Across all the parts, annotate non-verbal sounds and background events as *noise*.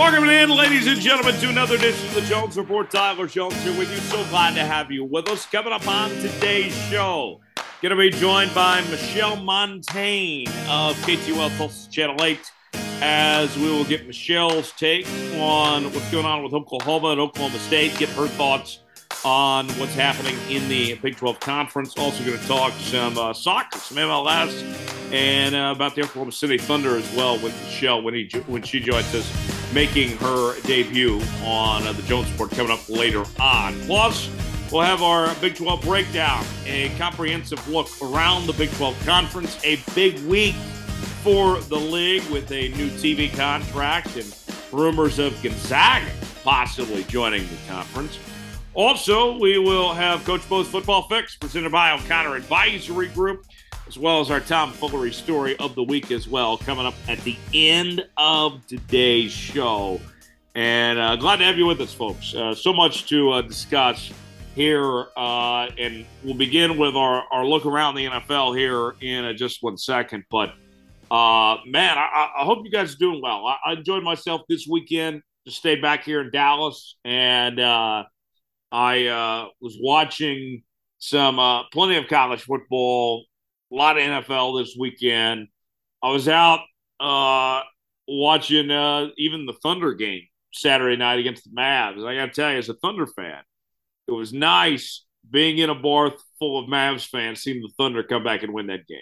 Welcome in, ladies and gentlemen, to another edition of the Jones Report. Tyler Jones here with you. So glad to have you with us. Coming up on today's show, going to be joined by Michelle Montaigne of KTUL Tulsa Channel 8 as we will get Michelle's take on what's going on with Oklahoma and Oklahoma State, get her thoughts on what's happening in the Big 12 Conference. Also, going to talk some uh, soccer, some MLS, and uh, about the Oklahoma City Thunder as well with Michelle when, he, when she joins us, making her debut on uh, the Jones Report coming up later on. Plus, we'll have our Big 12 breakdown, a comprehensive look around the Big 12 Conference, a big week for the league with a new TV contract and rumors of Gonzaga possibly joining the conference. Also, we will have Coach Bo's Football Fix presented by O'Connor Advisory Group, as well as our Tom Foolery story of the week as well, coming up at the end of today's show. And uh, glad to have you with us, folks. Uh, so much to uh, discuss here. Uh, and we'll begin with our, our look around the NFL here in uh, just one second. But uh, man, I, I, hope you guys are doing well. I, I, enjoyed myself this weekend. Just stayed back here in Dallas and I was watching some plenty of college football, a lot of NFL this weekend. I was out uh, watching uh, even the Thunder game Saturday night against the Mavs. I got to tell you, as a Thunder fan, it was nice being in a bar full of Mavs fans, seeing the Thunder come back and win that game.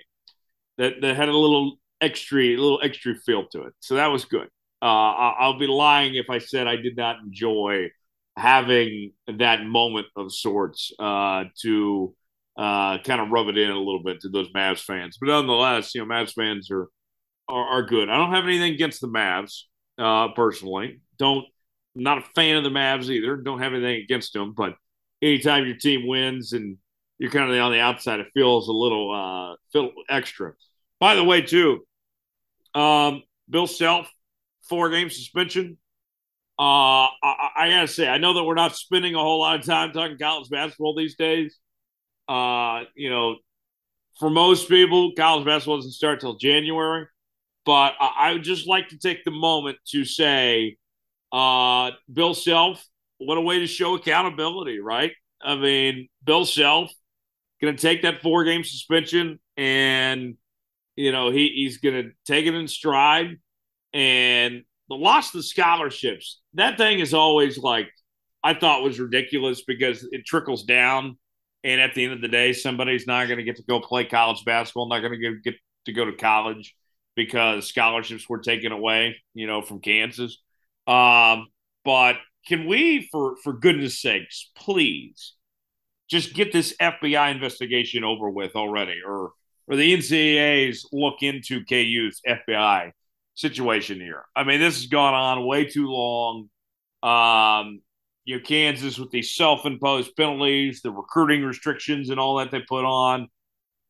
That that had a little extra, a little extra feel to it. So that was good. Uh, I'll be lying if I said I did not enjoy having that moment of sorts uh, to uh, kind of rub it in a little bit to those Mavs fans. But nonetheless, you know, Mavs fans are are, are good. I don't have anything against the Mavs uh, personally. Don't not a fan of the Mavs either. Don't have anything against them. But anytime your team wins and you're kind of on the outside, it feels a little uh, feel extra. By the way, too, um, Bill Self four game suspension uh, I, I, gotta say, I know that we're not spending a whole lot of time talking college basketball these days. Uh, you know, for most people, college basketball doesn't start till January. But I, I would just like to take the moment to say, uh, Bill Self, what a way to show accountability, right? I mean, Bill Self going to take that four game suspension and, you know, he, he's going to take it in stride and the loss of the scholarships, that thing is always like I thought was ridiculous because it trickles down, and at the end of the day, somebody's not going to get to go play college basketball, not going to get to go to college because scholarships were taken away, you know, from Kansas. Um, but can we, for for goodness sakes, please just get this FBI investigation over with already, or or the NCAA's look into KU's FBI situation here. I mean, this has gone on way too long. Um, you know, Kansas with these self-imposed penalties, the recruiting restrictions, and all that they put on.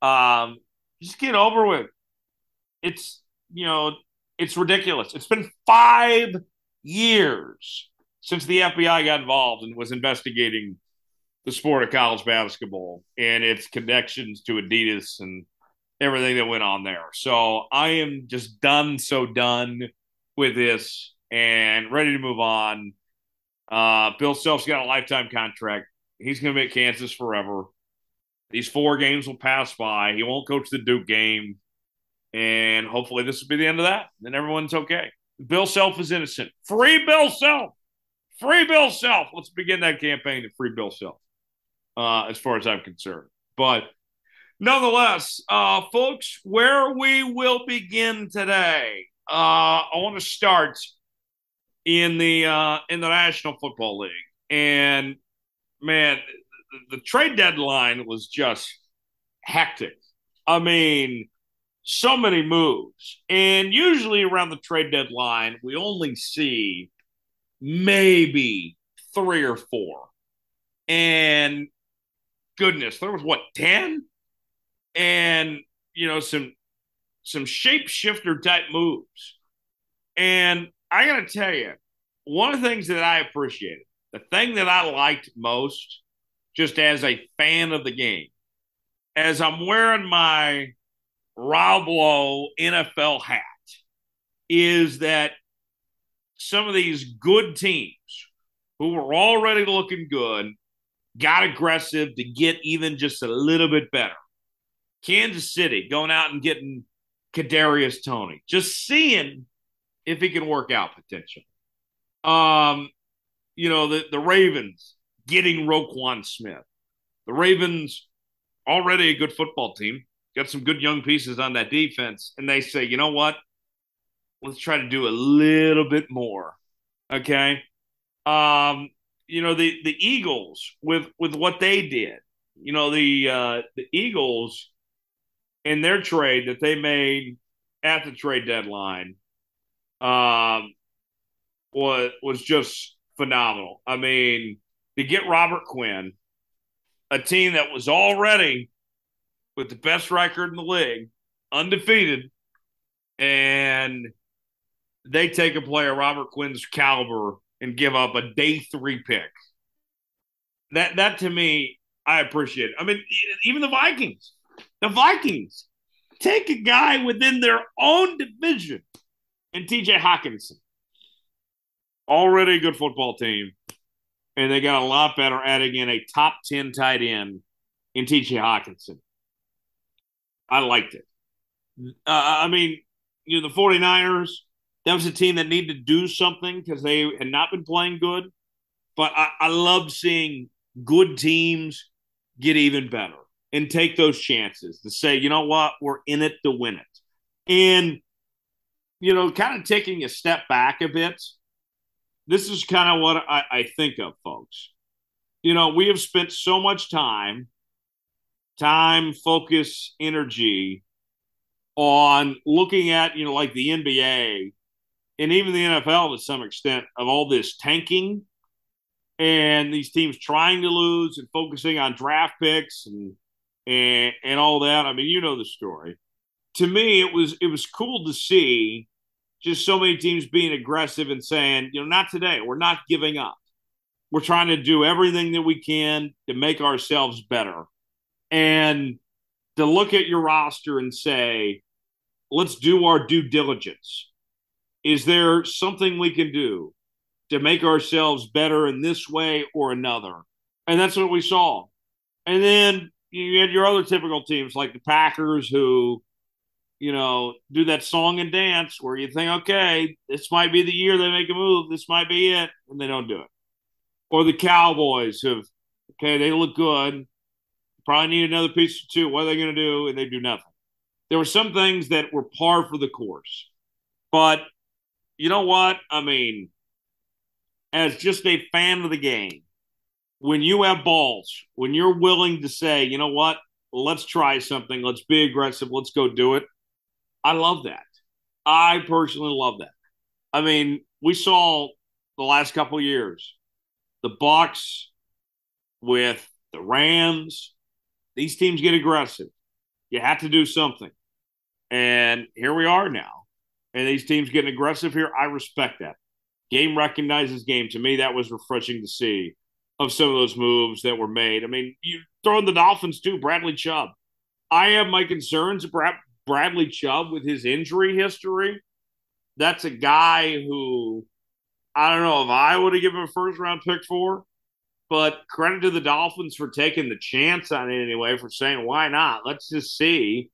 Um, just get over with. It's you know, it's ridiculous. It's been five years since the FBI got involved and was investigating the sport of college basketball and its connections to Adidas and everything that went on there. So I am just done, so done with this and ready to move on. Uh, Bill Self's got a lifetime contract. He's going to be at Kansas forever. These four games will pass by. He won't coach the Duke game. And hopefully this will be the end of that. Then everyone's okay. Bill Self is innocent. Free Bill Self. Free Bill Self. Let's begin that campaign to free Bill Self, uh, as far as I'm concerned. But – Nonetheless, uh, folks, where we will begin today, uh, I want to start in the uh, in the National Football League, and man, the, trade deadline was just hectic. I mean, so many moves, and usually around the trade deadline, we only see maybe three or four, and goodness, there was what ten and you know some some shapeshifter type moves. And I got to tell you, one of the things that I appreciated, the thing that I liked most, just as a fan of the game, as I'm wearing my Rob Lowe NFL hat, is that some of these good teams who were already looking good got aggressive to get even just a little bit better. Kansas City going out and getting Kadarius Toney, just seeing if he can work out potential. Um, you know the the Ravens getting Roquan Smith. The Ravens already a good football team, got some good young pieces on that defense, and they say, you know what? Let's try to do a little bit more. Okay. Um, you know, the the Eagles with with what they did, you know, the uh the Eagles in their trade that they made at the trade deadline um was was just phenomenal. I mean, to get Robert Quinn, a team that was already with the best record in the league, undefeated, and they take a player Robert Quinn's caliber and give up a day three pick. That that to me, I appreciate. I mean, even the Vikings, the Vikings take a guy within their own division and TJ Hockenson. Already a good football team. And they got a lot better adding in a top 10 tight end in TJ Hockenson. I liked it. Uh, I mean, you know, the 49ers, that was a team that needed to do something because they had not been playing good. But I, I loved seeing good teams get even better and take those chances to say, you know what, we're in it to win it. And, you know, kind of taking a step back a bit, this is kind of what I, I think of, folks. You know, we have spent so much time, time, focus, energy on looking at, you know, like the NBA and even the NFL to some extent of all this tanking and these teams trying to lose and focusing on draft picks and and and all that. I mean, you know the story. To me, it was it was cool to see just so many teams being aggressive and saying, you know, not today. We're not giving up. We're trying to do everything that we can to make ourselves better. And to look at your roster and say, let's do our due diligence. Is there something we can do to make ourselves better in this way or another? And that's what we saw. And then you had your other typical teams like the Packers who, you know, do that song and dance where you think, okay, this might be the year they make a move. This might be it. And they don't do it. Or the Cowboys have, okay, they look good. Probably need another piece or two. What are they going to do? And they do nothing. There were some things that were par for the course. But you know what? I mean, as just a fan of the game, when you have balls, when you're willing to say, you know what, let's try something, let's be aggressive, let's go do it. I love that. I personally love that. I mean, we saw the last couple years the Bucks with the Rams. These teams get aggressive. You have to do something. And here we are now. And these teams getting aggressive here. I respect that. Game recognizes game. To me, that was refreshing to see of some of those moves that were made. I mean, you throw in the Dolphins too, Bradley Chubb. I have my concerns Bradley Chubb with his injury history. That's a guy who I don't know if I would have given a first round pick for, but credit to the Dolphins for taking the chance on it anyway, for saying, why not? Let's just see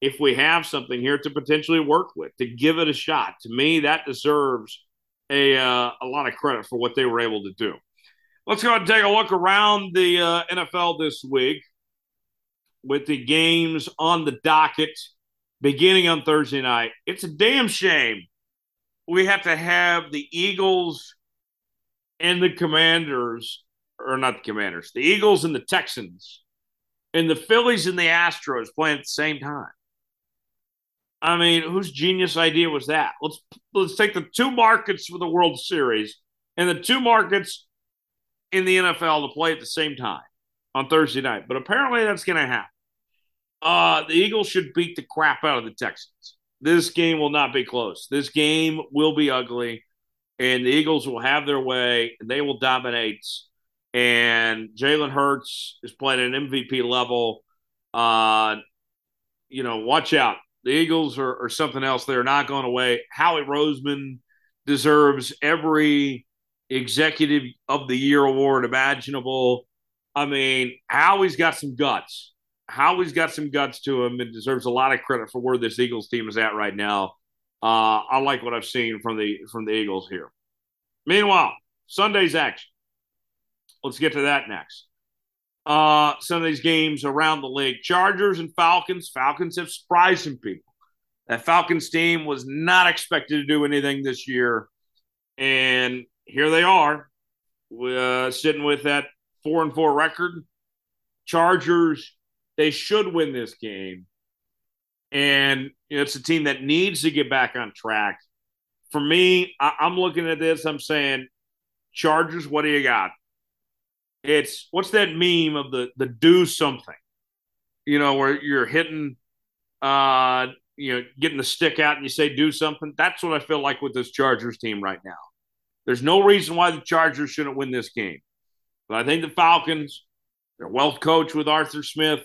if we have something here to potentially work with, to give it a shot. To me, that deserves a, uh, a lot of credit for what they were able to do. Let's go ahead and take a look around the uh, NFL this week with the games on the docket beginning on Thursday night. It's a damn shame we have to have the Eagles and the Commanders, or not the Commanders, the Eagles and the Texans, and the Phillies and the Astros playing at the same time. I mean, whose genius idea was that? Let's let's take the two markets for the World Series and the two markets in the NFL to play at the same time on Thursday night. But apparently that's going to happen. Uh, the Eagles should beat the crap out of the Texans. This game will not be close. This game will be ugly, and the Eagles will have their way, and they will dominate. And Jalen Hurts is playing at an MVP level. Uh, you know, watch out. The Eagles are, are something else. They're not going away. Howie Roseman deserves every executive of the year award imaginable. I mean, Howie's got some guts. Howie's got some guts to him and deserves a lot of credit for where this Eagles team is at right now. Uh, I like what I've seen from the from the Eagles here. Meanwhile, Sunday's action. Let's get to that next. Uh, some of these games around the league. Chargers and Falcons. Falcons have surprised some people. That Falcons team was not expected to do anything this year. And here they are, uh, sitting with that four and four record. Chargers, they should win this game. And you know, it's a team that needs to get back on track. For me, I, I'm looking at this, I'm saying, Chargers, what do you got? It's what's that meme of the the do something, you know, where you're hitting, uh, you know, getting the stick out and you say do something. That's what I feel like with this Chargers team right now. There's no reason why the Chargers shouldn't win this game, but I think the Falcons, they're well coached with Arthur Smith.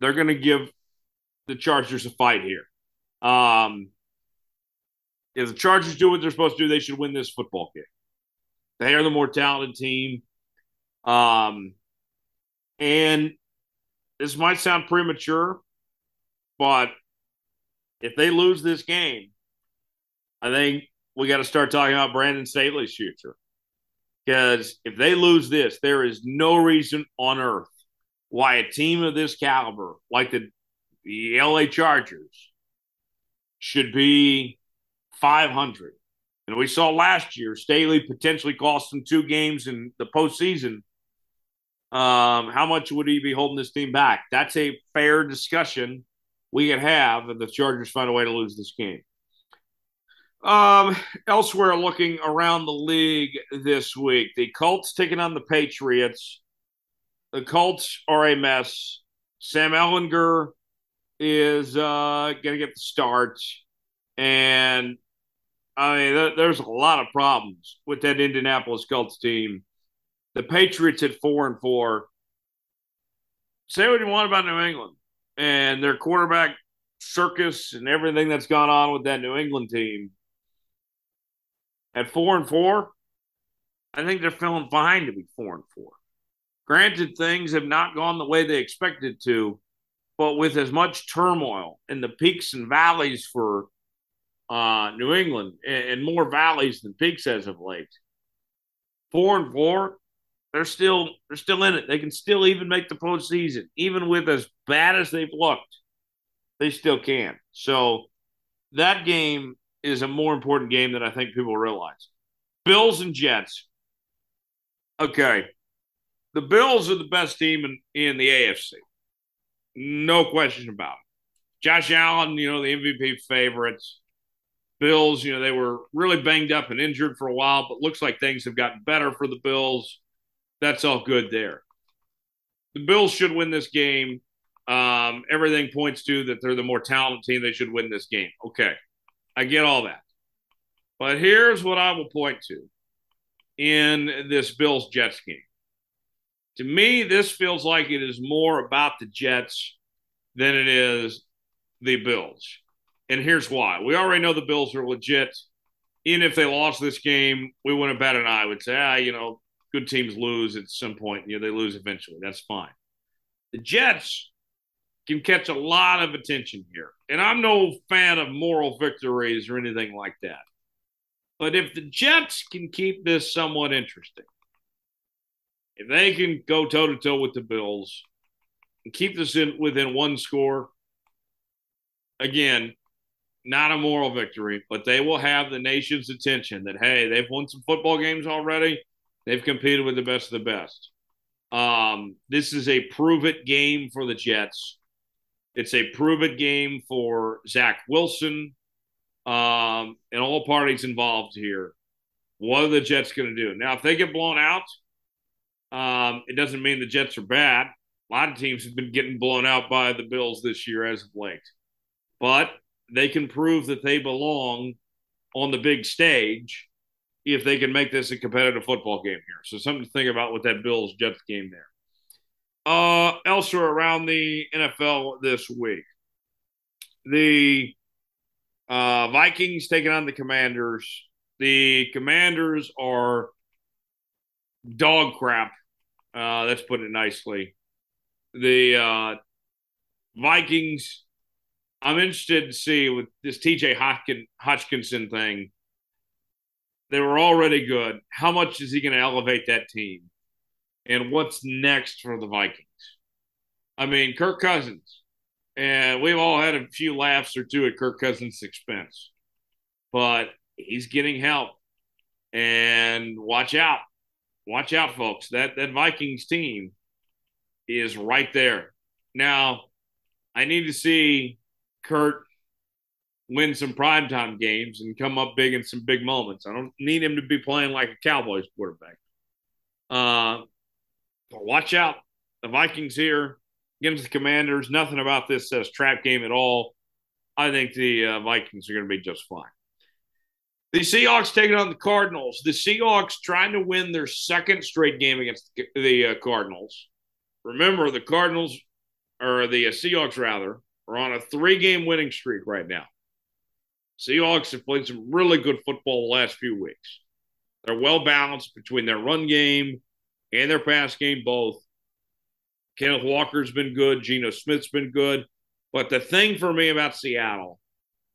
They're going to give the Chargers a fight here. Um, if the Chargers do what they're supposed to do, they should win this football game. They are the more talented team. Um, and this might sound premature, but if they lose this game, I think we got to start talking about Brandon Staley's future. Because if they lose this, there is no reason on earth why a team of this caliber, like the, the LA Chargers, should be 500. And we saw last year, Staley potentially cost them two games in the postseason um, how much would he be holding this team back? That's a fair discussion we could have if the Chargers find a way to lose this game. Um, elsewhere, looking around the league this week, the Colts taking on the Patriots. The Colts are a mess. Sam Ehlinger is uh, going to get the start. And I mean, th- there's a lot of problems with that Indianapolis Colts team the Patriots at four and four. Say what you want about New England and their quarterback circus and everything that's gone on with that New England team. At four and four, I think they're feeling fine to be four and four. Granted, things have not gone the way they expected to, but with as much turmoil in the peaks and valleys for uh, New England and, and more valleys than peaks as of late, four and four, they're still they're still in it. They can still even make the postseason, even with as bad as they've looked. They still can. So that game is a more important game than I think people realize. Bills and Jets. Okay. The Bills are the best team in, in the AFC. No question about it. Josh Allen, you know, the MVP favorites. Bills, you know, they were really banged up and injured for a while, but looks like things have gotten better for the Bills that's all good there. The Bills should win this game. Um, everything points to that they're the more talented team. They should win this game. Okay. I get all that. But here's what I will point to in this Bills Jets game. To me, this feels like it is more about the Jets than it is the Bills. And here's why. We already know the Bills are legit. Even if they lost this game, we wouldn't bet an eye. Would say, ah, you know, good teams lose at some point. You know, they lose eventually. That's fine. The Jets can catch a lot of attention here. And I'm no fan of moral victories or anything like that. But if the Jets can keep this somewhat interesting, if they can go toe to toe with the Bills and keep this in within one score, again, not a moral victory, but they will have the nation's attention that hey, they've won some football games already. They've competed with the best of the best. Um, this is a prove it game for the Jets. It's a prove it game for Zach Wilson um, and all parties involved here. What are the Jets going to do? Now, if they get blown out, um, it doesn't mean the Jets are bad. A lot of teams have been getting blown out by the Bills this year as of late. But they can prove that they belong on the big stage if they can make this a competitive football game here. So something to think about with that Bills Jets game there. Uh, elsewhere around the NFL this week, the uh, Vikings taking on the Commanders. The Commanders are dog crap. Uh, let's put it nicely. The uh, Vikings, I'm interested to see with this TJ Hodgkin, Hockenson thing. They were already good. How much is he going to elevate that team? And what's next for the Vikings? I mean, Kirk Cousins, and we've all had a few laughs or two at Kirk Cousins' expense, but he's getting help. And watch out watch out, folks. That that Vikings team is right there. Now, I need to see Kurt win some primetime games and come up big in some big moments. I don't need him to be playing like a Cowboys quarterback. Uh, but watch out. The Vikings here against the Commanders. Nothing about this says trap game at all. I think the uh, Vikings are going to be just fine. The Seahawks taking on the Cardinals. The Seahawks trying to win their second straight game against the uh, Cardinals. Remember, the Cardinals, or the uh, Seahawks rather, are on a three game winning streak right now. Seahawks have played some really good football the last few weeks. They're well balanced between their run game and their pass game, both. Kenneth Walker's been good. Geno Smith's been good. But the thing for me about Seattle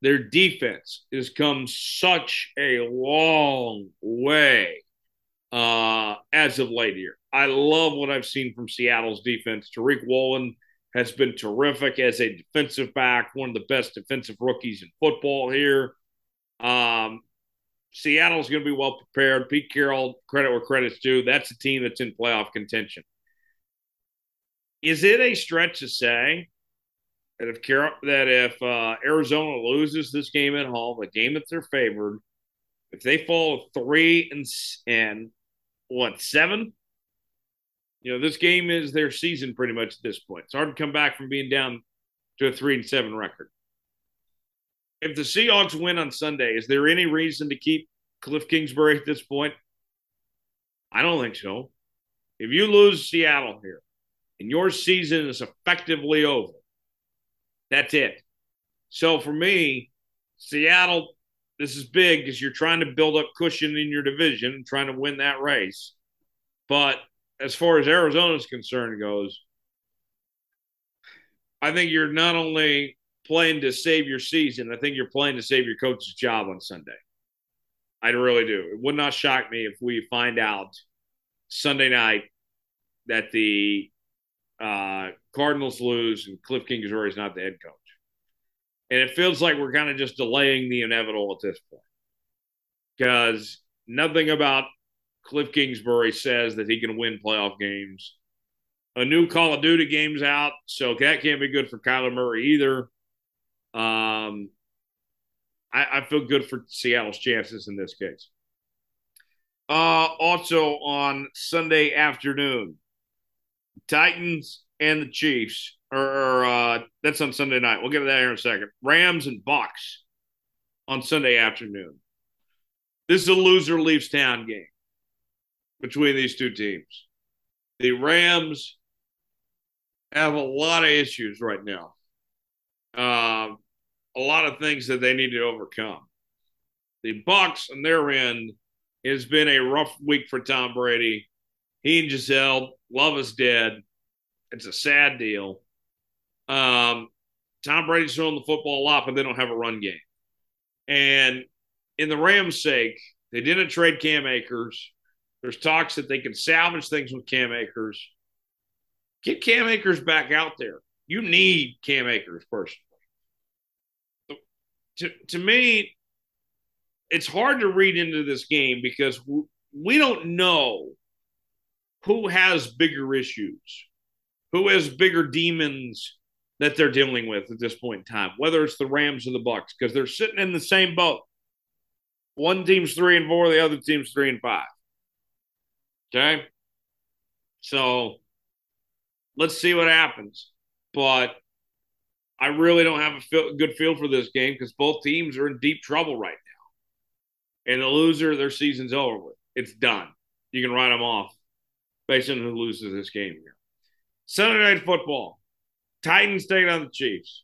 their defense has come such a long way uh, as of late here. I love what I've seen from Seattle's defense. Tariq Woolen has been terrific as a defensive back, one of the best defensive rookies in football here. Um, Seattle's going to be well prepared. Pete Carroll, credit where credit's due. That's a team that's in playoff contention. Is it a stretch to say that if that if uh, Arizona loses this game at home, a game that they're favored, if they fall three and and what seven, you know this game is their season pretty much at this point. It's hard to come back from being down to a three and seven record. If the Seahawks win on Sunday, is there any reason to keep Cliff Kingsbury at this point? I don't think so. If you lose Seattle here and your season is effectively over, that's it. So for me, Seattle, this is big because you're trying to build up cushion in your division trying to win that race. But as far as Arizona's concerned goes, I think you're not only playing to save your season, I think you're playing to save your coach's job on Sunday. I really do. It would not shock me if we find out Sunday night that the uh, Cardinals lose and Cliff Kingsbury is not the head coach. And it feels like we're kind of just delaying the inevitable at this point because nothing about Cliff Kingsbury says that he can win playoff games. A new Call of Duty game's out, so that can't be good for Kyler Murray either. Um, I, I feel good for Seattle's chances in this case. Uh, also on Sunday afternoon, Titans and the Chiefs, or, uh, that's on Sunday night. We'll get to that here in a second. Rams and Bucks on Sunday afternoon. This is a loser leaves town game between these two teams. The Rams have a lot of issues right now. Uh, a lot of things that they need to overcome. The Bucks on their end has been a rough week for Tom Brady. He and Gisele, love is dead. It's a sad deal. Um, Tom Brady's throwing the football a lot, but they don't have a run game. And in the Rams' sake, they didn't trade Cam Akers. There's talks that they can salvage things with Cam Akers. Get Cam Akers back out there. You need Cam Akers personally. To, to me, it's hard to read into this game because we don't know who has bigger issues who has bigger demons that they're dealing with at this point in time, whether it's the Rams or the Bucks, because they're sitting in the same boat. One team's three and four, the other team's three and five. Okay. So let's see what happens. But I really don't have a feel, good feel for this game because both teams are in deep trouble right now. And the loser, their season's over with. It's done. You can write them off based on who loses this game here. Sunday night football. Titans taking on the Chiefs.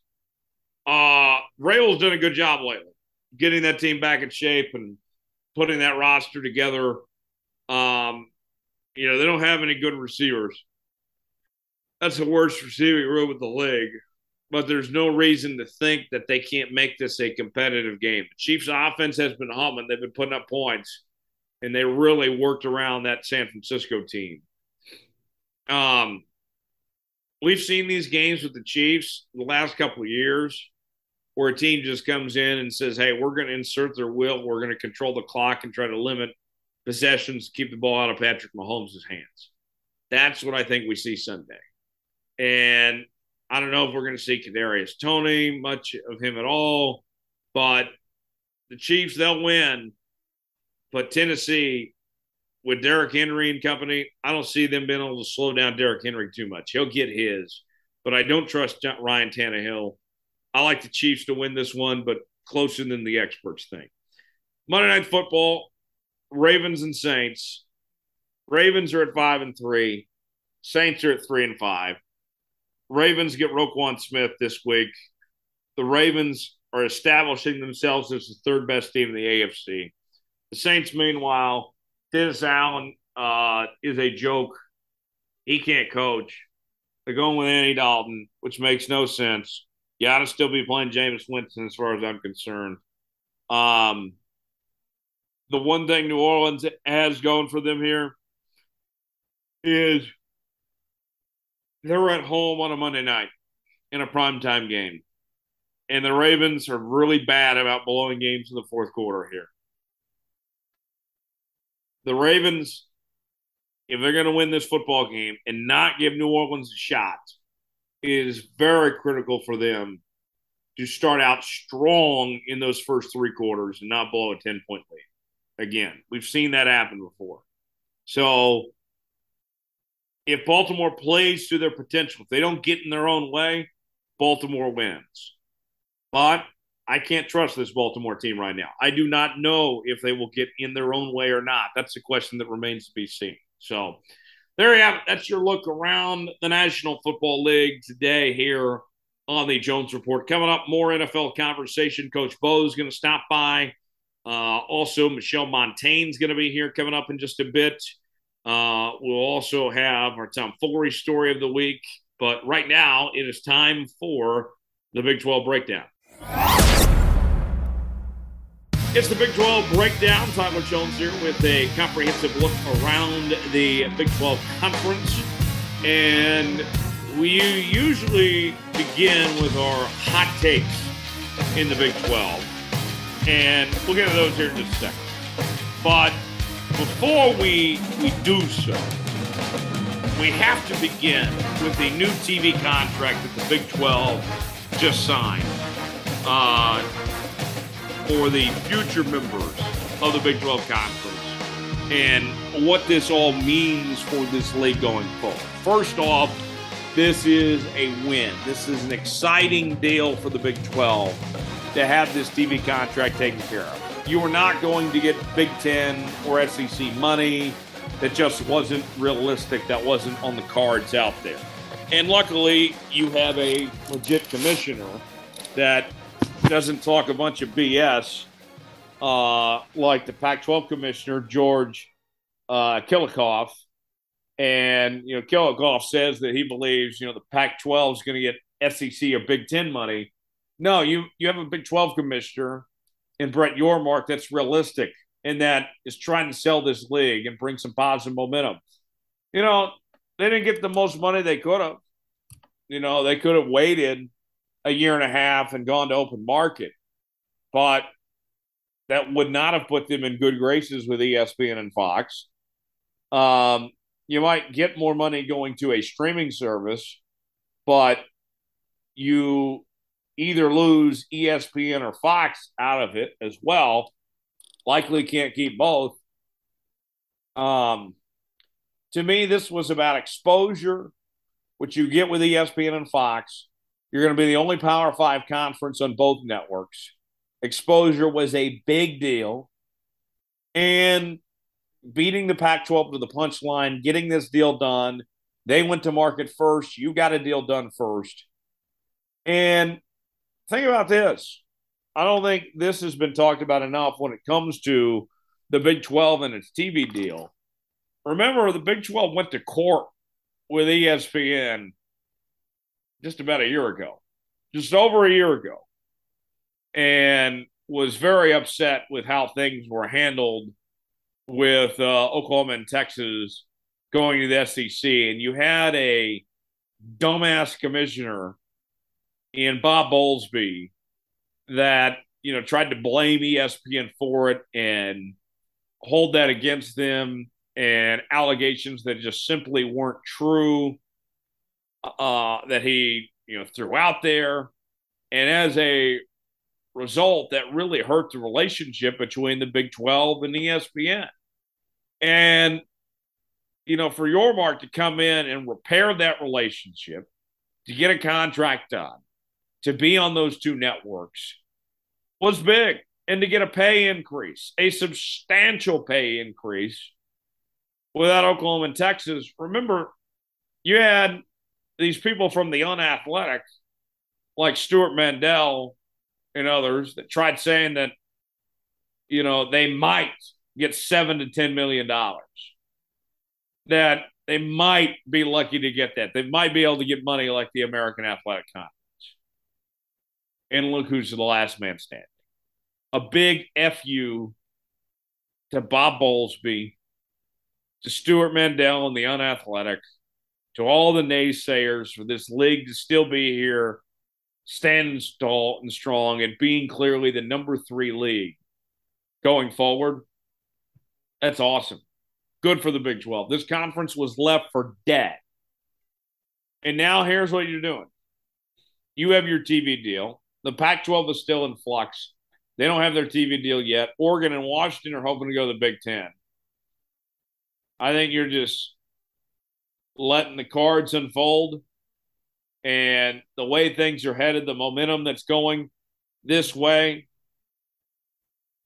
Uh Vrabel's done a good job lately, getting that team back in shape and putting that roster together. Um, you know, they don't have any good receivers. That's the worst receiving room in the league. But there's no reason to think that they can't make this a competitive game. The Chiefs' offense has been humming. They've been putting up points, and they really worked around that San Francisco team. Um, we've seen these games with the Chiefs the last couple of years where a team just comes in and says, Hey, we're going to insert their will. We're going to control the clock and try to limit possessions keep the ball out of Patrick Mahomes' hands. That's what I think we see Sunday. And I don't know if we're going to see Kadarius Toney much of him at all, but the Chiefs, they'll win. But Tennessee, with Derrick Henry and company, I don't see them being able to slow down Derrick Henry too much. He'll get his, but I don't trust Ryan Tannehill. I like the Chiefs to win this one, but closer than the experts think. Monday Night Football, Ravens and Saints. Ravens are at five and three. Saints are at three and five. Ravens get Roquan Smith this week. The Ravens are establishing themselves as the third best team in the AFC. The Saints, meanwhile, Dennis Allen uh, is a joke. He can't coach. They're going with Andy Dalton, which makes no sense. You ought to still be playing Jameis Winston as far as I'm concerned. Um, the one thing New Orleans has going for them here is they're at home on a Monday night in a primetime game. And the Ravens are really bad about blowing games in the fourth quarter here. The Ravens, if they're going to win this football game and not give New Orleans a shot, is very critical for them to start out strong in those first three quarters and not blow a 10 point lead. Again, we've seen that happen before. So if Baltimore plays to their potential, if they don't get in their own way, Baltimore wins. But I can't trust this Baltimore team right now. I do not know if they will get in their own way or not. That's a question that remains to be seen. So there you have it. That's your look around the National Football League today here on the Jones Report. Coming up, more NFL conversation. Coach Bo is going to stop by. Uh, also, Michelle Montaigne is going to be here coming up in just a bit. Uh, we'll also have our Tom Foolery story of the week. But right now, it is time for the Big 12 breakdown. It's the Big 12 breakdown. Tyler Jones here with a comprehensive look around the Big 12 conference. And we usually begin with our hot takes in the Big 12. And we'll get to those here in just a second. But before we, we do so, we have to begin with the new TV contract that the Big 12 just signed uh, for the future members of the Big 12 Conference and what this all means for this league going forward. First off, this is a win. This is an exciting deal for the Big 12 to have this TV contract taken care of you were not going to get Big Ten or SEC money. That just wasn't realistic. That wasn't on the cards out there. And luckily, you have a legit commissioner that doesn't talk a bunch of BS uh, like the Pac 12 commissioner, George uh, Kliavkoff. And, you know, Kliavkoff says that he believes, you know, the Pac 12 is going to get SEC or Big Ten money. No, you, you have a Big 12 commissioner in Brett Yormark that's realistic and that is trying to sell this league and bring some positive momentum. You know, they didn't get the most money they could have. You know, they could have waited a year and a half and gone to open market, but that would not have put them in good graces with ESPN and Fox. Um, you might get more money going to a streaming service, but you either lose ESPN or Fox out of it as well. Likely can't keep both. Um, to me, this was about exposure, which you get with ESPN and Fox. You're going to be the only Power Five conference on both networks. Exposure was a big deal. And beating the Pac 12 to the punchline, getting this deal done. They went to market first. You got a deal done first. And think about this. I don't think this has been talked about enough when it comes to the Big 12 and its TV deal. Remember, the Big 12 went to court with ESPN just about a year ago, just over a year ago, and was very upset with how things were handled with uh, Oklahoma and Texas going to the SEC. And you had a dumbass commissioner in Bob Bowlesby that, you know, tried to blame ESPN for it and hold that against them and allegations that just simply weren't true uh, that he you know threw out there, and as a result, that really hurt the relationship between the Big Twelve and ESPN. And you know, for Yormark to come in and repair that relationship, to get a contract done, to be on those two networks was big. And to get a pay increase, a substantial pay increase without Oklahoma and Texas. Remember, you had these people from the unathletic, like Stewart Mandel and others, that tried saying that, you know, they might get seven to ten million dollars. That they might be lucky to get that. They might be able to get money like the American Athletic Conference. And look who's the last man standing. A big FU to Bob Bowlesby to Stewart Mandel and the unathletic, to all the naysayers for this league to still be here, standing tall and strong, and being clearly the number three league going forward. That's awesome. Good for the Big 12. This conference was left for dead. And now here's what you're doing you have your TV deal. The Pac 12 is still in flux. They don't have their TV deal yet. Oregon and Washington are hoping to go to the Big Ten. I think you're just letting the cards unfold and the way things are headed, the momentum that's going this way.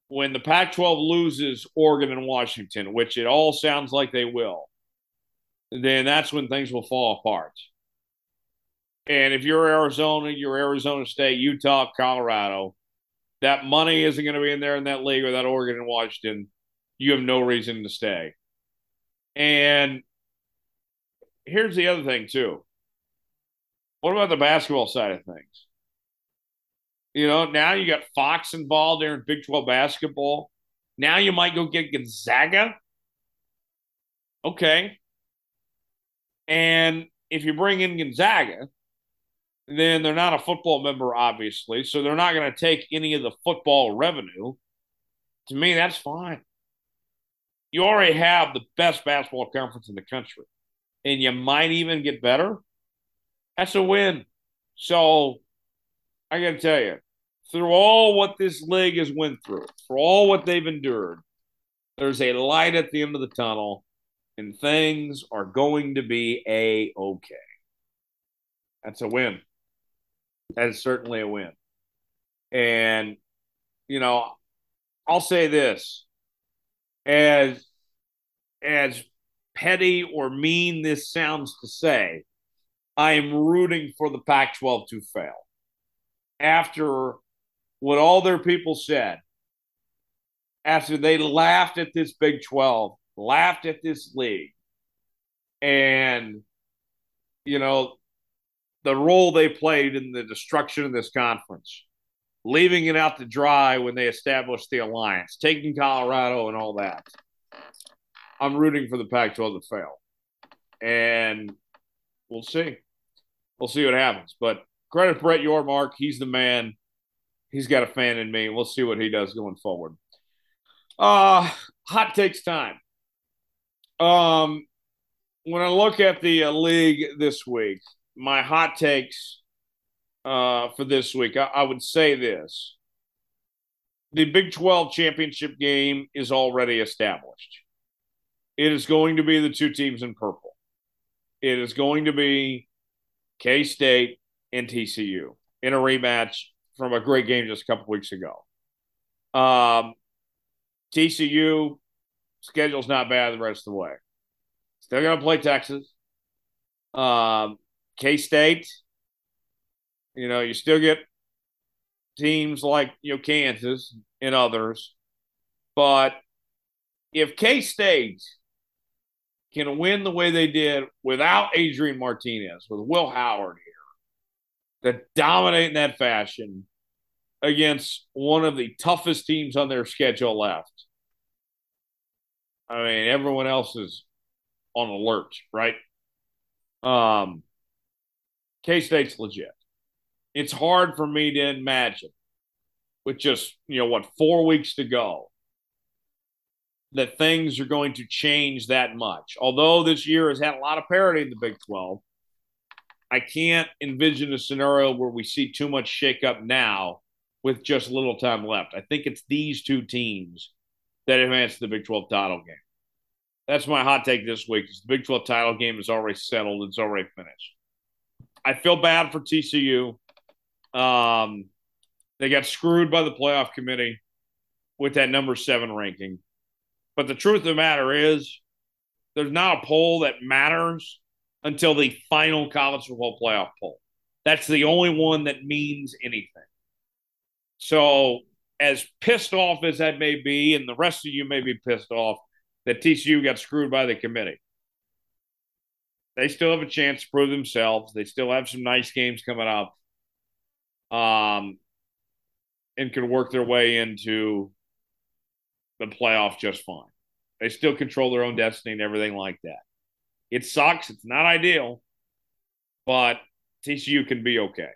When the Pac 12 loses Oregon and Washington, which it all sounds like they will, then that's when things will fall apart. And if you're Arizona, you're Arizona State, Utah, Colorado, that money isn't going to be in there in that league or that Oregon and Washington. You have no reason to stay. And here's the other thing, too. What about the basketball side of things? You know, now you got Fox involved there in Big 12 basketball. Now you might go get Gonzaga. Okay. And if you bring in Gonzaga, then they're not a football member, obviously. So they're not going to take any of the football revenue. To me, that's fine you already have the best basketball conference in the country, and you might even get better. That's a win. So I got to tell you, through all what this league has went through, for all what they've endured, there's a light at the end of the tunnel, and things are going to be a okay. That's a win. That is certainly a win. And you know, I'll say this as as petty or mean this sounds to say, I am rooting for the Pac 12 to fail. After what all their people said, after they laughed at this Big 12, laughed at this league, and, you know, the role they played in the destruction of this conference leaving it out to dry when they established the alliance, taking Colorado and all that. I'm rooting for the Pac 12 to fail. And we'll see. We'll see what happens. But credit Brett Yormark. He's the man. He's got a fan in me. We'll see what he does going forward. Uh, hot takes time. Um, when I look at the uh, league this week, my hot takes uh, for this week. I, I would say this the Big 12 championship game is already established. It is going to be the two teams in purple. It is going to be K State and TCU in a rematch from a great game just a couple weeks ago. Um, TCU schedule's not bad the rest of the way. Still going to play Texas. Um, K State you know, you still get teams like you know Kansas and others, but if K State can win the way they did without Adrian Martinez, with Will Howard here, to dominate in that fashion against one of the toughest teams on their schedule left. I mean, everyone else is on alert, right? Um, K State's legit. It's hard for me to imagine with just, you know, what, four weeks to go that things are going to change that much. Although this year has had a lot of parity in the Big 12, I can't envision a scenario where we see too much shakeup now with just little time left. I think it's these two teams that advance the Big 12 title game. That's my hot take this week. Is the Big 12 title game is already settled. It's already finished. I feel bad for TCU. Um, they got screwed by the playoff committee with that number seven ranking. But the truth of the matter is, there's not a poll that matters until the final college football playoff poll. That's the only one that means anything. So, as pissed off as that may be, and the rest of you may be pissed off that TCU got screwed by the committee, they still have a chance to prove themselves. They still have some nice games coming up, um, and can work their way into the playoff just fine. They still control their own destiny and everything like that. It sucks. It's not ideal, but TCU can be okay.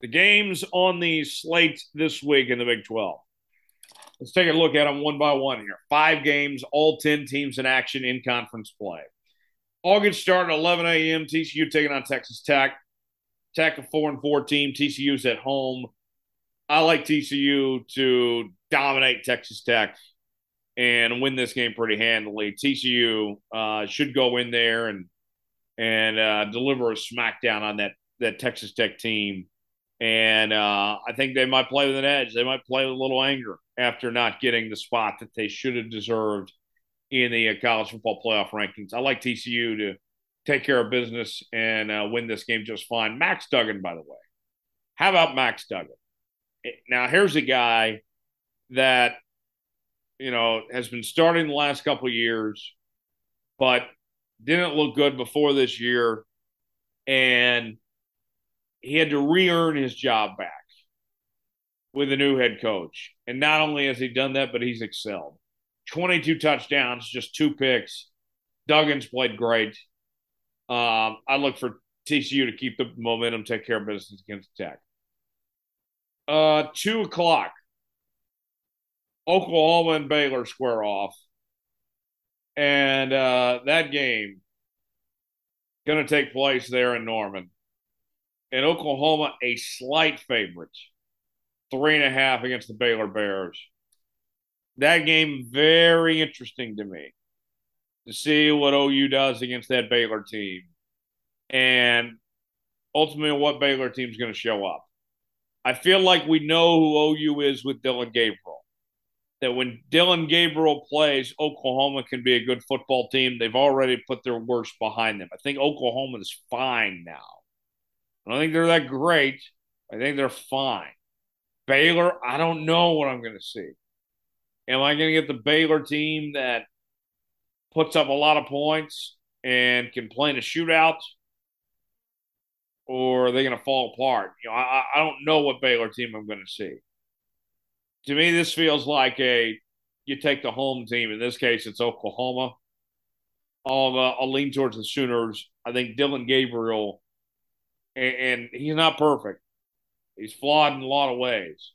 The games on the slate this week in the Big 12. Let's take a look at them one by one here. Five games, all 10 teams in action in conference play. All August start at 11 a.m. TCU taking on Texas Tech. Tech a four and four team. TCU's at home. I like TCU to dominate Texas Tech and win this game pretty handily. TCU uh, should go in there and and uh, deliver a smackdown on that that Texas Tech team. And uh, I think they might play with an edge. They might play with a little anger after not getting the spot that they should have deserved in the uh, college football playoff rankings. I like TCU to take care of business and uh, win this game just fine. Max Duggan, by the way. How about Max Duggan? Now, here's a guy that, you know, has been starting the last couple years, but didn't look good before this year. And he had to re earn his job back with a new head coach. And not only has he done that, but he's excelled. 22 touchdowns, just two picks. Duggan's played great. Um, I look for TCU to keep the momentum, take care of business against Tech. Uh, two o'clock. Oklahoma and Baylor square off. And uh, that game going to take place there in Norman. And Oklahoma, a slight favorite, three and a half against the Baylor Bears that game very interesting to me to see what OU does against that Baylor team, and ultimately what Baylor team is going to show up. I feel like we know who OU is with Dillon Gabriel. That when Dillon Gabriel plays, Oklahoma can be a good football team. They've already put their worst behind them. I think Oklahoma is fine now. I don't think they're that great. I think they're fine. Baylor, I don't know what I'm going to see. Am I going to get the Baylor team that puts up a lot of points and can play in a shootout? Or are they going to fall apart? You know, I, I don't know what Baylor team I'm going to see. To me, this feels like a you take the home team. In this case, it's Oklahoma. I'll, uh, I'll lean towards the Sooners. I think Dillon Gabriel, and, and he's not perfect. He's flawed in a lot of ways.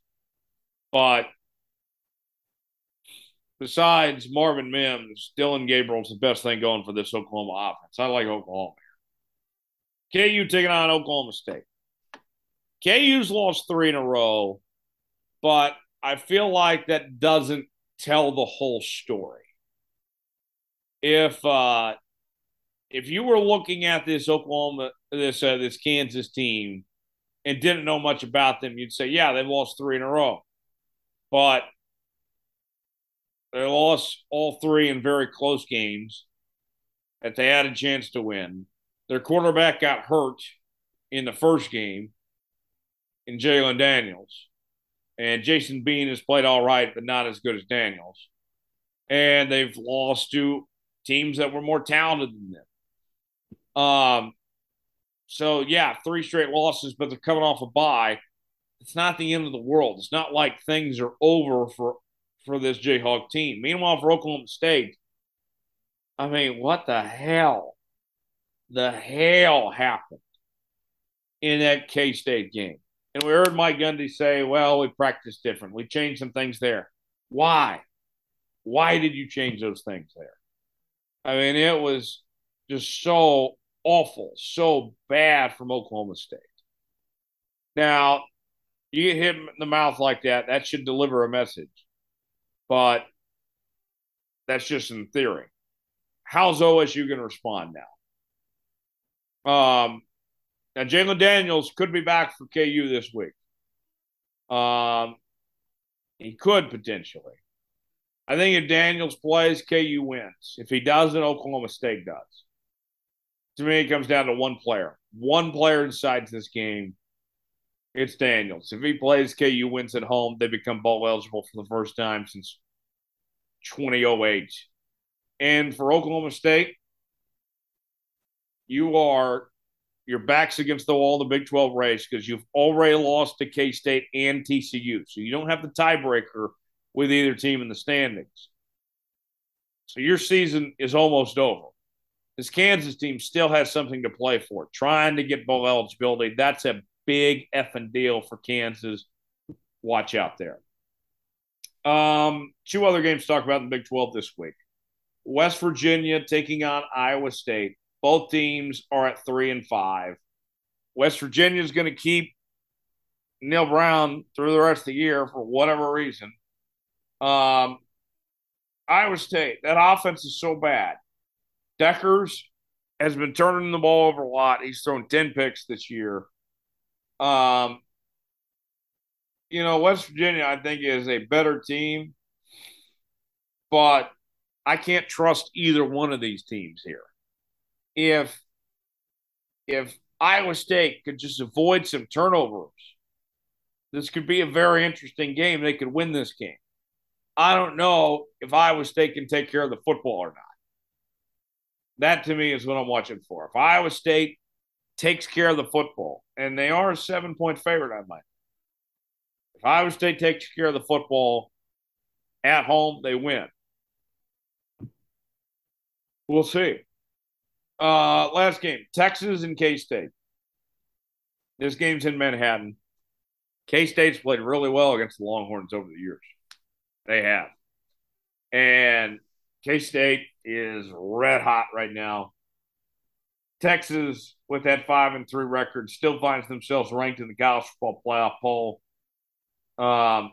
But besides Marvin Mims, Dillon Gabriel's the best thing going for this Oklahoma offense. I like Oklahoma. KU taking on Oklahoma State. KU's lost three in a row, but I feel like that doesn't tell the whole story. If uh, if you were looking at this Oklahoma, this uh, this Kansas team, and didn't know much about them, you'd say, yeah, they've lost three in a row. But they lost all three in very close games that they had a chance to win. Their quarterback got hurt in the first game in Jalon Daniels. And Jason Bean has played all right, but not as good as Daniels. and they've lost to teams that were more talented than them. Um, so yeah, three straight losses, but they're coming off a bye. It's not the end of the world. It's not like things are over for for this Jayhawk team. Meanwhile, for Oklahoma State, I mean, what the hell? The hell happened in that K State game? And we heard Mike Gundy say, well, we practiced different. We changed some things there. Why? Why did you change those things there? I mean, it was just so awful, so bad from Oklahoma State. Now, you get hit in the mouth like that, that should deliver a message. But that's just in theory. How's OSU going to respond now? Um, now Jalon Daniels could be back for KU this week. Um, he could potentially. I think if Daniels plays, KU wins. If he doesn't, Oklahoma State does. To me, it comes down to one player. One player decides this game. It's Daniels. If he plays, KU wins at home. They become bowl eligible for the first time since 2008. And for Oklahoma State, you are your back's against the wall the Big 12 race because you've already lost to K State and TCU. So you don't have the tiebreaker with either team in the standings. So your season is almost over. This Kansas team still has something to play for, trying to get bowl eligibility. That's a big effing deal for Kansas. Watch out there. Um, two other games to talk about in the Big 12 this week. West Virginia taking on Iowa State. Both teams are at three and five. West Virginia is going to keep Neal Brown through the rest of the year for whatever reason. Um, Iowa State, that offense is so bad. Dekkers has been turning the ball over a lot. He's thrown 10 picks this year. Um, you know, West Virginia, I think, is a better team, but I can't trust either one of these teams here if if Iowa State could just avoid some turnovers, this could be a very interesting game. They could win this game. I don't know if Iowa State can take care of the football or not. That to me is what I'm watching for. If Iowa State takes care of the football, and they are a seven point favorite, I might. If Iowa State takes care of the football at home, they win. We'll see. Uh, last game, Texas and K State. This game's in Manhattan. K State's played really well against the Longhorns over the years. They have. And K State is red hot right now. Texas, with that five and three record, still finds themselves ranked in the college football playoff poll. Um,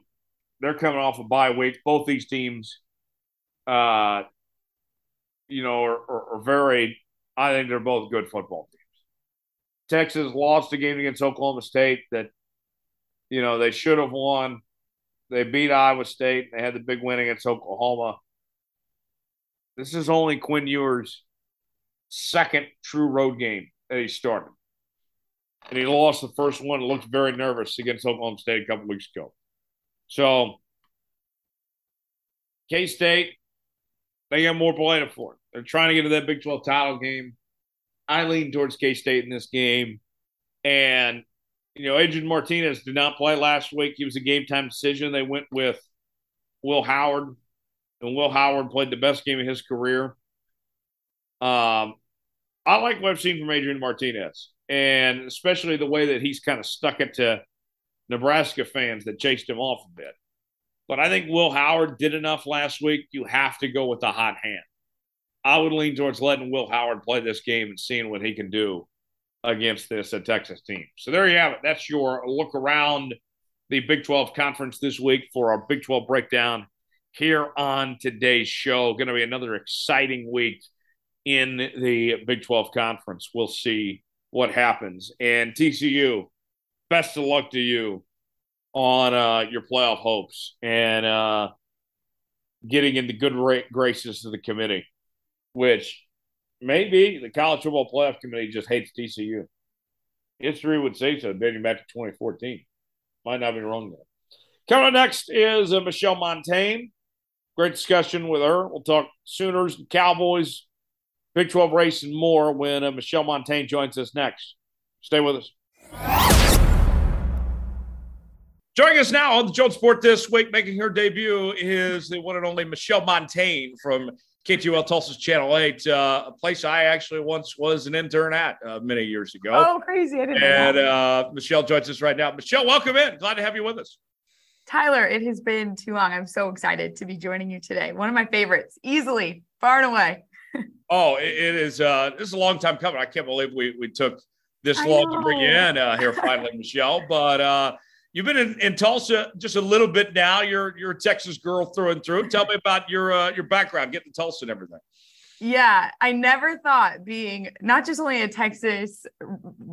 they're coming off a bye week. Both these teams, uh, you know, are, are, are very I think they're both good football teams. Texas lost a game against Oklahoma State that, you know, they should have won. They beat Iowa State. They had the big win against Oklahoma. This is only Quinn Ewers' second true road game that he started. And he lost the first one, looked very nervous against Oklahoma State a couple weeks ago. So, K State, they got more play for it. They're trying to get to that Big 12 title game. I lean towards K State in this game. And, you know, Adrian Martinez did not play last week. He was a game time decision. They went with Will Howard, and Will Howard played the best game of his career. Um, I like what I've seen from Adrian Martinez, and especially the way that he's kind of stuck it to Nebraska fans that chased him off a bit. But I think Will Howard did enough last week. You have to go with the hot hand. I would lean towards letting Will Howard play this game and seeing what he can do against this uh, Texas team. So there you have it. That's your look around the Big 12 conference this week for our Big 12 breakdown here on today's show. Going to be another exciting week in the Big 12 conference. We'll see what happens. And TCU, best of luck to you on uh, your playoff hopes and uh, getting into good ra- graces of the committee which maybe the college football playoff committee just hates TCU. History would say so, dating back to 2014. Might not be wrong there. Coming up next is uh, Michelle Montaigne. Great discussion with her. We'll talk Sooners and Cowboys, Big 12 race, and more when uh, Michelle Montaigne joins us next. Stay with us. Joining us now on the Jones Sport this week, making her debut, is the one and only Michelle Montaigne from KTUL Tulsa's Channel 8, uh, a place I actually once was an intern at uh, many years ago. Oh, crazy. I didn't and, uh, Michelle joins us right now. Michelle, welcome in. Glad to have you with us. Tyler, it has been too long. I'm so excited to be joining you today. One of my favorites, easily, far and away. *laughs* oh, it, it is. Uh, this is a long time coming. I can't believe we, we took this long to bring you in uh, here finally, *laughs* Michelle. But uh, You've been in, in, Tulsa just a little bit now. You're you're a Texas girl through and through. Tell me about your uh, your background, getting to Tulsa and everything. Yeah, I never thought being not just only a Texas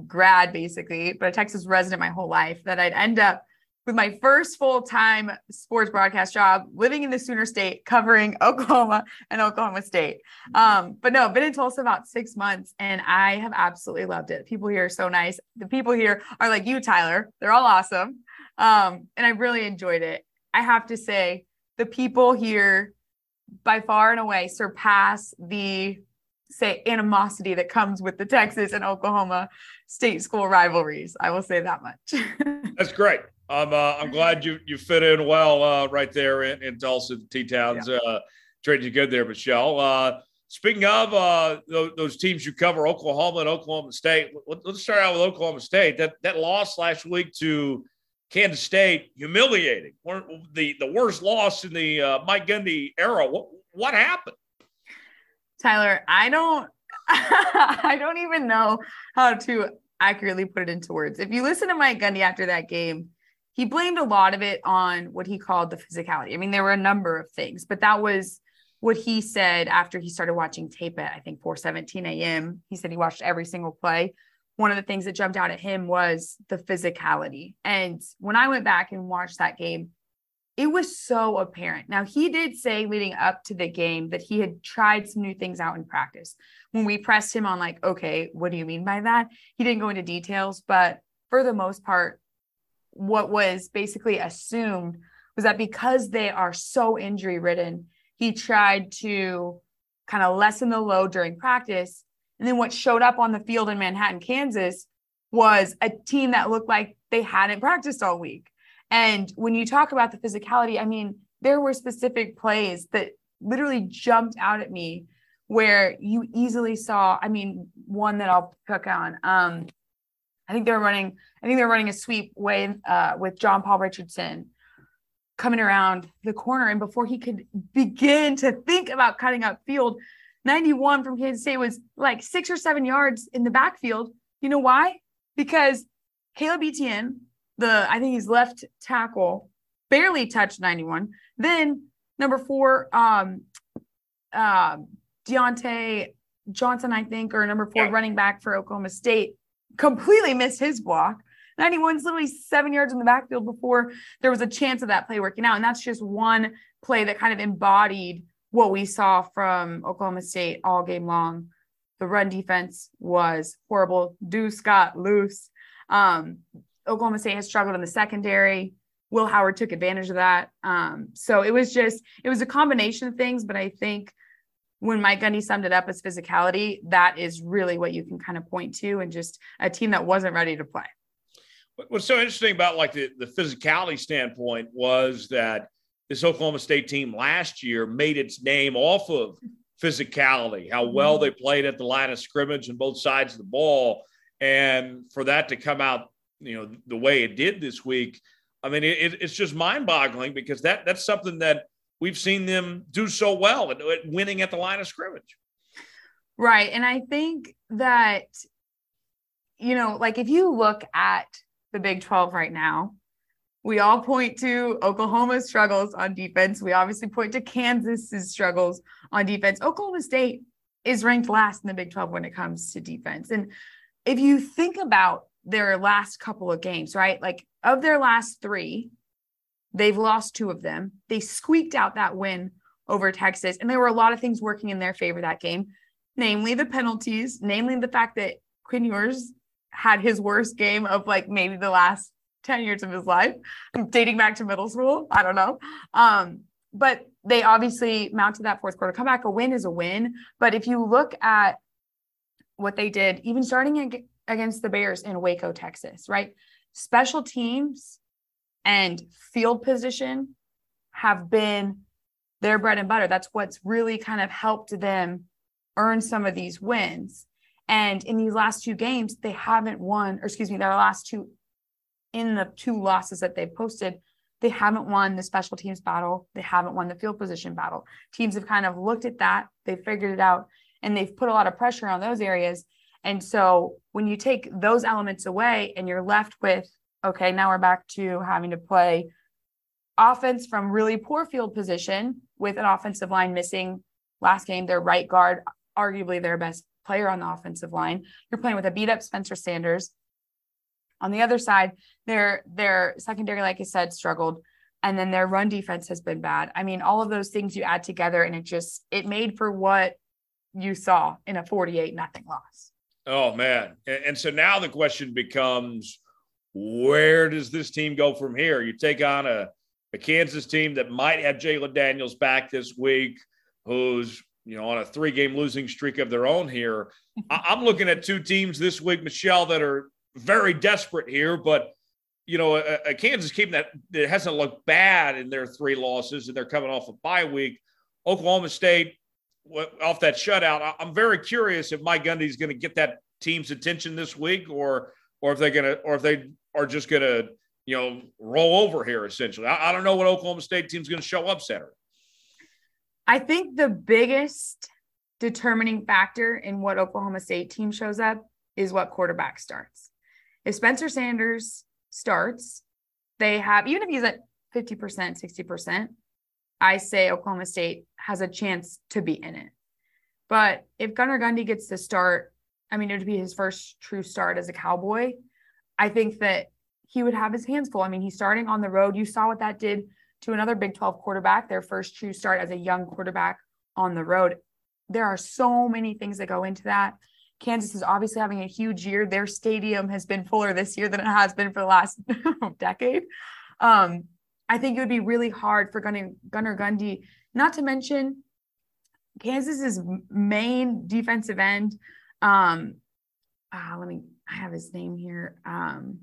grad, basically, but a Texas resident my whole life, that I'd end up with my first full time sports broadcast job living in the Sooner State, covering *laughs* Oklahoma and Oklahoma State. Um, but no, been in Tulsa about six months and I have absolutely loved it. People here are so nice. The people here are like you, Tyler. They're all awesome. Um, and I really enjoyed it. I have to say, the people here by far and away surpass the say animosity that comes with the Texas and Oklahoma state school rivalries. I will say that much. *laughs* That's great. I'm uh, I'm glad you you fit in well uh, right there in, in Tulsa. T Towns yeah. uh, treated you good there, Michelle. Uh, speaking of uh, those, those, teams you cover, Oklahoma and Oklahoma State. Let, us start out with Oklahoma State. That that loss last week to Kansas State, humiliating. The the worst loss in the uh, Mike Gundy era. What what happened? Tyler, I don't *laughs* I don't even know how to accurately put it into words. If you listen to Mike Gundy after that game, he blamed a lot of it on what he called the physicality. I mean, there were a number of things, but that was what he said after he started watching tape at I think 4:17 a.m. He said he watched every single play one of the things that jumped out at him was the physicality. And when I went back and watched that game, it was so apparent. Now, he did say leading up to the game that he had tried some new things out in practice. When we pressed him on, like, okay, what do you mean by that? He didn't go into details, but for the most part, what was basically assumed was that because they are so injury ridden, he tried to kind of lessen the load during practice and then what showed up on the field in Manhattan, Kansas was a team that looked like they hadn't practiced all week. And when you talk about the physicality, I mean, there were specific plays that literally jumped out at me where you easily saw, I mean, one that I'll pick on. Um, I think they're running, I think they're running a sweep way uh, with John Paul Richardson coming around the corner. And before he could begin to think about cutting up field, 91 from Kansas State was like six or seven yards in the backfield. You know why? Because Caleb Etienne, the I think he's left tackle, barely touched 91. Then number four, um, uh, Deontay Johnson, I think, or number four yeah. running back for Oklahoma State, completely missed his block. 91's literally seven yards in the backfield before there was a chance of that play working out. And that's just one play that kind of embodied what we saw from Oklahoma State all game long. The run defense was horrible. Deuce got loose. Um, Oklahoma State has struggled in the secondary. Will Howard took advantage of that. Um, so it was just, it was a combination of things, but I think when Mike Gundy summed it up as physicality, that is really what you can kind of point to and just a team that wasn't ready to play. What's so interesting about like the, the physicality standpoint was that this Oklahoma State team last year made its name off of physicality, how well mm-hmm. they played at the line of scrimmage and both sides of the ball. And for that to come out, you know, the way it did this week, I mean, it, it's just mind boggling because that that's something that we've seen them do so well at, at winning at the line of scrimmage. Right. And I think that, you know, like if you look at the Big 12 right now, we all point to Oklahoma's struggles on defense. We obviously point to Kansas's struggles on defense. Oklahoma State is ranked last in the Big 12 when it comes to defense. And if you think about their last couple of games, right? Like of their last three, they've lost two of them. They squeaked out that win over Texas. And there were a lot of things working in their favor that game, namely the penalties, namely the fact that Quinn Ewers had his worst game of like maybe the last 10 years of his life, dating back to middle school. I don't know. Um, but they obviously mounted that fourth quarter comeback. A win is a win. But if you look at what they did, even starting against the Bears in Waco, Texas, right? Special teams and field position have been their bread and butter. That's what's really kind of helped them earn some of these wins. And in these last two games, they haven't won, or excuse me, their last two in the two losses that they've posted, they haven't won the special teams battle. They haven't won the field position battle. Teams have kind of looked at that, they've figured it out, and they've put a lot of pressure on those areas. And so when you take those elements away and you're left with, okay, now we're back to having to play offense from really poor field position with an offensive line missing last game, their right guard, arguably their best player on the offensive line. You're playing with a beat up Spencer Sanders. On the other side, their their secondary, like I said, struggled. And then their run defense has been bad. I mean, all of those things you add together and it just it made for what you saw in a 48 nothing loss. Oh man. And so now the question becomes where does this team go from here? You take on a, a Kansas team that might have Jalon Daniels back this week, who's you know on a three game losing streak of their own here. *laughs* I'm looking at two teams this week, Michelle, that are very desperate here, but you know, a, a, Kansas team that, that hasn't looked bad in their three losses, and they're coming off a bye week. Oklahoma State off that shutout. I'm very curious if Mike Gundy is going to get that team's attention this week, or or if they're going to, or if they are just going to, you know, roll over here. Essentially, I, I don't know what Oklahoma State team's going to show up Saturday. I think the biggest determining factor in what Oklahoma State team shows up is what quarterback starts. If Spencer Sanders starts, they have, even if he's at 50%, 60%, I say Oklahoma State has a chance to be in it. But if Gunnar Gundy gets to start, I mean, it would be his first true start as a Cowboy. I think that he would have his hands full. I mean, he's starting on the road. You saw what that did to another Big 12 quarterback, their first true start as a young quarterback on the road. There are so many things that go into that. Kansas is obviously having a huge year. Their stadium has been fuller this year than it has been for the last *laughs* decade. Um, I think it would be really hard for Gunner, Gunnar Gundy, not to mention Kansas's main defensive end. Um, uh, let me, I have his name here. Um,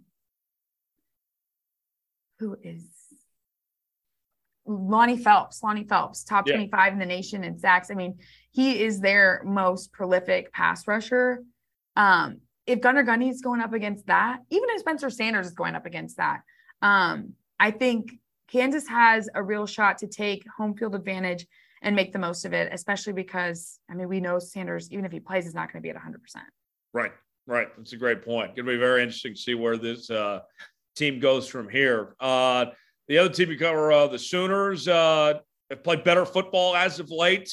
who is Lonnie Phelps, Lonnie Phelps, top yeah. 25 in the nation in sacks. I mean, he is their most prolific pass rusher. Um, if Gunnar Gundy is going up against that, even if Spencer Sanders is going up against that, um, I think Kansas has a real shot to take home field advantage and make the most of it, especially because, I mean, we know Sanders, even if he plays, is not going to be at 100%. Right, right. That's a great point. Going to be very interesting to see where this uh, team goes from here. Uh, the other team you cover, uh, the Sooners, uh, have played better football as of late.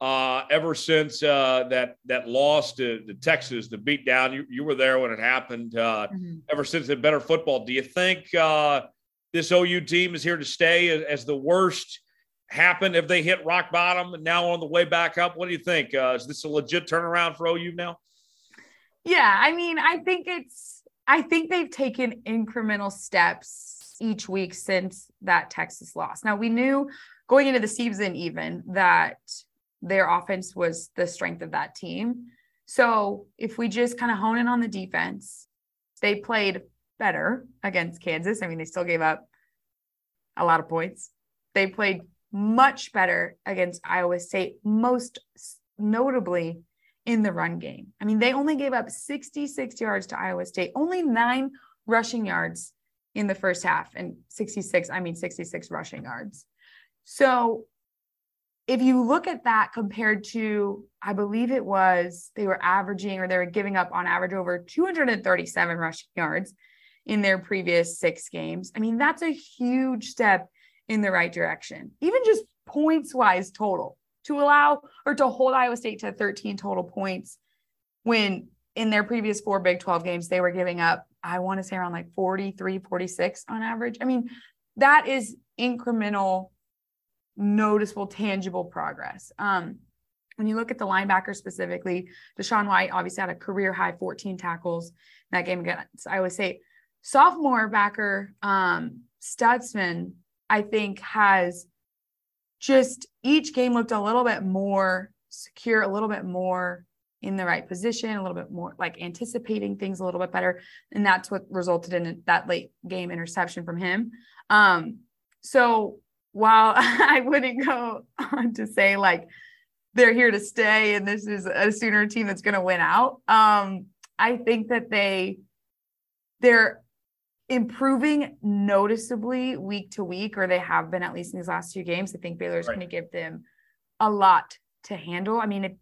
Uh, ever since uh, that that loss to, to Texas, the beatdown, you, you were there when it happened. Uh, mm-hmm. Ever since the better football, do you think uh, this OU team is here to stay as, as, the worst happened? If they hit rock bottom and now on the way back up, what do you think? Uh, is this a legit turnaround for OU now? Yeah, I mean, I think it's. I think they've taken incremental steps each week since that Texas loss. Now we knew going into the season even that their offense was the strength of that team. So if we just kind of hone in on the defense, they played better against Kansas. I mean, they still gave up a lot of points. They played much better against Iowa State, most notably in the run game. I mean, they only gave up 66 yards to Iowa State, only nine rushing yards in the first half and 66, I mean 66 rushing yards. So if you look at that compared to, I believe it was, they were averaging or they were giving up on average over 237 rushing yards in their previous six games. I mean, that's a huge step in the right direction, even just points wise total to allow or to hold Iowa State to 13 total points when in their previous four Big 12 games, they were giving up I want to say around like 43, 46 on average. I mean, that is incremental, noticeable, tangible progress. Um, when you look at the linebacker specifically, DaShaun White obviously had a career high 14 tackles in that game against Iowa State. Sophomore backer um, Stutsman, I think, has just each game looked a little bit more secure, a little bit more in the right position, a little bit more like anticipating things a little bit better. And that's what resulted in that late game interception from him. Um, so while *laughs* I wouldn't go on to say like they're here to stay and this is a sooner team that's going to win out, um, I think that they they're improving noticeably week to week, or they have been at least in these last two games. I think Baylor's right. going to give them a lot to handle. I mean, if,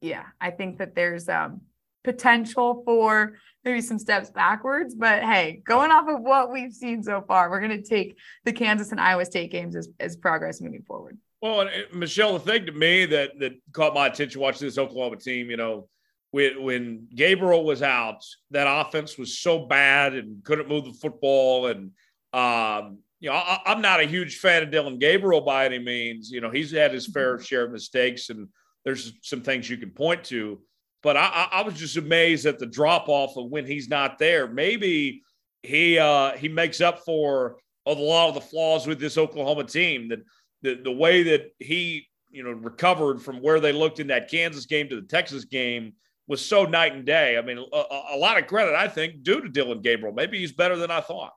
yeah, I think that there's um, potential for maybe some steps backwards, but hey, going off of what we've seen so far, we're going to take the Kansas and Iowa State games as, as progress moving forward. Well, and Michelle, the thing to me that that caught my attention watching this Oklahoma team, you know, when when Gabriel was out, that offense was so bad and couldn't move the football. And um, you know, I, am not a huge fan of Dillon Gabriel by any means. You know, he's had his fair mm-hmm. share of mistakes, and there's some things you can point to. But I, I was just amazed at the drop off of when he's not there. Maybe he uh, he makes up for a lot of the flaws with this Oklahoma team. That the the way that he you know recovered from where they looked in that Kansas game to the Texas game was so night and day. I mean, a, a, lot of credit, I think, due to Dillon Gabriel. Maybe he's better than I thought.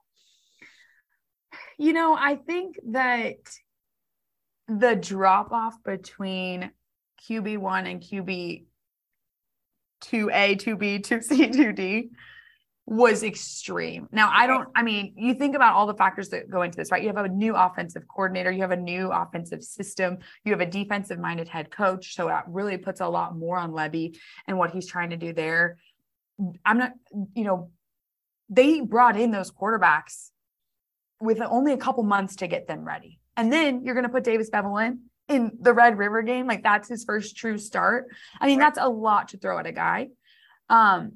You know, I think that the drop off between QB1 and QB 2A, 2B, 2C, 2D was extreme. Now, I don't, I mean, you think about all the factors that go into this, right? You have a new offensive coordinator, you have a new offensive system, you have a defensive minded head coach. So that really puts a lot more on Lebby and what he's trying to do there. I'm not, you know, they brought in those quarterbacks with only a couple months to get them ready. And then you're going to put Davis Beville in in the Red River game. Like that's his first true start. I mean, that's a lot to throw at a guy. Um,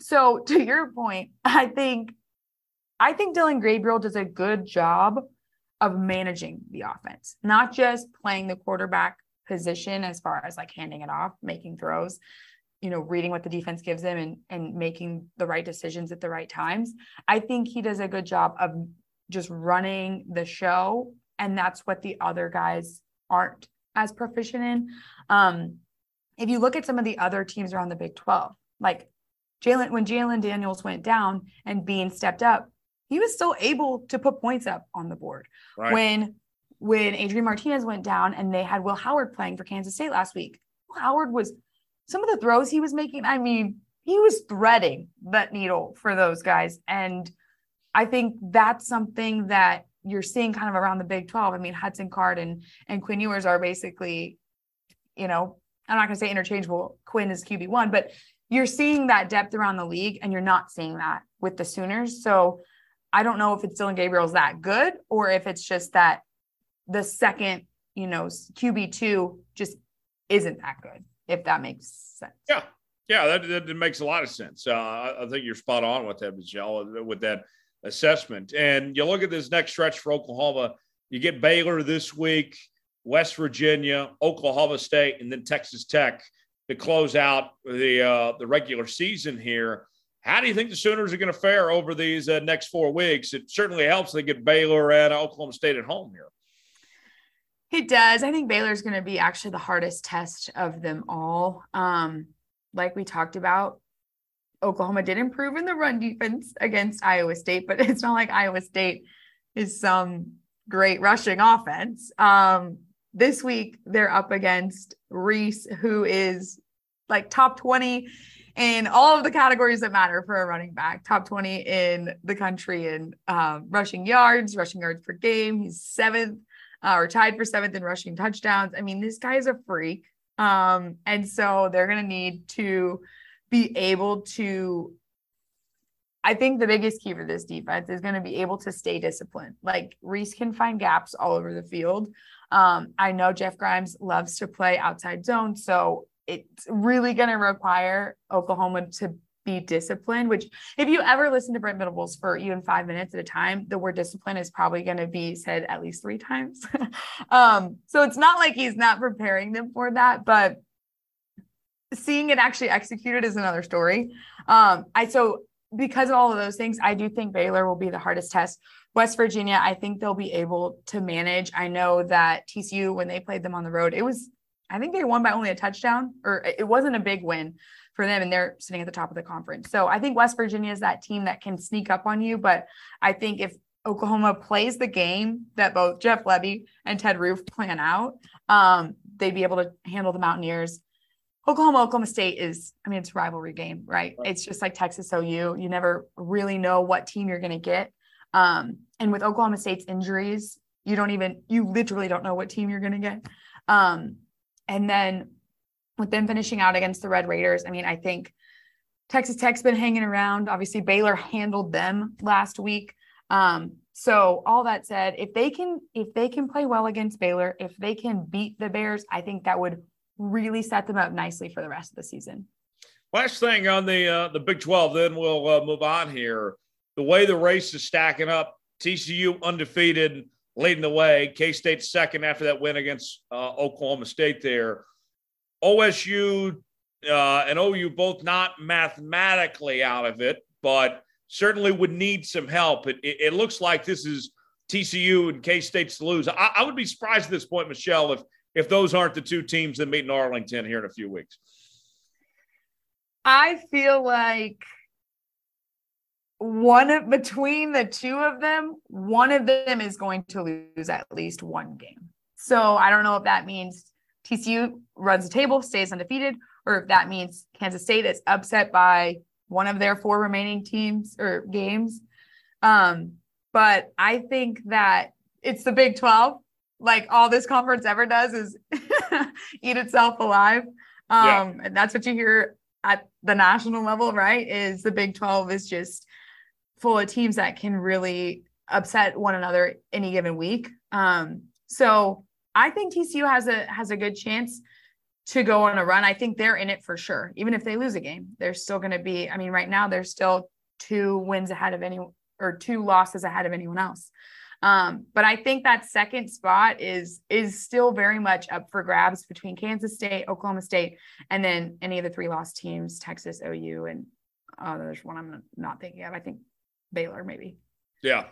so *laughs* to your point, I think I think Dillon Gabriel does a good job of managing the offense, not just playing the quarterback position as far as like handing it off, making throws, you know, reading what the defense gives him and and making the right decisions at the right times. I think he does a good job of just running the show and that's what the other guys aren't as proficient in. Um, if you look at some of the other teams around the Big 12, like Jalon, when Jalon Daniels went down and Bean stepped up, he was still able to put points up on the board. Right. When when Adrian Martinez went down and they had Will Howard playing for Kansas State last week, Will Howard was some of the throws he was making. I mean, he was threading that needle for those guys. And I think that's something that you're seeing kind of around the Big 12. I mean, Hudson Card and, and Quinn Ewers are basically, you know, I'm not going to say interchangeable. Quinn is QB1, but you're seeing that depth around the league and you're not seeing that with the Sooners. So I don't know if it's Dillon Gabriel's that good or if it's just that the second, you know, QB2 just isn't that good, if that makes sense. Yeah. Yeah, that, that makes a lot of sense. Uh, I, I think you're spot on with that, Michelle, with that assessment. And you look at this next stretch for Oklahoma, you get Baylor this week, West Virginia, Oklahoma State, and then Texas Tech to close out the uh, the regular season here. How do you think the Sooners are going to fare over these uh, next four weeks? It certainly helps they get Baylor and Oklahoma State at home here. It does. I think Baylor's going to be actually the hardest test of them all. Um, like we talked about, Oklahoma did improve in the run defense against Iowa State, but *laughs* it's not like Iowa State is some great rushing offense. Um, this week they're up against Reese, who is like top 20 in all of the categories that matter for a running back, top 20 in the country in um, rushing yards, rushing yards per game. He's seventh uh, or tied for seventh in rushing touchdowns. I mean, this guy is a freak. Um, and so they're going to need to be able to. I think the biggest key for this defense is going to be able to stay disciplined. Like Reese can find gaps all over the field. Um, I know Jeff Grimes loves to play outside zone, so it's really going to require Oklahoma to be disciplined. Which, if you ever listen to Brent Venables for even five minutes at a time, the word discipline is probably going to be said at least three times. *laughs* um, so it's not like he's not preparing them for that, but seeing it actually executed is another story. Um, I so because of all of those things, I do think Baylor will be the hardest test West Virginia, I think they'll be able to manage. I know that TCU, when they played them on the road, it was, I think they won by only a touchdown, or it wasn't a big win for them, and they're sitting at the top of the conference. So I think West Virginia is that team that can sneak up on you. But I think if Oklahoma plays the game that both Jeff Lebby and Ted Roof plan out, um, they'd be able to handle the Mountaineers. Oklahoma, Oklahoma State is, I mean, it's a rivalry game, right? right. It's just like Texas OU. You never really know what team you're going to get. Um, and with Oklahoma State's injuries, you don't even, you literally don't know what team you're going to get. Um, and then with them finishing out against the Red Raiders, I mean, I think Texas Tech's been hanging around. Obviously, Baylor handled them last week. Um, so all that said, if they can, if they can play well against Baylor, if they can beat the Bears, I think that would really set them up nicely for the rest of the season. Last thing on the uh, the Big Twelve, then we'll uh, move on here the way the race is stacking up, TCU undefeated, leading the way. K State second after that win against uh, Oklahoma State there. OSU uh, and OU both not mathematically out of it, but certainly would need some help. It, it, it looks like this is TCU and K State's to lose. I, I would be surprised at this point, Michelle, if if those aren't the two teams that meet in Arlington here in a few weeks. I feel like one of between the two of them, one of them is going to lose at least one game. So I don't know if that means TCU runs the table, stays undefeated, or if that means Kansas State is upset by one of their four remaining teams or games. Um, but I think that it's the Big 12. Like all this conference ever does is *laughs* eat itself alive. Um, yeah. and that's what you hear at the national level, right? Is the Big 12 is just full of teams that can really upset one another any given week. Um, so I think TCU has a has a good chance to go on a run. I think they're in it for sure. Even if they lose a game, they're still going to be. I mean, right now they're still two wins ahead of any or two losses ahead of anyone else. Um, but I think that second spot is is still very much up for grabs between Kansas State, Oklahoma State, and then any of the three lost teams, Texas, OU, and uh, there's one I'm not thinking of. I think Baylor, maybe. Yeah,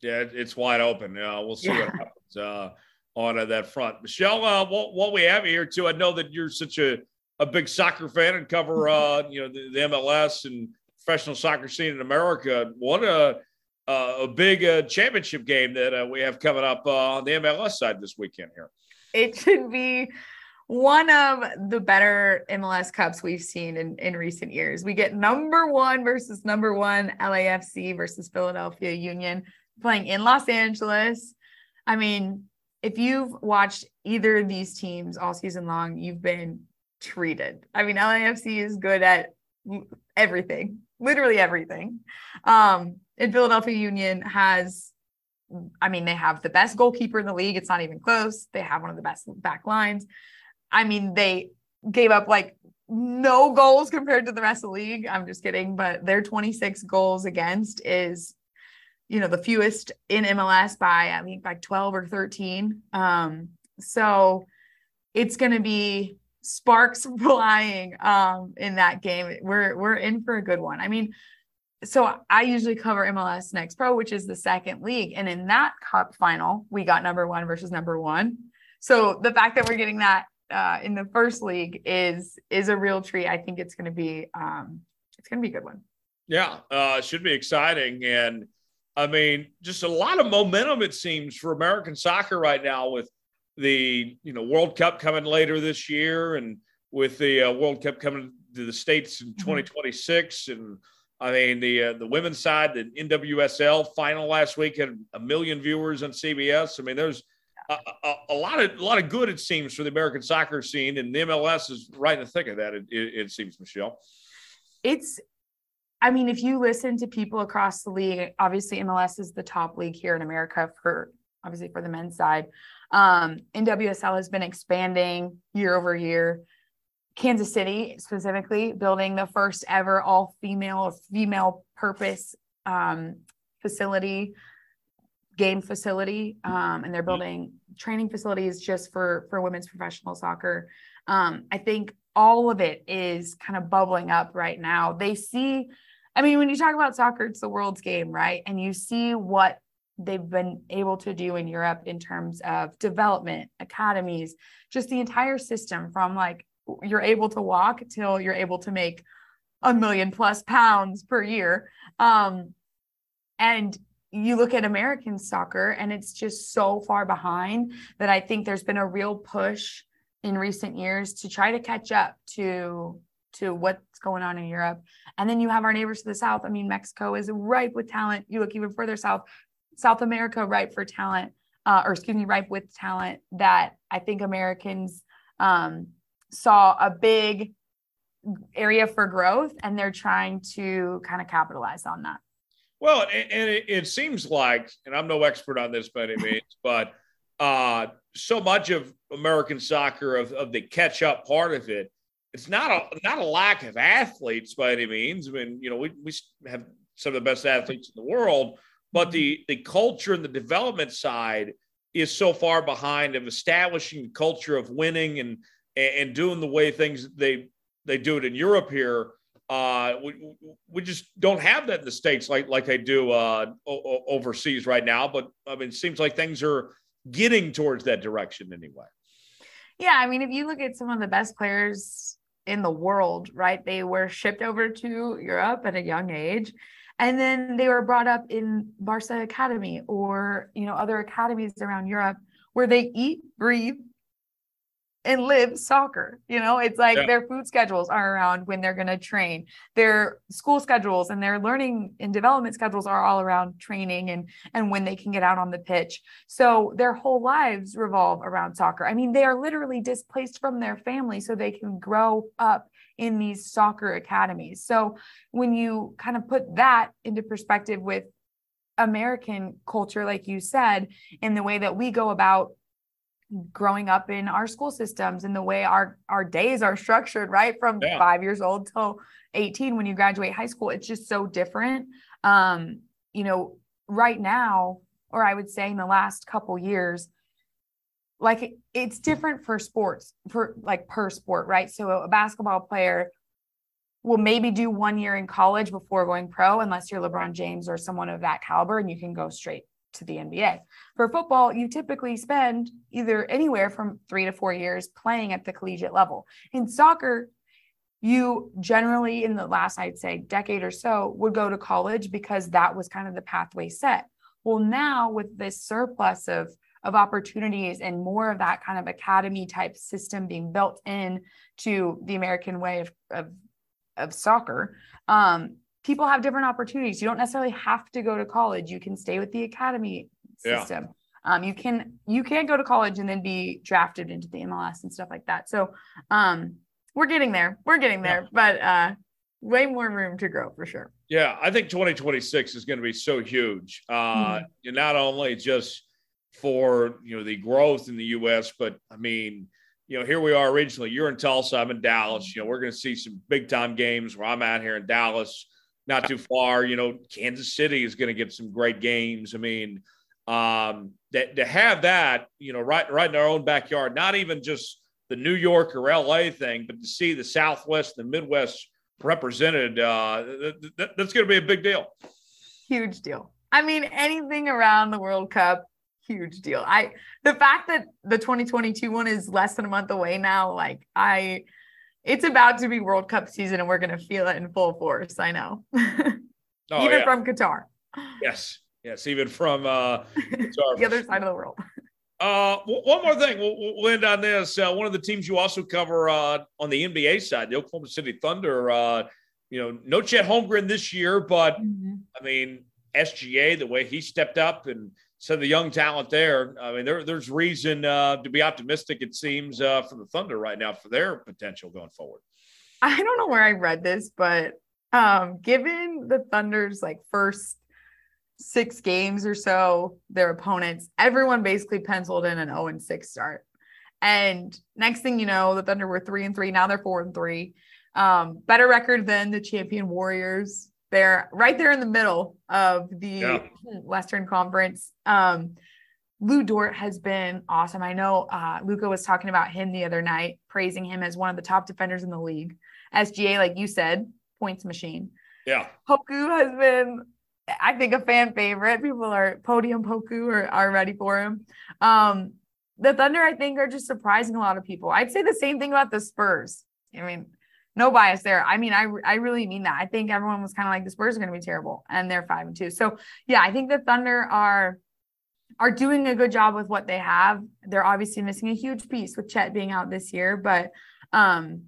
yeah, it's wide open. Uh, we'll see yeah. what happens uh, on uh, that front. Michelle, uh, what, what we have here too, I know that you're such a, a big soccer fan and cover uh, you know the, the, MLS and professional soccer scene in America. What a a big uh, championship game that uh, we have coming up uh, on the MLS side this weekend here. It should be one of the better MLS Cups we've seen in, in recent years. We get number one versus number one LAFC versus Philadelphia Union playing in Los Angeles. I mean, if you've watched either of these teams all season long, you've been treated. I mean, LAFC is good at everything, literally everything. Um, and Philadelphia Union has, I mean, they have the best goalkeeper in the league. It's not even close. They have one of the best back lines. I mean, they gave up like no goals compared to the rest of the league. I'm just kidding, but their 26 goals against is, you know, the fewest in MLS by I think by 12 or 13. Um, so it's going to be sparks *laughs* flying um, in that game. We're we're in for a good one. I mean, so I usually cover MLS Next Pro, which is the second league, and in that cup final, we got number one versus number one. So the fact that we're getting that uh, in the first league is is a real treat. I think it's going to be um, it's going to be a good one. Yeah, uh, should be exciting, and I mean, just a lot of momentum it seems for American soccer right now with the you know World Cup coming later this year, and with the uh, World Cup coming to the states in 2026, mm-hmm. and I mean the uh, the women's side, the NWSL final last week had a million viewers on CBS. I mean, there's a, a, lot of a lot of good it seems for the American soccer scene, and the MLS is right in the thick of that. It, it, it seems, Michelle. It's, I mean, if you listen to people across the league, obviously MLS is the top league here in America for obviously for the men's side. Um, NWSL has been expanding year over year. Kansas City specifically building the first ever all female female purpose um, facility game facility um, and they're mm-hmm. building training facilities just for for women's professional soccer um, i think all of it is kind of bubbling up right now they see i mean when you talk about soccer it's the world's game right and you see what they've been able to do in Europe in terms of development, academies, just the entire system from like you're able to walk till you're able to make a million plus pounds per year. Um, and you look at American soccer and it's just so far behind that I think there's been a real push in recent years to try to catch up to to what's going on in Europe. And then you have our neighbors to the south. I mean, Mexico is ripe with talent. You look even further south, South America ripe for talent, uh, or excuse me, ripe with talent that I think Americans um, saw a big area for growth and they're trying to kind of capitalize on that. Well, and, and it, it, seems like, and I'm no expert on this by any *laughs* means, but uh, so much of American soccer, of, of the catch up part of it, it's not a not a lack of athletes by any means. I mean, you know, we, we have some of the best athletes in the world, but the the culture and the development side is so far behind of establishing the culture of winning and and doing the way things they they do it in Europe here. Uh, we, we just don't have that in the states like like they do uh, overseas right now. But I mean, it seems like things are getting towards that direction anyway. Yeah, I mean, if you look at some of the best players in the world, right? They were shipped over to Europe at a young age. And then they were brought up in Barca Academy or, you know, other academies around Europe where they eat, breathe, and live soccer. You know, it's like yeah. their food schedules are around when they're going to train. Their school schedules and their learning and development schedules are all around training and and when they can get out on the pitch. So their whole lives revolve around soccer. I mean, they are literally displaced from their family so they can grow up in these soccer academies. So when you kind of put that into perspective with American culture, like you said, in the way that we go about growing up in our school systems and the way our our days are structured right from yeah. 5 years old till 18 when you graduate high school it's just so different um you know right now or i would say in the last couple years like it's different for sports for like per sport right so a basketball player will maybe do one year in college before going pro unless you're lebron james or someone of that caliber and you can go straight to the NBA. For football, you typically spend either anywhere from three to four years playing at the collegiate level. In soccer, you generally, in the last, I'd say, decade or so, would go to college because that was kind of the pathway set. Well, now with this surplus of of opportunities and more of that kind of academy type system being built in to the American way of, of, of soccer, um, people have different opportunities. You don't necessarily have to go to college. You can stay with the academy system. Yeah. Um, you can you can go to college and then be drafted into the MLS and stuff like that. So um, we're getting there. We're getting there, but uh, way more room to grow for sure. Yeah, I think 2026 is going to be so huge. Uh, mm-hmm. Not only just for you know the growth in the U.S., but I mean, you know, here we are originally. You're in Tulsa, I'm in Dallas. You know, we're going to see some big time games where I'm out here in Dallas not too far. You know, Kansas City is going to get some great games. I mean, um, that to have that, you know, right right in our own backyard, not even just the New York or LA thing, but to see the Southwest the Midwest represented, uh, th- th- that's going to be a big deal. Huge deal. I mean, anything around the World Cup, huge deal. I the fact that the 2022 one is less than a month away now, like I it's about to be World Cup season and we're going to feel it in full force. I know. *laughs* oh, even yeah. from Qatar. Yes. Yes. Even from uh, *laughs* the other side of the world. *laughs* Uh, one more thing. We'll, we'll end on this. Uh, one of the teams you also cover uh, on the NBA side, the Oklahoma City Thunder. Uh, you know, no Chet Holmgren this year, but mm-hmm. I mean, SGA, the way he stepped up and so the young talent there. I mean, there, there's reason uh, to be optimistic. It seems uh, for the Thunder right now for their potential going forward. I don't know where I read this, but um, given the Thunder's like first six games or so, their opponents, everyone basically penciled in an 0 and 6 start. And next thing you know, the Thunder were three and three. Now they're four and three. Um, better record than the champion Warriors. They're right there in the middle of the yeah. Western Conference. Um, Lu Dort has been awesome. I know uh, Luka was talking about him the other night, praising him as one of the top defenders in the league. SGA, like you said, points machine. Yeah. Poku has been I think a fan favorite. People are podium poku or are ready for him. Um, the Thunder, I think, are just surprising a lot of people. I'd say the same thing about the Spurs. I mean, no bias there. I mean, I I really mean that. I think everyone was kind of like the Spurs are going to be terrible, and they're five and two. So yeah, I think the Thunder are are doing a good job with what they have. They're obviously missing a huge piece with Chet being out this year, but um,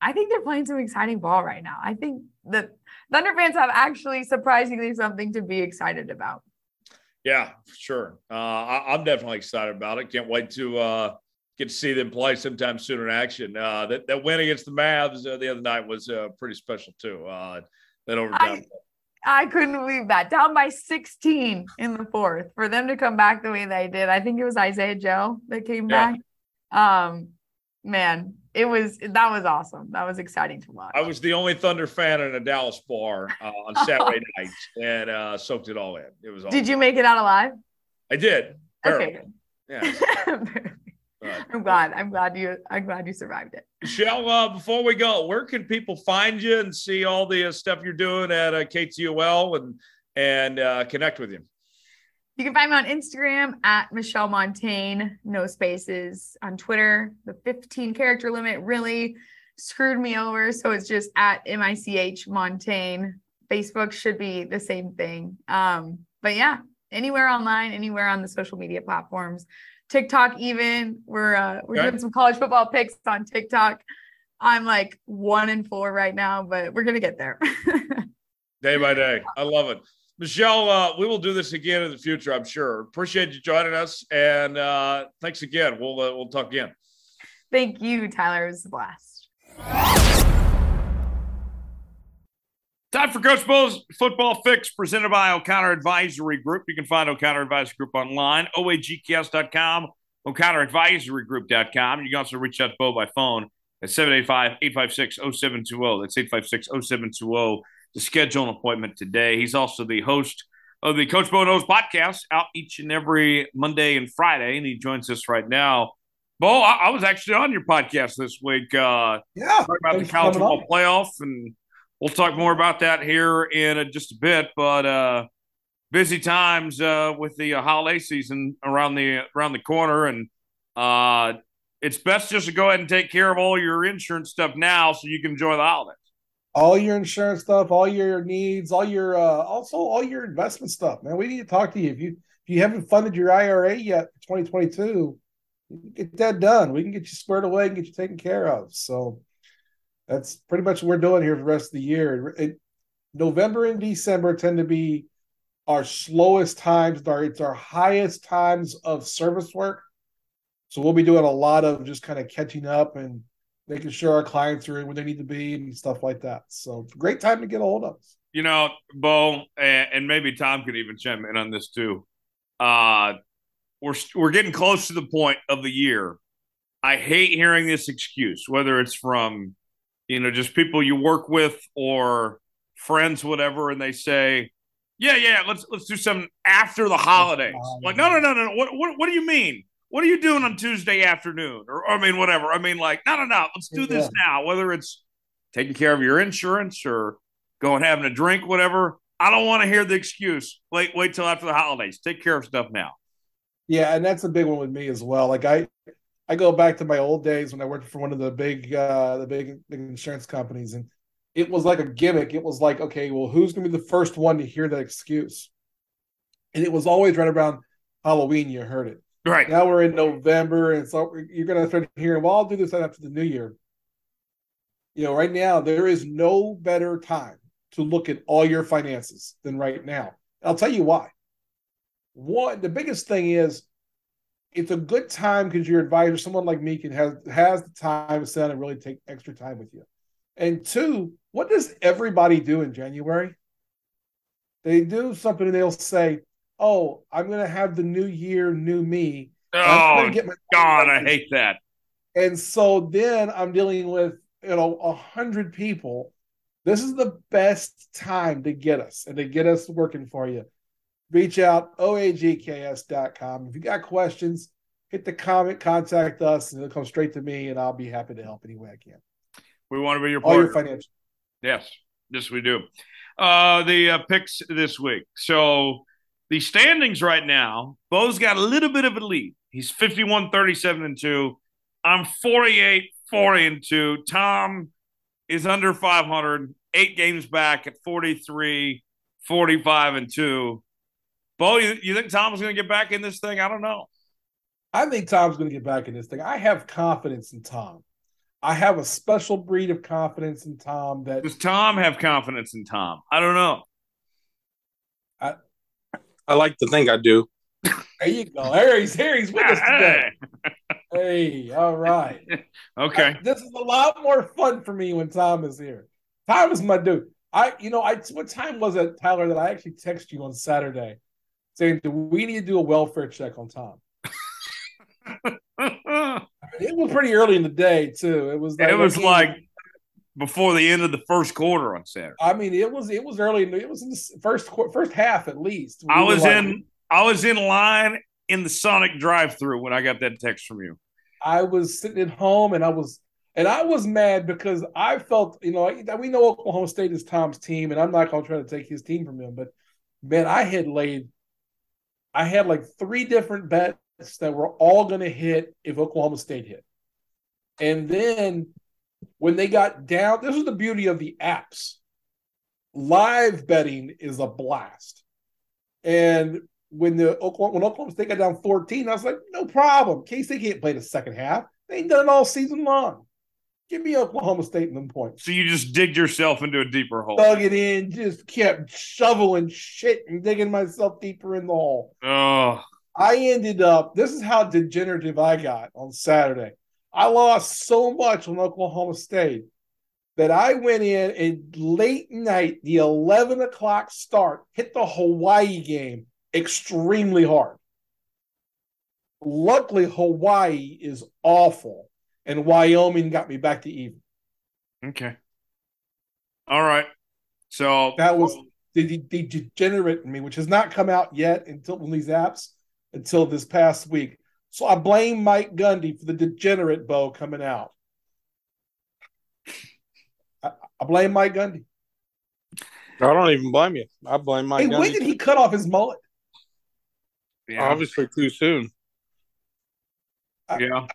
I think they're playing some exciting ball right now. I think the Thunder fans have actually surprisingly something to be excited about. Yeah, sure. Uh, I, am definitely excited about it. Can't wait to uh, get to see them play sometime soon in action. Uh, that, that win against the Mavs uh, the other night was uh, pretty special too. Uh, that overtime. I, I couldn't believe that. Down by 16 in the fourth for them to come back the way they did. I think it was Isaiah Joe that came yeah. back. Um, man, it was that was awesome. That was exciting to watch. I was the only Thunder fan in a Dallas bar uh, on *laughs* Saturday night and uh, soaked it all in. It was. Awesome. Did you make it out alive? I did. Okay. Yeah. *laughs* I'm glad. I'm glad you. I'm glad you survived it. Michelle, uh, before we go, where can people find you and see all the uh, stuff you're doing at uh, KTOL and and uh, connect with you? You can find me on Instagram at Michelle Montaigne, no spaces. On Twitter, the 15 character limit really screwed me over. So it's just at M I C H Montaigne. Facebook should be the same thing. Um, but yeah, anywhere online, anywhere on the social media platforms. TikTok, even we're uh, we're okay. doing some college football picks on TikTok. I'm like one in four right now, but we're gonna get there. *laughs* day by day, I love it. Michelle, uh, we will do this again in the future, I'm sure. Appreciate you joining us, and uh, thanks again. We'll uh, we'll talk again. Thank you, Tyler. It was a blast. Time for Coach Bo's football fix presented by O'Connor Advisory Group. You can find O'Connor Advisory Group online, oagks.com, o'connoradvisorygroup.com. You can also reach out to Bo by phone at 785 856 0720. That's 856 0720 to schedule an appointment today. He's also the host of the Coach Bo Knows podcast out each and every Monday and Friday, and he joins us right now. Bo, I, I was actually on your podcast this week. Uh, yeah, about the college football playoff, and we'll talk more about that here in just a bit. But uh, busy times uh, with the uh, holiday season around the around the corner, and uh, it's best just to go ahead and take care of all your insurance stuff now, so you can enjoy the holidays all your insurance stuff, all your needs, all your uh, also all your investment stuff, man. We need to talk to you if you if you haven't funded your IRA yet for 2022. Get that done. We can get you squared away and get you taken care of. So that's pretty much what we're doing here for the rest of the year. It, November and December tend to be our slowest times. Our it's our highest times of service work. So we'll be doing a lot of just kind of catching up and making sure our clients are in where they need to be and stuff like that. So great time to get a hold of us. You know, Bo, and maybe Tom could even chime in on this too. Uh, we're we're getting close to the point of the year. I hate hearing this excuse, whether it's from you know just people you work with or friends, whatever, and they say, "Yeah, yeah, let's let's do something after the holidays." Like, no, no, no, no. What what what do you mean? what are you doing on Tuesday afternoon? Or, or I mean, whatever. I mean, like, no, no, no, let's do this now. Whether it's taking care of your insurance or going having a drink, whatever. I don't want to hear the excuse. Wait, wait till after the holidays. Take care of stuff now. Yeah, and that's a big one with me as well. Like I, I go back to my old days when I worked for one of the big, uh, the big, big insurance companies, and it was like a gimmick. It was like, okay, well, who's going to be the first one to hear that excuse? And it was always right around Halloween. You heard it. Right. Now we're in November, and so you're going to start hearing, well, I'll do this after the new year. You know, right now, there is no better time to look at all your finances than right now. I'll tell you why. One, the biggest thing is it's a good time because your advisor, someone like me, can has has the time to sit and really take extra time with you. And two, what does everybody do in January? They do something and they'll say, oh, I'm going to have the new year, new me. Oh, get my God, I hate that. And so then I'm dealing with, you know, a hundred people. This is the best time to get us and to get us working for you. Reach out, oagks.com. If you got questions, hit the comment, contact us, and it'll come straight to me, and I'll be happy to help any way I can. We want to be your partner. All your financial. Yes. Yes, we do. Uh, the uh, picks this week. So the standings right now, Bo's got a little bit of a lead. He's 51, 37, and 2. I'm 48, 40, and 2. Tom is under 500, eight games back at 43, 45, and 2. Bo, you, you think Tom's going to get back in this thing? I don't know. I think Tom's going to get back in this thing. I have confidence in Tom. I have a special breed of confidence in Tom that Does Tom have confidence in Tom? I don't know. I I like to think I do. there you go. There he's here. He's with us today. *laughs* Hey, all right. *laughs* okay. this is a lot more fun for me when Tom is here. Tom is my dude. I, you know, I what time was it, Tyler, that I actually texted you on Saturday saying, "Do we need to do a welfare check on Tom?" *laughs* it was pretty early in the day too. It was. Like, it was like before the end of the first quarter on Saturday. I mean, it was it was early. It was in the first first half at least. We I was like- in I was in line in the Sonic drive-through when I got that text from you. I was sitting at home and I was and I was mad because I felt, you know, we know Oklahoma State is Tom's team, and I'm not going to try to take his team from him, but man, I had laid, I had like three different bets that were all going to hit if Oklahoma State hit, and then when they got down, this is the beauty of the apps. Live betting is a blast, and when the Oklahoma, when Oklahoma State got down 14, I was like, no problem. K State can't play the second half. They ain't done it all season long. Give me Oklahoma State in them points. So you just digged yourself into a deeper hole. Dug it in, just kept shoveling shit and digging myself deeper in the hole. Oh, I ended up, this is how degenerative I got on Saturday. I lost so much on Oklahoma State that I went in and late night, the 11 o'clock start, hit the Hawaii game extremely hard. Luckily, Hawaii is awful, and Wyoming got me back to even. okay. All right. So That was the, the, the degenerate in me, which has not come out yet until in these apps until this past week. So I blame Mike Gundy for the degenerate Bo coming out. I, I blame Mike Gundy. I don't even blame you. I blame Mike. Hey, gun. when did he cut off his mullet? yeah. Obviously, too soon. Yeah.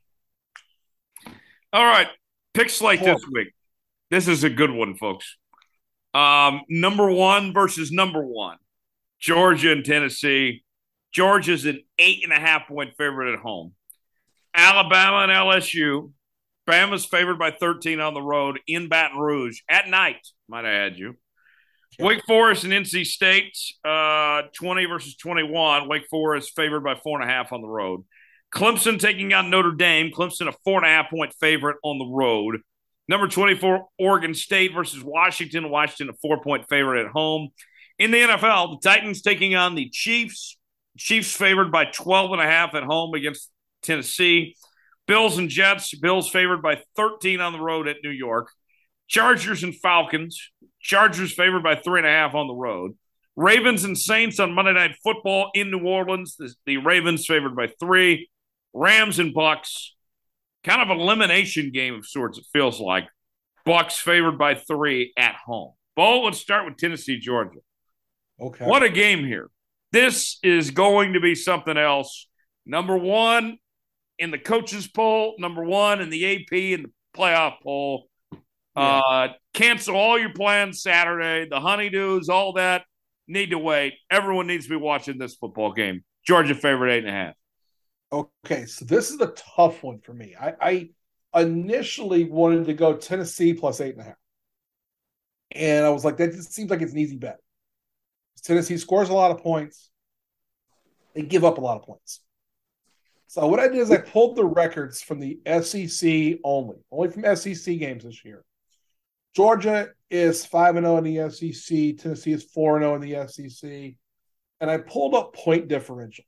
All right. Pick slate this week. This is a good one, folks. Um, number one versus number one. Georgia and Tennessee. Georgia's an eight and a half point favorite at home. Alabama and LSU. Bama's favored by 13 on the road in Baton Rouge at night, might I add you. Wake Forest and NC State, uh, 20 versus 21. Wake Forest favored by four and a half on the road. Clemson taking on Notre Dame. Clemson a four and a half point favorite on the road. Number 24, Oregon State versus Washington. Washington a four point favorite at home. In the NFL, the Titans taking on the Chiefs. Chiefs favored by 12 and a half at home against Tennessee. Bills and Jets. Bills favored by 13 on the road at New York. Chargers and Falcons. Chargers favored by three and a half on the road. Ravens and Saints on Monday Night Football in New Orleans. The, the Ravens favored by three. Rams and Bucks. Kind of elimination game of sorts, it feels like. Bucks favored by three at home. Bo, let's start with Tennessee, Georgia. Okay. What a game here. This is going to be something else. Number one in the coaches poll, number one in the AP and the playoff poll. Uh, cancel all your plans Saturday. The honeydews, all that need to wait. Everyone needs to be watching this football game. Georgia favorite eight and a half. Okay, so this is a tough one for me. I, I initially wanted to go Tennessee plus eight and a half. And I was like, that just seems like it's an easy bet. Tennessee scores a lot of points. They give up a lot of points. So what I did is I pulled the records from the SEC only, only from SEC games this year. Georgia is 5 and 0 in the SEC, Tennessee is 4 and 0 in the SEC, and I pulled up point differential.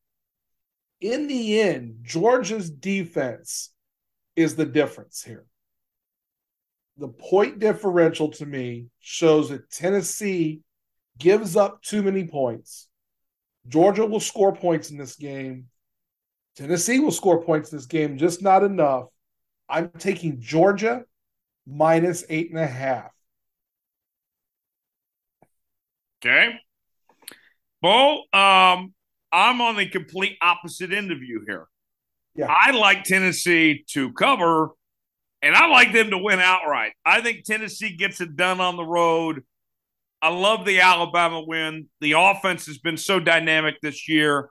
In the end, Georgia's defense is the difference here. The point differential to me shows that Tennessee gives up too many points. Georgia will score points in this game. Tennessee will score points in this game, just not enough. I'm taking Georgia minus eight and a half. Okay. Bo, um, I'm on the complete opposite end of you here. Yeah. I like Tennessee to cover, and I like them to win outright. I think Tennessee gets it done on the road. I love the Alabama win. The offense has been so dynamic this year.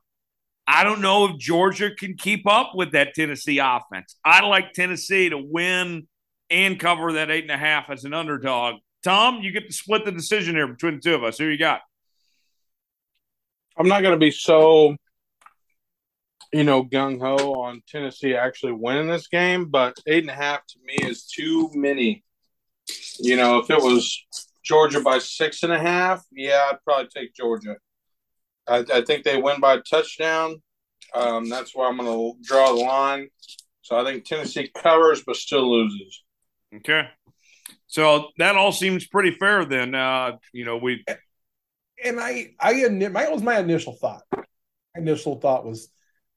I don't know if Georgia can keep up with that Tennessee offense. I like Tennessee to win and cover that eight and a half as an underdog. Tom, you get to split the decision here between the two of us. Who you got? I'm not going to be so, you know, gung ho on Tennessee actually winning this game, but eight and a half to me is too many. You know, if it was Georgia by six and a half, yeah, I'd probably take Georgia. I, I think they win by a touchdown. Um, that's where I'm going to draw the line. So I think Tennessee covers, but still loses. Okay. So that all seems pretty fair then. Uh, you know, we and I, I, my was my initial thought. My initial thought was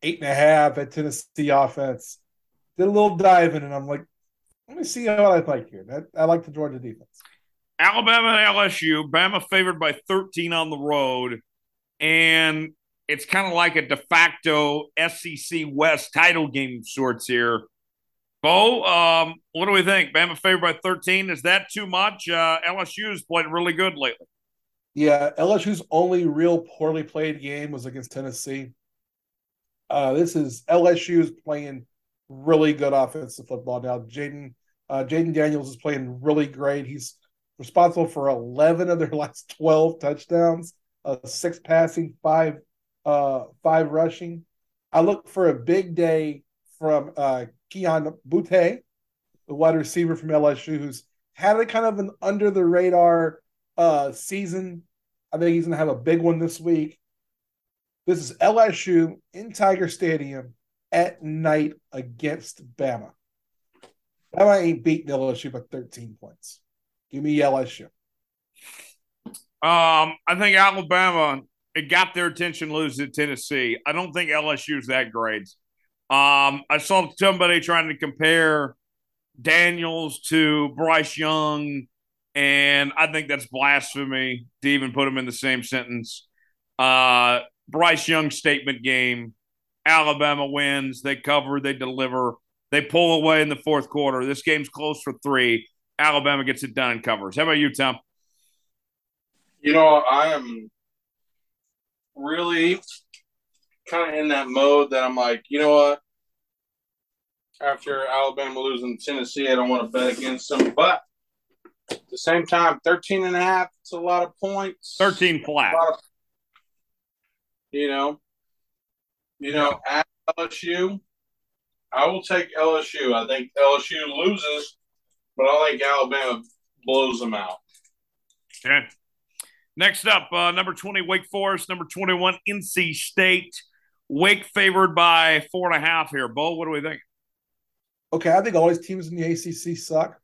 eight and a half at Tennessee offense. Did a little diving, and I'm like, let me see how I like here. I like the Georgia defense. Alabama and LSU. Bama favored by 13 on the road, and it's kind of like a de facto SEC West title game of sorts here. Bo, um, what do we think? Bama favored by 13. Is that too much? Uh, LSU's played really good lately. Yeah, LSU's only real poorly played game was against Tennessee. Uh, this is LSU's playing really good offensive football now. Jayden uh, Jayden Daniels is playing really great. He's responsible for 11 of their *laughs* last 12 touchdowns, uh, six passing, five uh, five rushing. I look for a big day from uh, Kayshon Boutte, the wide receiver from LSU, who's had a kind of an under the radar uh, season. I think he's going to have a big one this week. This is LSU in Tiger Stadium at night against Bama. Bama ain't beating LSU by 13 points. Give me LSU. Um, I think Alabama it got their attention losing to Tennessee. I don't think LSU is that great. Um, I saw somebody trying to compare Daniels to Bryce Young and I think that's blasphemy to even put them in the same sentence. Uh, Bryce Young statement game. Alabama wins. They cover. They deliver. They pull away in the fourth quarter. This game's close for three. Alabama gets it done and covers. How about you, Tom? You know, I am really kind of in that mode that I'm like, you know what? After Alabama losing Tennessee, I don't want to bet against them. But at the same time, 13 and a half, it's a lot of points. 13 flat. Of, you know, you know, at LSU, I will take LSU. I think LSU loses, but I think Alabama blows them out. Okay. Next up, uh, number 20, Wake Forest. Number 21, NC State. Wake favored by four and a half here. Bo, what do we think? Okay, I think all these teams in the ACC suck.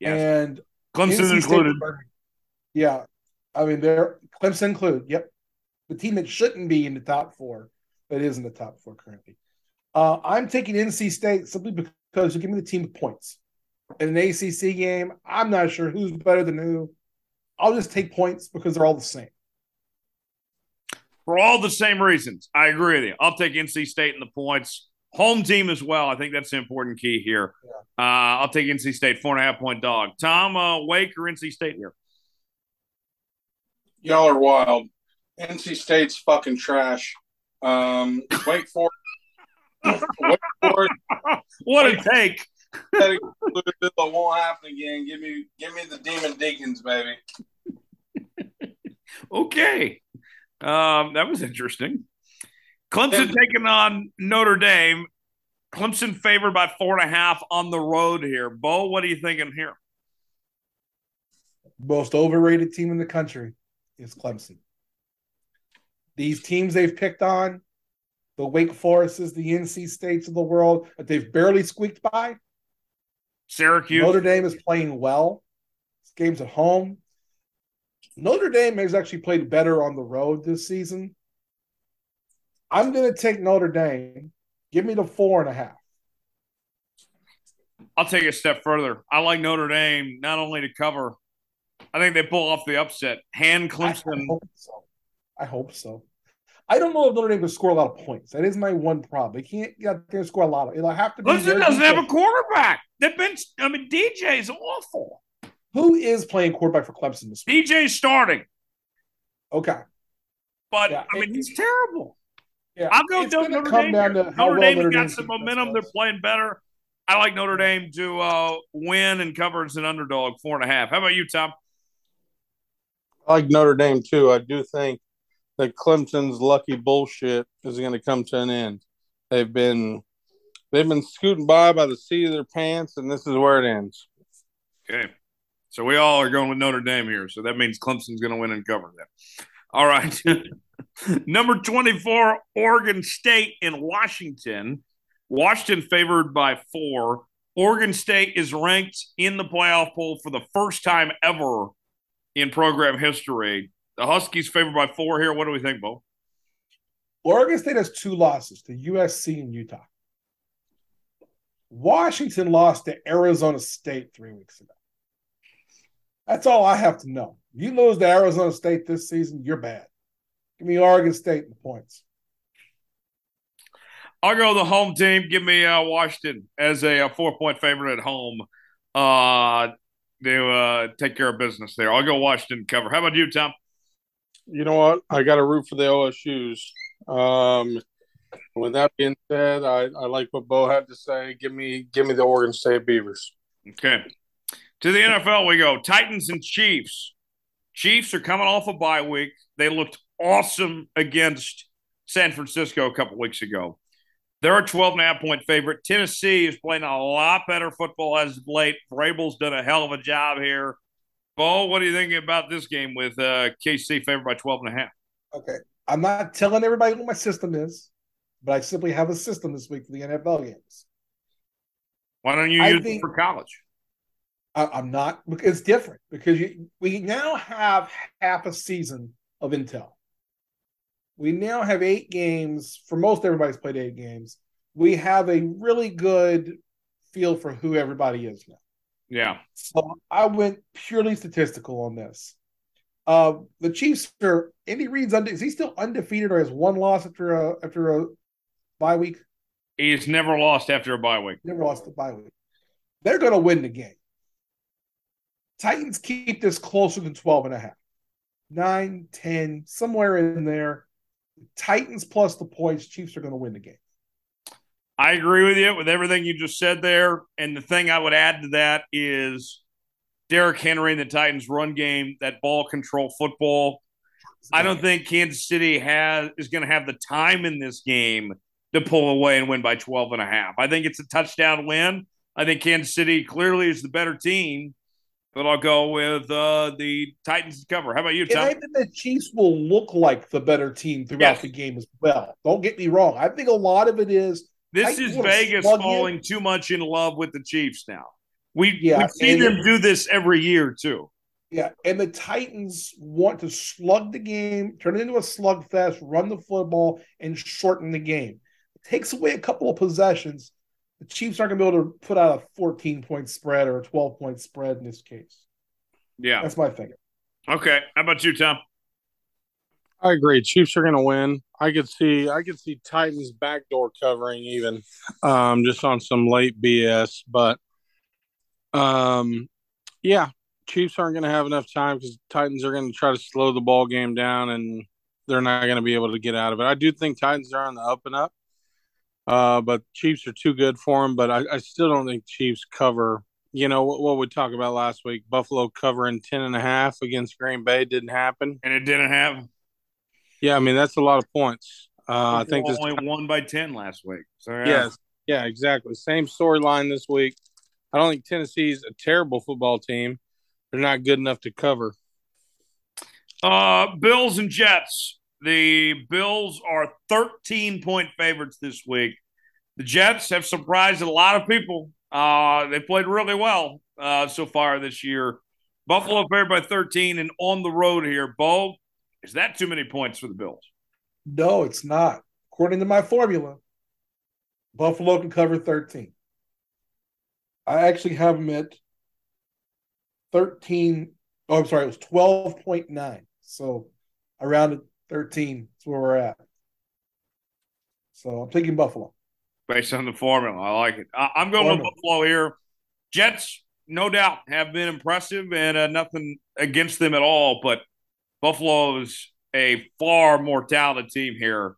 Yes. And Clemson NC included. State, yeah, I mean they're Clemson included. Yep, the team that shouldn't be in the top four, but is in the top four currently. Uh, I'm taking NC State simply because you give me the team with points. In an ACC game, I'm not sure who's better than who. I'll just take points because they're all the same. For all the same reasons, I agree with you. I'll take NC State in the points. Home team as well. I think that's the important key here. Yeah. Uh, I'll take NC State, four and a half point dog. Tom, uh, Wake or NC State here? Y'all are wild. NC State's fucking trash. Um, Wake Forest. Wake Forest. *laughs* what a take. It won't happen again. Give me, give me the Demon Deacons, baby. *laughs* Okay. Um, that was interesting. Clemson taking on Notre Dame. Clemson favored by four and a half on the road here. Bo, what are you thinking here? Most overrated team in the country is Clemson. These teams they've picked on, the Wake Forests, the NC States of the world, that they've barely squeaked by. Syracuse. Notre Dame is playing well. This game's at home. Notre Dame has actually played better on the road this season. I'm going to take Notre Dame. Give me the four and a half. I'll take a step further. I like Notre Dame not only to cover, I think they pull off the upset. Hand Clemson. I hope so. I hope so. I don't know if Notre Dame can score a lot of points. That is my one problem. They can't get out there and score a lot of. It'll have to be. Clemson doesn't have a quarterback. They've been. I mean, DJ is awful. Who is playing quarterback for Clemson this week? DJ's starting, Okay. but Yeah, I mean, he's terrible. Yeah. I'll go It's Notre gonna Notre come Dame. down here. to how Notre well Dame's Notre got some momentum. They're playing better. I like Notre Dame to uh, win and cover as an underdog, four and a half. How about you, Tom? I like Notre Dame too. I do think that Clemson's lucky bullshit is going to come to an end. They've been they've been scooting by by the seat of their pants, and this is where it ends. Okay. So we all are going with Notre Dame here. So that means Clemson's going to win and cover that. All right. *laughs* Number 24, Oregon State in Washington. Washington favored by four. Oregon State is ranked in the playoff poll for the first time ever in program history. The Huskies favored by four here. What do we think, Bo? Oregon State has two losses to USC and Utah. Washington lost to Arizona State three weeks ago. That's all I have to know. You lose to Arizona State this season, you're bad. Give me Oregon State in the points. I'll go the home team. Give me uh, Washington as a, a four point favorite at home. Uh, to uh, take care of business there. I'll go Washington cover. How about you, Tom? You know what? I got to root for the OSU's. Um, with that being said, I, I like what Bo had to say. Give me give me the Oregon State Beavers. Okay. To the NFL we go. Titans and Chiefs. Chiefs are coming off a bye week. They looked awesome against San Francisco a couple weeks ago. They're a 12 and a half point favorite. Tennessee is playing a lot better football as of late. Vrabel's done a hell of a job here. Bo, what are you thinking about this game with uh, KC favored by 12 and a half? Okay. I'm not telling everybody what my system is, but I simply have a system this week for the NFL games. Why don't you I use think- it for college? I, I'm not. It's different because you, we now have half a season of intel. We now have eight games. For most, everybody's played eight games. We have a really good feel for who everybody is now. Yeah. So I went purely statistical on this. Uh, the Chiefs are Andy Reid's unde- is he still undefeated or has one loss after a after a bye week? He's never lost after a bye week. Never lost a bye week. They're going to win the game. Titans keep this closer than 12 and a half. 9, 10, somewhere in there. Titans plus the points, Chiefs are going to win the game. I agree with you with everything you just said there. And the thing I would add to that is Derrick Henry and the Titans run game, that ball control football. I don't think Kansas City has is going to have the time in this game to pull away and win by 12 and a half. I think it's a touchdown win. I think Kansas City clearly is the better team, but I'll go with uh, the Titans to cover. How about you, And I think the Chiefs will look like the better team throughout Yes. the game as well. Don't get me wrong. I think a lot of it is This Titans is Vegas falling too much in love with the Chiefs now. We, Yeah, we've seen them do this every year, too. Yeah, and the Titans want to slug the game, turn it into a slugfest, run the football, and shorten the game. It takes away a couple of possessions. The Chiefs aren't going to be able to put out a 14 point spread or a 12 point spread in this case. Yeah. That's my thinking. Okay. How about you, Tom? I agree. Chiefs are going to win. I could see I could see Titans backdoor covering even um just on some late BS, but um yeah, Chiefs aren't going to have enough time cuz Titans are going to try to slow the ball game down and they're not going to be able to get out of it. I do think Titans are on the up and up. Uh but Chiefs are too good for them, but I, I still don't think Chiefs cover you know what, what we talked about last week buffalo covering 10 and a half against green bay didn't happen And it didn't have. yeah, I mean that's a lot of points. Uh, I think this. only won by 10 last week. So, yeah. Yes, yeah, exactly. Same storyline this week. I don't think Tennessee's a terrible football team. They're not good enough to cover. Uh, Bills and Jets. The Bills are 13 point favorites this week. The Jets have surprised a lot of people. Uh, they played really well uh, so far this year. Buffalo favored by 13 and on the road here. Bo, is that too many points for the Bills? No, it's not. According to my formula, Buffalo can cover 13. I actually have them at 13. Oh, I'm sorry, it was 12.9. So I rounded 13 That's where we're at. So I'm taking Buffalo. Based on the formula, I like it. I, am going formula. with Buffalo here. Jets, no doubt, have been impressive, and uh, nothing against them at all. But Buffalo is a far more talented team here.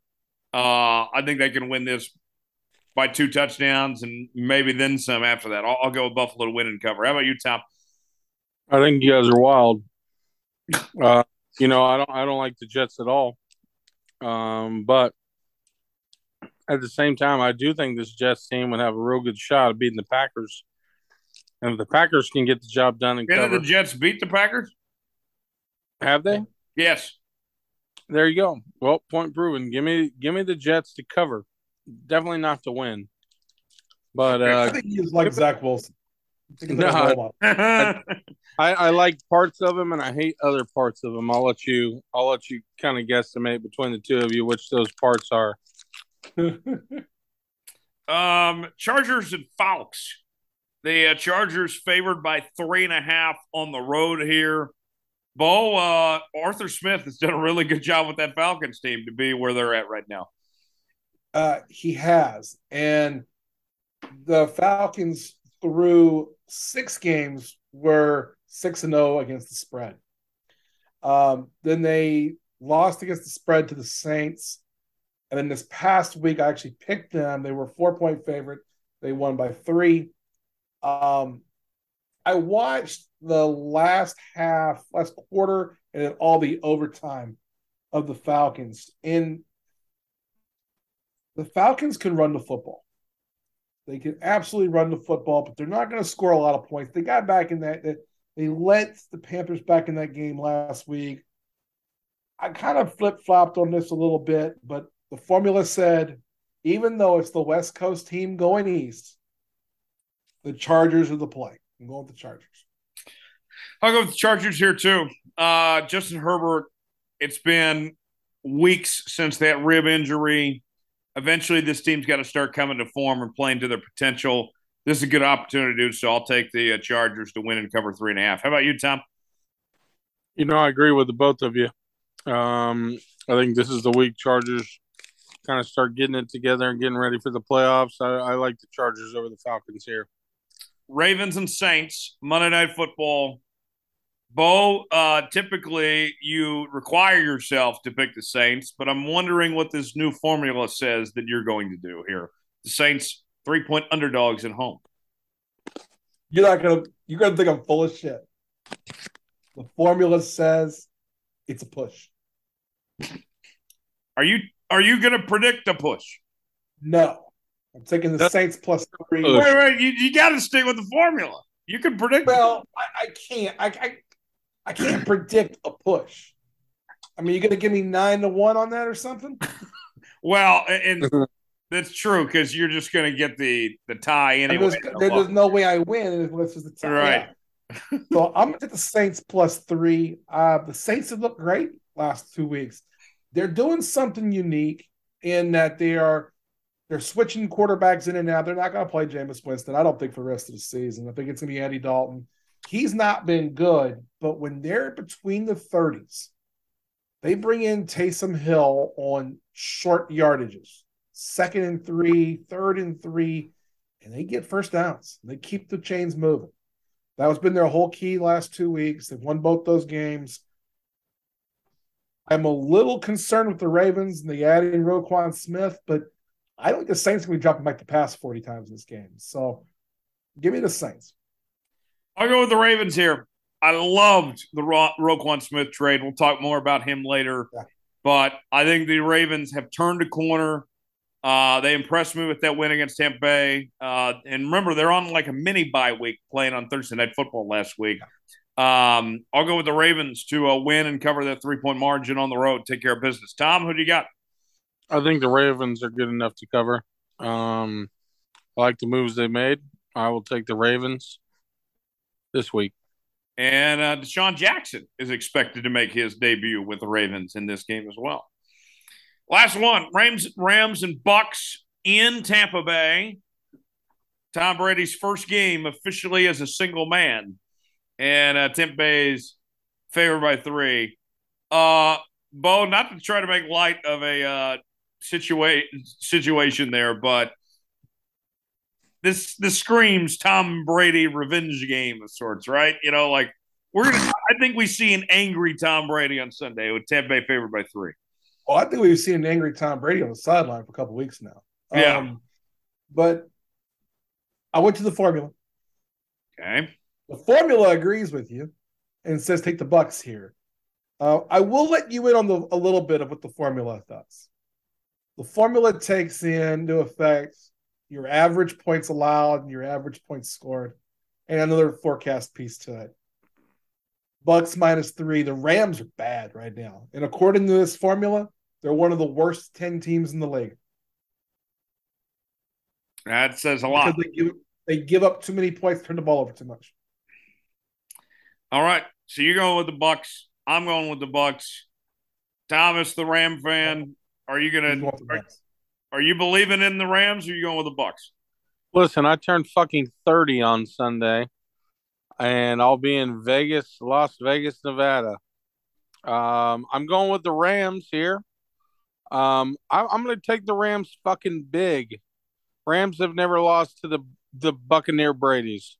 Uh, I think they can win this by two touchdowns and maybe then some after that. I'll, I'll, go with Buffalo to win and cover. How about you, Tom? I think you guys are wild. *laughs* Uh, you know, I don't I don't like the Jets at all. Um, but at the same time, I do think this Jets team would have a real good shot of beating the Packers. And if the Packers can get the job done and cover, the Jets beat the Packers? Have they? Yes. There you go. Well, point proven. Give me give me the Jets to cover. Definitely not to win. But uh I think he's like Zach Wilson. No, *laughs* I, I, I, like parts of them and I hate other parts of them. I'll let you I'll let you kind of guesstimate between the two of you which those parts are. *laughs* um, Chargers and Falcons. The uh, Chargers favored by three and a half on the road here. Bo, uh, Arthur Smith has done a really good job with that Falcons team to be where they're at right now. Uh, he has. And the Falcons through six games were 6 and 0 against the spread. Um, then they lost against the spread to the Saints. And then this past week, I actually picked them. They were four point favorite. They won by three. Um, I watched the last half, last quarter, and then all the overtime of the Falcons. And the Falcons can run the football. They can absolutely run the football, but they're not going to score a lot of points. They got back in that. They let the Panthers back in that game last week. I kind of flip flopped on this a little bit, but the formula said even though it's the West Coast team going east, the Chargers are the play. I'm going with the Chargers. I'll go with the Chargers here too. Uh, Justin Herbert, it's been weeks since that rib injury. Eventually, this team's got to start coming to form and playing to their potential. This is a good opportunity to do so. I'll take the uh, Chargers to win and cover three and a half. How about you, Tom? You know, I agree with the both of you. Um, I think this is the week Chargers kind of start getting it together and getting ready for the playoffs. I, I like the Chargers over the Falcons here. Ravens and Saints, Monday Night Football. Bo, uh, typically you require yourself to pick the Saints, but I'm wondering what this new formula says that you're going to do here. The Saints, three point underdogs at home. You're not gonna. You're gonna think I'm full of shit. The formula says it's a push. Are you are you going to predict a push? No. I'm taking the Saints plus three. Wait, wait, you, you got to stick with the formula. You can predict. Well, I, I can't. I, I, I can't predict a push. I mean, you're going to give me nine to one on that or something? *laughs* well, and *laughs* that's true because you're just going to get the the tie anyway. There's, there's, no way I win unless it's the tie. Right. Yeah. *laughs* so I'm going to the Saints plus three. Uh, the Saints have looked great last two weeks they're doing something unique in that they are they're switching quarterbacks in and out. They're not going to play Jameis Winston, I don't think, for the rest of the season. I think it's going to be Andy Dalton. He's not been good, but when they're between the 30s, they bring in Taysom Hill on short yardages, second and three, third and three, and they get first downs. They keep the chains moving. That has been their whole key last two weeks. They've won both those games. I'm a little concerned with the Ravens and the adding Roquan Smith, but I don't think the Saints can be dropping back to pass 40 times in this game. So give me the Saints. I'll go with the Ravens here. I loved the Ro- Roquan Smith trade. We'll talk more about him later. Yeah. But I think the Ravens have turned a corner. Uh, they impressed me with that win against Tampa Bay. Uh, and remember, they're on like a mini bye week playing on Thursday Night Football last week. Um, I'll go with the Ravens to uh, win and cover that three point margin on the road. Take care of business. Tom, who do you got? I think the Ravens are good enough to cover. Um, I like the moves they made. I will take the Ravens this week. And uh, DeSean Jackson is expected to make his debut with the Ravens in this game as well. Last one: Rams, Rams, and Bucks in Tampa Bay. Tom Brady's first game officially as a single man and uh, Tampa Bay's favored by three. Uh, Bo, not to try to make light of a uh, situation situation there, but this this screams Tom Brady revenge game of sorts, right? You know, like we're gonna. I think we see an angry Tom Brady on Sunday with Tampa Bay favored by three. Well, I think we've seen an angry Tom Brady on the sideline for a couple weeks now. Yeah. Um, but I went to the formula. Okay. The formula agrees with you and says take the Bucks here. Uh, I will let you in on the, a little bit of what the formula does. The formula takes into effect your average points allowed and your average points scored, and another forecast piece to it. Bucks minus three. The Rams are bad right now, and according to this formula, they're one of the worst ten teams in the league. That says a lot. They give, they give up too many points, turn the ball over too much. All right. So you're going with the Bucks. I'm going with the Bucks. Thomas, the Ram fan, are you gonna going with are, Bucks. Are you believing in the Rams or are you going with the Bucks? Listen, I turned fucking 30 on Sunday, and I'll be in Vegas, Las Vegas, Nevada. Um, I'm going with the Rams here. Um, I, I'm going to take the Rams fucking big. Rams have never lost to the the Buccaneer Brady's.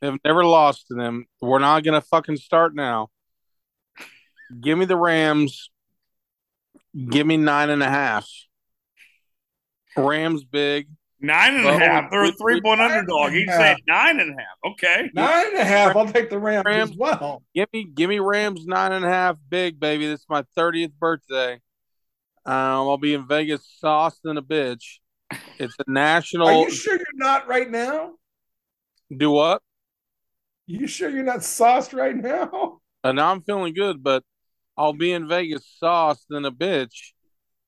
They've never lost to them. We're not going to fucking start now. Give me the Rams. Give me nine and a half. Rams big. Nine and a half. They're a we- three point nine underdog. and a He's half. saying nine and a half. Okay. Nine and a half. I'll take the Rams, Rams. as well. Give me, give me Rams nine and a half, big baby. This is my thirtieth birthday. Um, I'll be in Vegas, sauced than a bitch. It's a national. Are you sure you're not right now? Do what? You sure you're not sauced right now? And now I'm feeling good, but I'll be in Vegas, sauced than a bitch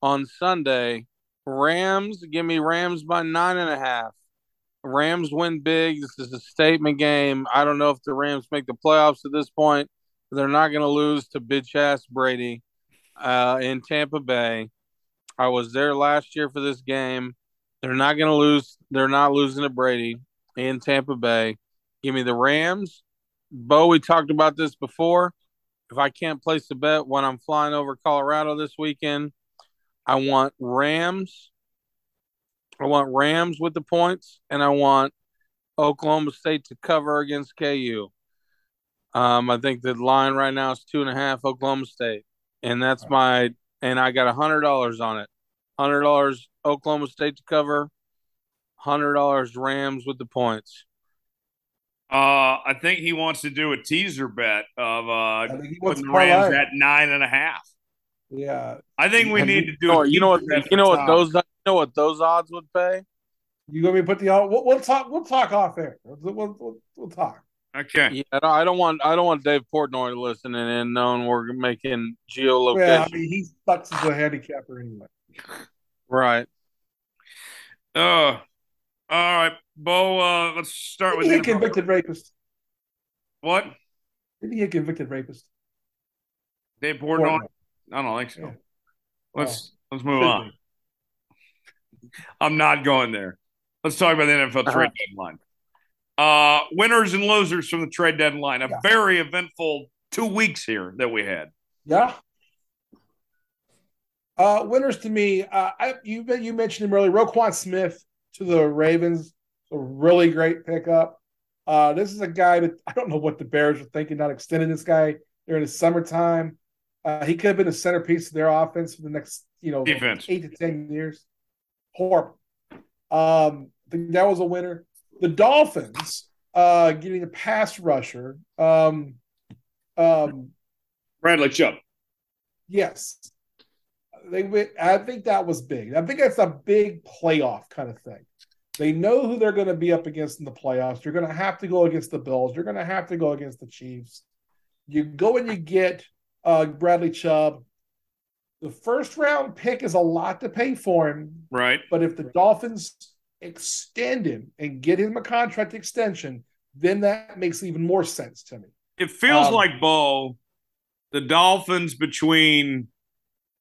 on Sunday. Rams, give me Rams by nine and a half. Rams win big. This is a statement game. I don't know if the Rams make the playoffs at this point. They're not going to lose to bitch ass Brady uh, in Tampa Bay. I was there last year for this game. They're not going to lose. They're not losing to Brady in Tampa Bay. Give me the Rams. Bo, we talked about this before. If I can't place a bet when I'm flying over Colorado this weekend, I want Rams. I want Rams with the points, and I want Oklahoma State to cover against KU. Um, I think the line right now is two and a half Oklahoma State, and that's my and I got a hundred dollars on it. Hundred dollars Oklahoma State to cover. Hundred dollars Rams with the points. Uh, I think he wants to do a teaser bet of uh he wants putting to the Rams at nine and a half. Yeah. I think we Have need you- to do. You know, you know what? You know what those you know what those odds would pay. You gonna be put the we'll, we'll talk we'll talk off air. We'll, we'll, we'll, we'll talk. Okay. Yeah, I don't, want I don't want Dave Portnoy listening in, knowing we're making geolocation. Yeah, I mean he sucks as a handicapper anyway. right. Uh, all right, Bo. Uh, let's start with Didn't he the convicted rapist? what? Didn't he get convicted rapist? Dave Portnoy? Portnoy. I don't think so. Yeah. Let's let's move on. be. I'm not going there. Let's talk about the NFL trade Uh-huh. deadline. Uh, winners and losers from the trade deadline. A Yeah. very eventful two weeks here that we had. Yeah. Uh, winners to me, uh, I, you you mentioned him earlier. Roquan Smith to the Ravens, a really great pickup. Uh, this is a guy that I don't know what the Bears were thinking, not extending this guy during the summertime. Uh, he could have been a centerpiece of their offense for the next, you know, Defense. eight to ten years. Horrible. Um, I think that was a winner. The Dolphins uh, getting a pass rusher. Um, um, Bradley Chubb. Yes. They went, I think that was big. I think that's a big playoff kind of thing. They know who they're going to be up against in the playoffs. You're going to have to go against the Bills. You're going to have to go against the Chiefs. You go and you get uh, Bradley Chubb. The first round pick is a lot to pay for him, Right. but if the Dolphins extend him and get him a contract extension, then that makes even more sense to me. It feels Um, like Bo, the Dolphins between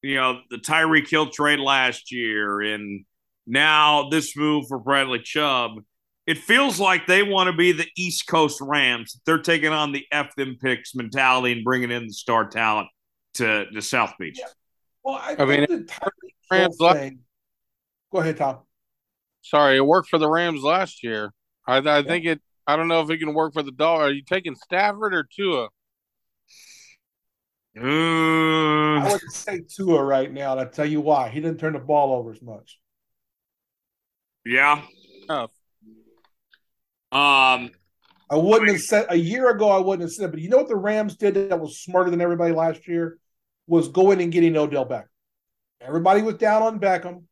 you know the Tyreek Hill trade last year and now this move for Bradley Chubb. It feels like they want to be the East Coast Rams. They're taking on the F them picks mentality and bringing in the star talent to the South Beach. Yeah. Well, I, I mean, the Rams Rams thing. Go ahead, Tom. Sorry, it worked for the Rams last year. I, I think it. I don't know if it can work for the Dog. Are you taking Stafford or Tua? I Uh, wouldn't say Tua right now. And I'll tell you why. He didn't turn the ball over as much. yeah. Oh. Um, I wouldn't have said a year ago. I wouldn't have said, but you know what the Rams did that was smarter than everybody last year was going and getting Odell Beckham. Everybody was down on Beckham.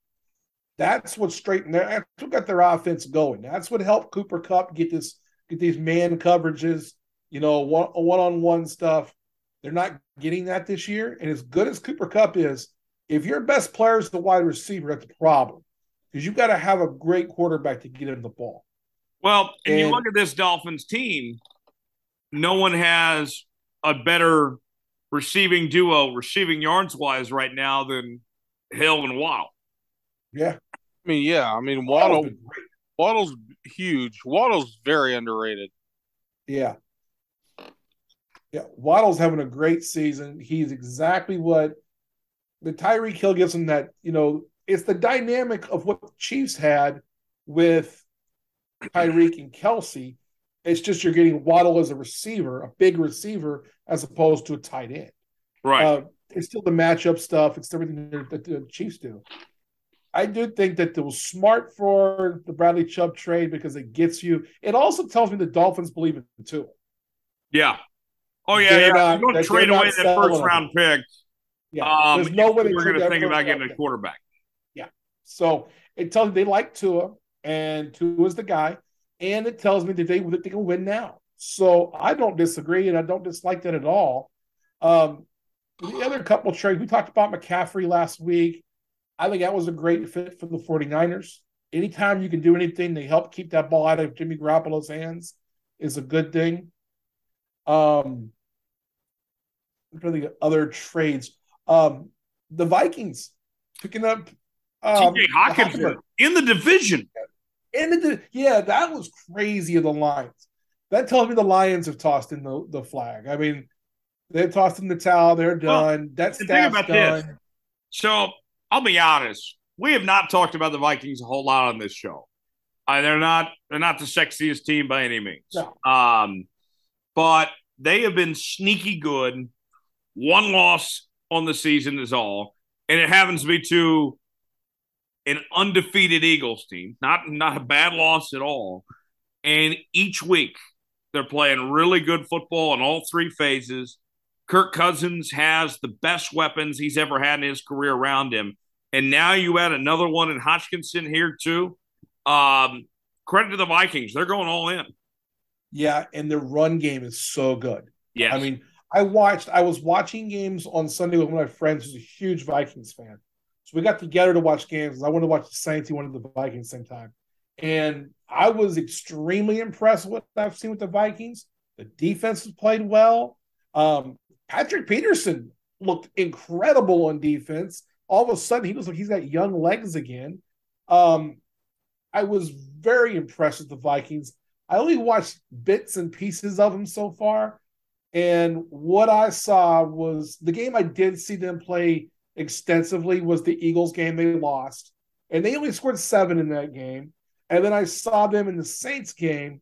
That's what straightened their. That's what got their offense going. That's what helped Cooper Kupp get this get these man coverages. You know, one one on one stuff. They're not getting that this year. And as good as Cooper Kupp is, if your best player is the wide receiver, that's a problem because you've got to have a great quarterback to get him the ball. Well, and, you look at this Dolphins team, no one has a better receiving duo, receiving yards wise right now than Hill and Waddle. Yeah, I mean, yeah. I mean, Waddle's Waddle. Waddle's huge. Waddle's very underrated. Yeah. Yeah. Waddle's having a great season. He's exactly what the Tyreek Hill gives him that, you know, it's the dynamic of what the Chiefs had with Tyreek and Kelce. It's just you're getting Waddle as a receiver, a big receiver, as opposed to a tight end. Right. Uh, it's still the matchup stuff. It's everything that, the Chiefs do. I do think that it was smart for the Bradley Chubb trade because it gets you. It also tells me the Dolphins believe in it too. yeah. Oh yeah, They're yeah. not- you don't trade away that first round pick. Yeah, Um, there's no way we're going to think about getting a quarterback. Yeah. So it tells me they like Tua, and Tua is the guy, and it tells me that they that they can win now. So I don't disagree, and I don't dislike that at all. Um, the other couple trades we talked about McCaffrey last week. I think that was a great fit for the 49ers. Anytime you can do anything to help keep that ball out of Jimmy Garoppolo's hands is a good thing. Um, the other trades? Um, the Vikings picking up um, TJ Hawkins Hockenson. in the division. And it yeah, that was crazy of the Lions. That tells me the Lions have tossed in the, the flag. I mean, they've tossed in the towel. They're done. that and think staff's about this. So I'll be honest. We have not talked about the Vikings a whole lot on this show. Uh, they're not they're not the sexiest team by any means. No. Um, but they have been sneaky good. One loss on the season is all, and it happens to be to an undefeated Eagles team. Not not a bad loss at all. And each week they're playing really good football in all three phases. Kirk Cousins has the best weapons he's ever had in his career around him. And now you add another one in Hockenson here, too. Um, credit to the Vikings. They're going all in. Yeah, and their run game is so good. Yeah. I mean, I watched, I was watching games on Sunday with one of my friends who's a huge Vikings fan. So we got together to watch games. I wanted to watch the Saints, he wanted the Vikings same time. And I was extremely impressed with what I've seen with the Vikings. The defense has played well. Um, Patrick Peterson looked incredible on defense. All of a sudden, he looks like he's got young legs again. Um, I was very impressed with the Vikings. I only watched bits and pieces of them so far. And what I saw was the game I did see them play extensively was the Eagles game they lost. And they only scored seven in that game. And then I saw them in the Saints game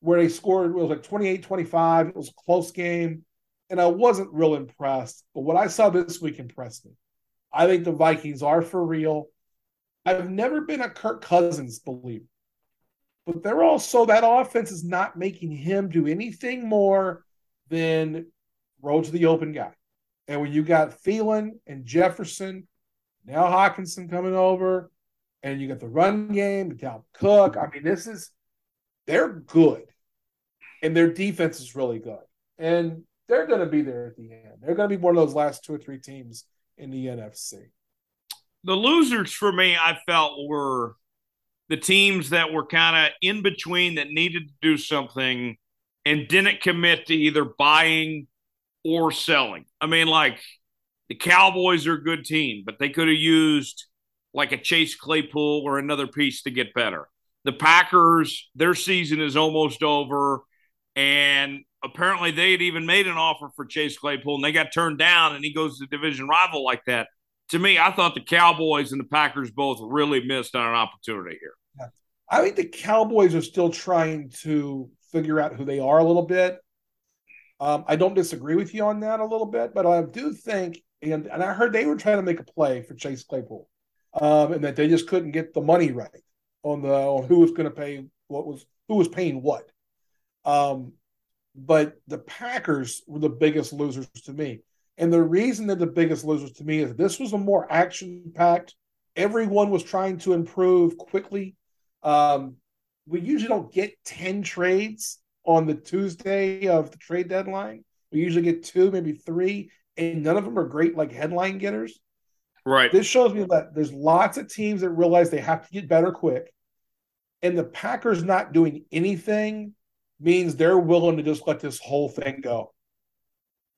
where they scored, it was like 28 25. It was a close game. And I wasn't real impressed. But what I saw this week impressed me. I think the Vikings are for real. I've never been a Kirk Cousins believer, but they're also that offense is not making him do anything more than road to the open guy. And when you got Thielen and Jefferson, now Hockenson coming over, and you got the run game, Dalvin Cook. I mean, this is they're good, and their defense is really good, and they're going to be there at the end. They're going to be one of those last two or three teams in the NFC. the losers for me, I felt were the teams that were kind of in between that needed to do something and didn't commit to either buying or selling. I mean, like the Cowboys are a good team, but they could have used like a Chase Claypool or another piece to get better. the Packers, their season is almost over. And apparently they had even made an offer for Chase Claypool and they got turned down and he goes to division rival like that. To me, I thought the Cowboys and the Packers both really missed on an opportunity here. Yeah. I think the Cowboys are still trying to figure out who they are a little bit. Um, I don't disagree with you on that a little bit, but I do think, and, and I heard they were trying to make a play for Chase Claypool, um, and that they just couldn't get the money right on the on who was going to pay what was who was paying what. Um, but the Packers were the biggest losers to me. And the reason they're the biggest losers to me is this was a more action packed. Everyone was trying to improve quickly. Um, we usually don't get 10 trades on the Tuesday of the trade deadline. We usually get two, maybe three, and none of them are great like headline getters. Right. This shows me that there's lots of teams that realize they have to get better quick. And the Packers not doing anything means they're willing to just let this whole thing go.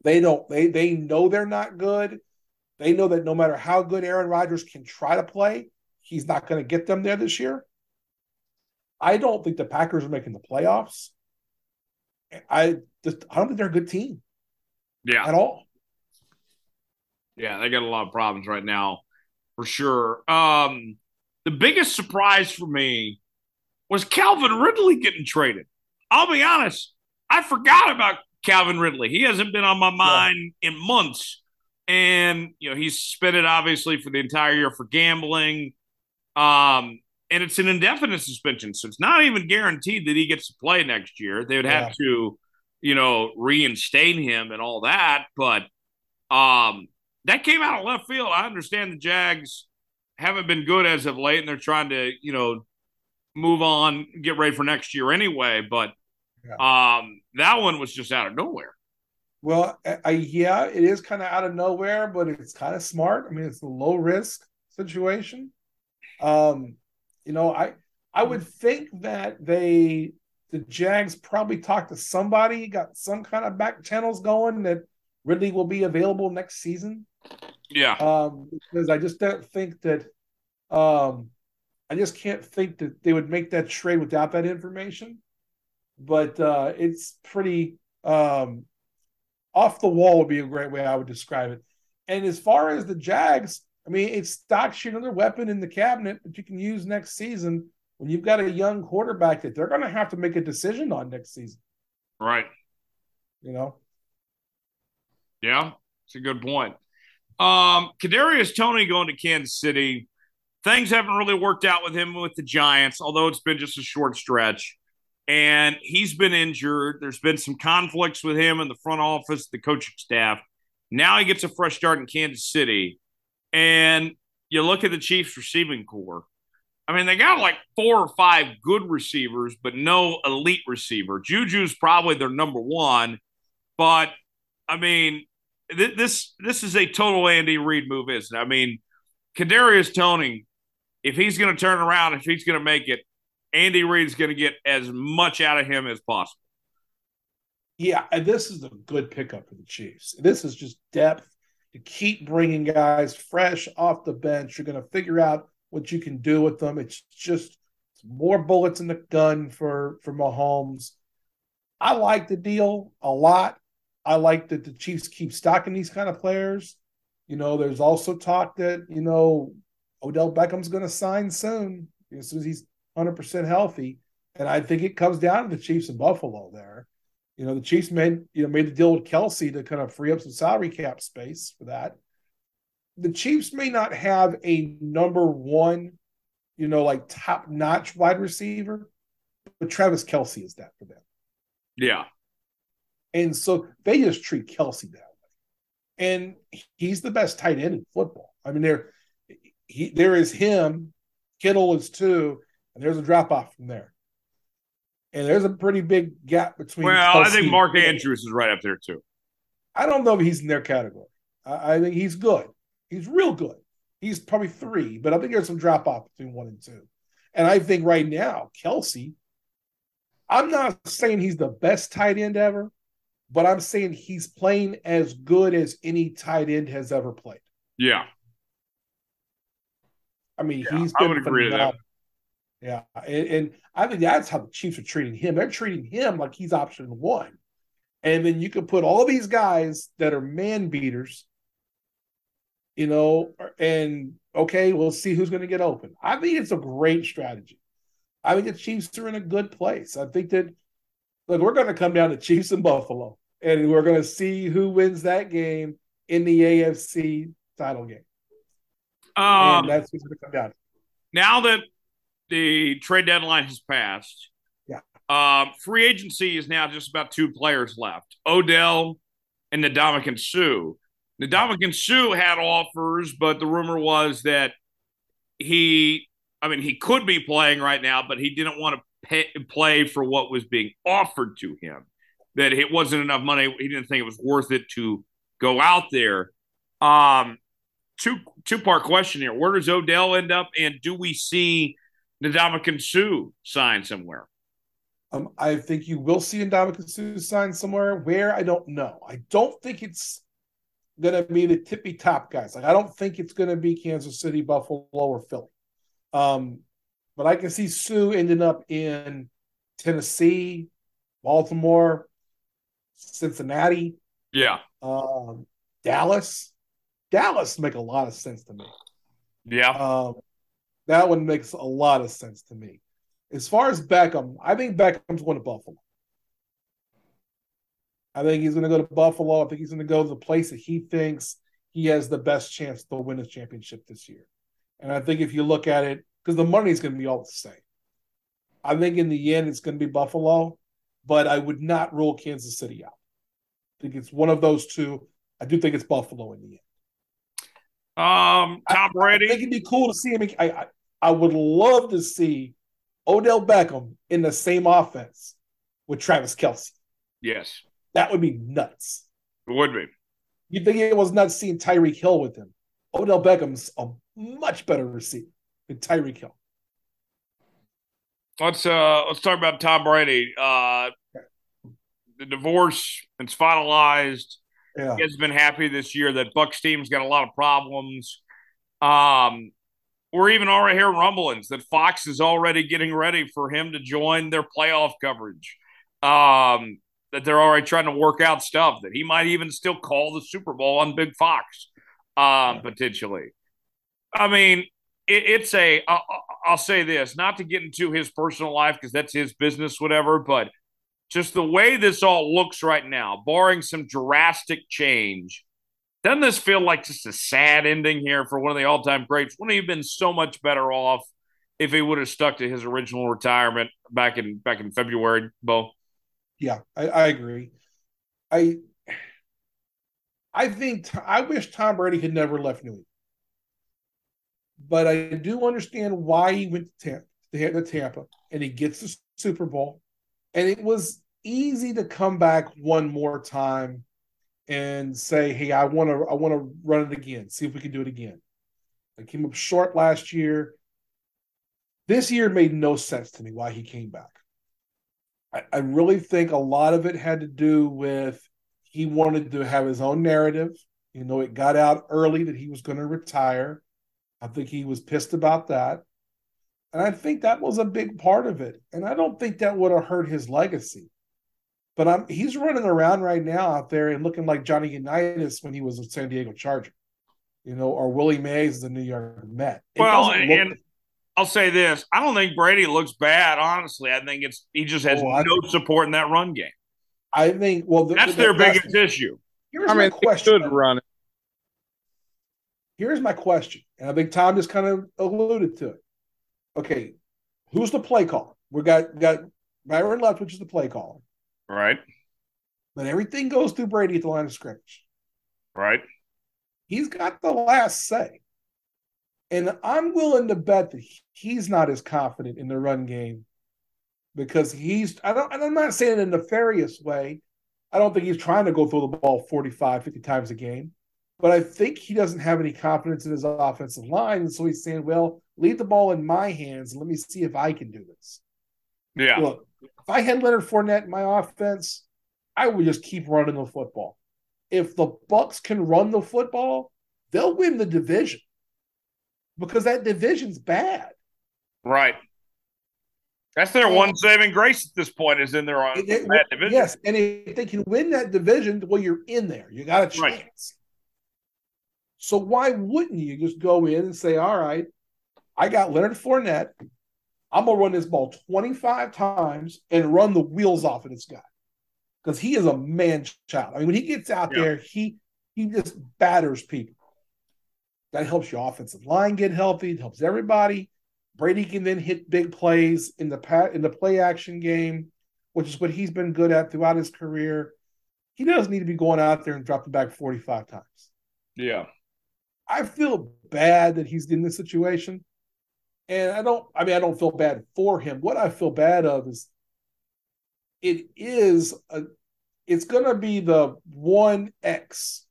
They don't they they know they're not good. They know that no matter how good Aaron Rodgers can try to play, he's not going to get them there this year. I don't think the Packers are making the playoffs. I just I don't think they're a good team. Yeah. At all. Yeah, they got a lot of problems right now, for sure. Um, the biggest surprise for me was Calvin Ridley getting traded. I'll be honest, I forgot about Calvin Ridley. He hasn't been on my mind yeah. in months. And, you know, he's suspended obviously for the entire year for gambling. Um, and it's an indefinite suspension. So it's not even guaranteed that he gets to play next year. They would have yeah. to, you know, reinstate him and all that. But um, that came out of left field. I understand the Jags haven't been good as of late, and they're trying to, you know, move on, get ready for next year anyway. But yeah. um, that one was just out of nowhere. Well, I, yeah, it is kind of out of nowhere, but it's kind of smart. I mean, it's a low risk situation. Um, you know, I I would think that they the Jags probably talked to somebody, got some kind of back channels going that Ridley will be available next season. Yeah. Um, because I just don't think that um I just can't think that they would make that trade without that information. But uh, it's pretty um, off the wall would be a great way I would describe it. And as far as the Jags, I mean, it stocks you another weapon in the cabinet that you can use next season when you've got a young quarterback that they're going to have to make a decision on next season. Right. You know. Yeah, it's a good point. Um, Kadarius Toney going to Kansas City things haven't really worked out with him with the Giants, although it's been just a short stretch. And he's been injured. There's been some conflicts with him in the front office, the coaching staff. Now he gets a fresh start in Kansas City. And you look at the Chiefs receiving corps. I mean, they got like four or five good receivers, but no elite receiver. Juju's probably their number one, but I mean, th- this this is a total Andy Reid move, isn't it? I mean, Kadarius Toney if he's going to turn around, if he's going to make it, Andy Reid's going to get as much out of him as possible. Yeah, this is a good pickup for the Chiefs. This is just depth to keep bringing guys fresh off the bench. You're going to figure out what you can do with them. It's just more bullets in the gun for for Mahomes. I like the deal a lot. I like that the Chiefs keep stocking these kind of players. You know, there's also talk that you know Odell Beckham's going to sign soon as soon as he's 100% healthy. And I think it comes down to the Chiefs in Buffalo there. You know, the Chiefs made, you know, made the deal with Kelce to kind of free up some salary cap space for that. The Chiefs may not have a number one, you know, like top notch wide receiver, but Travis Kelce is that for them. Yeah. And so they just treat Kelce that way. And he's the best tight end in football. I mean, they're he there is him, Kittle is two, and there's a drop off from there. And there's a pretty big gap between. Well, Kelce I think Mark Andrews is right up there too. I don't know if he's in their category. I, I think he's good. He's real good. He's probably three, but I think there's some drop off between one and two. And I think right now, Kelce, I'm not saying he's the best tight end ever, but I'm saying he's playing as good as any tight end has ever played. Yeah. I mean, yeah, he's. I would agree to that. Yeah, and, and, I think that's how the Chiefs are treating him. They're treating him like he's option one, and then you can put all these guys that are man beaters, you know, and okay, we'll see who's going to get open. I think it's a great strategy. I think the Chiefs are in a good place. I think that look, we're going to come down to Chiefs and Buffalo, and we're going to see who wins that game in the AFC title game. Um, and that's what's going to come down. Now that the trade deadline has passed, yeah, um, free agency is now just about two players left: Odell and Ndamukong Suh. Ndamukong Suh had offers, but the rumor was that he, I mean, he could be playing right now, but he didn't want to pay, play for what was being offered to him. That it wasn't enough money. He didn't think it was worth it to go out there. Um, two two part question here: Where does Odell end up, and do we see Ndamukong Suh sign somewhere? Um, I think you will see Ndamukong Suh sign somewhere. Where I don't know. I don't think it's going to be the tippy top guys. Like I don't think it's going to be Kansas City, Buffalo, or Philly. Um, but I can see Suh ending up in Tennessee, Baltimore, Cincinnati. Yeah. Um, Dallas. Dallas make a lot of sense to me. Yeah. Um, that one makes a lot of sense to me. As far as Beckham, I think Beckham's going to Buffalo. I think he's going to go to Buffalo. I think he's going to go to the place that he thinks he has the best chance to win a championship this year. And I think if you look at it, because the money is going to be all the same. I think in the end it's going to be Buffalo, but I would not rule Kansas City out. I think it's one of those two. I do think it's Buffalo in the end. Um, Tom Brady. I, I think it'd be cool to see him. I, I, I would love to see Odell Beckham in the same offense with Travis Kelce. Yes, that would be nuts. It would be. You think it was nuts seeing Tyreek Hill with him? Odell Beckham's a much better receiver than Tyreek Hill. Let's uh let's talk about Tom Brady. Uh, the divorce it's finalized. Yeah. He has been happy this year that Bucks team's got a lot of problems. Um, we're even already hearing rumblings that Fox is already getting ready for him to join their playoff coverage. Um, that they're already trying to work out stuff that he might even still call the Super Bowl on Big Fox, um, potentially. I mean, it, it's a. I'll, I'll say this, not to get into his personal life because that's his business, whatever, but just the way this all looks right now, barring some drastic change, doesn't this feel like just a sad ending here for one of the all time greats? Wouldn't he have been so much better off if he would have stuck to his original retirement back in back in February, Bo? Yeah, I, I agree. I I think I wish Tom Brady had never left New England, but I do understand why he went to Tampa, to Tampa, and he gets the Super Bowl and it was easy to come back one more time and say, "Hey, I want to, I want to run it again. See if we can do it again." I came up short last year. This year made no sense to me why he came back. I, I really think a lot of it had to do with he wanted to have his own narrative. You know, it got out early that he was going to retire. I think he was pissed about that. And I think that was a big part of it. And I don't think that would have hurt his legacy. But I'm, he's running around right now out there and looking like Johnny Unitas when he was a San Diego Charger, you know, or Willie Mays the New York Met. It well, and, and I'll say this: I don't think Brady looks bad. Honestly, I think it's he just has oh, no think, support in that run game. I think. Well, the, that's the, their that's, biggest issue. Here's I mean, my question. Should run it. Here's my question, and I think Tom just kind of alluded to it okay, who's the play caller? We got got Byron Leftwich is the play caller. Right. But everything goes through Brady at the line of scrimmage. Right. He's got the last say. And I'm willing to bet that he's not as confident in the run game because he's I don't and I'm not saying in a nefarious way. I don't think he's trying to go through the ball 45, 50 times a game. But I think he doesn't have any confidence in his offensive line. And so he's saying, well, leave the ball in my hands. And let me see if I can do this. Yeah. Look, if I had Leonard Fournette in my offense, I would just keep running the football. If the Bucks can run the football, they'll win the division because that division's bad. Right. That's their one saving grace at this point is in their own It- it- bad division. Yes, and if they can win that division, well, you're in there. You got a chance. Right. So why wouldn't you just go in and say, "All right, I got Leonard Fournette. I'm gonna run this ball 25 times and run the wheels off of this guy because he is a man child. I mean, when he gets out Yeah. there, he he just batters people. That helps your offensive line get healthy. It helps everybody. Brady can then hit big plays in the pat in the play action game, which is what he's been good at throughout his career. He doesn't need to be going out there and dropping back 45 times. Yeah. I feel bad that he's in this situation. And I don't, I mean, I don't feel bad for him. What I feel bad of is it is a, it's gonna be the one X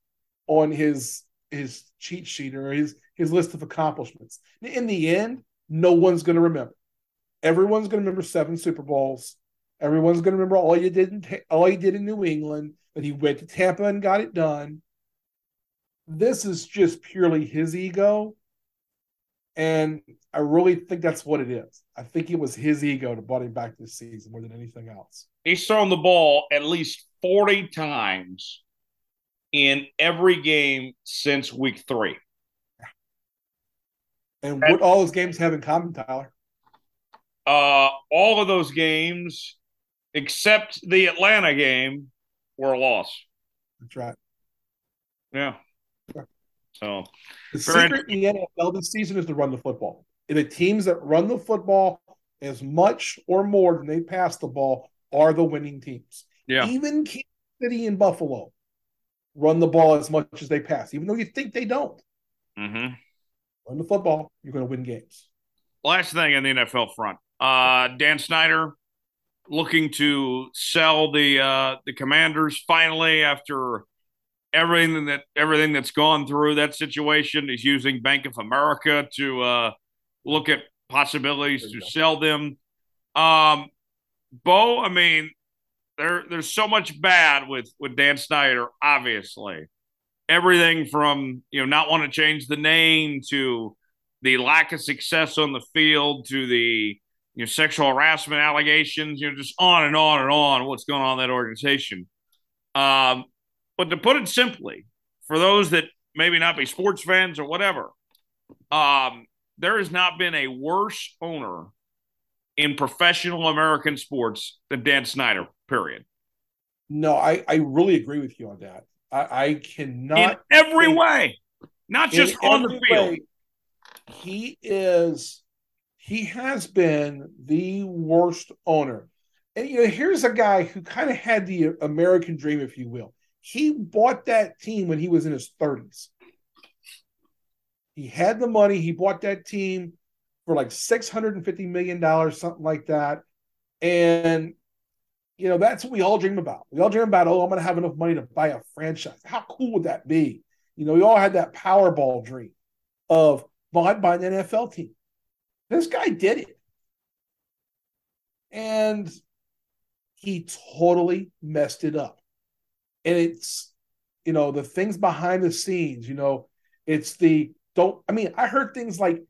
on his his cheat sheet or his his list of accomplishments. In the end, no one's gonna remember. Everyone's gonna remember seven Super Bowls. Everyone's gonna remember all you did in all you did in New England. That he went to Tampa and got it done this is just purely his ego. And I really think that's what it is. I think it was his ego that brought him back this season more than anything else. He's thrown the ball at least 40 times in every game since week three. And what all those games have in common, Tyler? Uh, all of those games, except the Atlanta game, were a loss. That's right. Yeah. So The secret in the NFL this season is to run the football. And the teams that run the football as much or more than they pass the ball are the winning teams. yeah, Even Kansas City and Buffalo run the ball as much as they pass, even though you think they don't. hmm Run the football, you're going to win games. Last thing on the NFL front, uh, Dan Snyder looking to sell the uh, the Commanders finally after everything that everything that's gone through that situation. He's using Bank of America to uh, look at possibilities to go. sell them. Um, Bo, I mean, there there's so much bad with with Dan Snyder, obviously. Everything from you know not want to change the name to the lack of success on the field to the you know sexual harassment allegations, you know, just on and on and on. What's going on in that organization? Um, but to put it simply, for those that maybe not be sports fans or whatever, um, there has not been a worse owner in professional American sports than Dan Snyder. Period. No, I, I really agree with you on that. I, I cannot in every in- way, not just on the field. way, he is he has been the worst owner. And you know, here's a guy who kind of had the American dream, if you will. He bought that team when he was in his 30s. He had the money, he bought that team for like $650 million, something like that. And you know, that's what we all dream about. We all dream about, oh, I'm gonna have enough money to buy a franchise. How cool would that be? You know, we all had that Powerball dream of buying by an NFL team. This guy did it. And he totally messed it up. And it's, you know, the things behind the scenes, you know, it's the don't, I mean, I heard things like,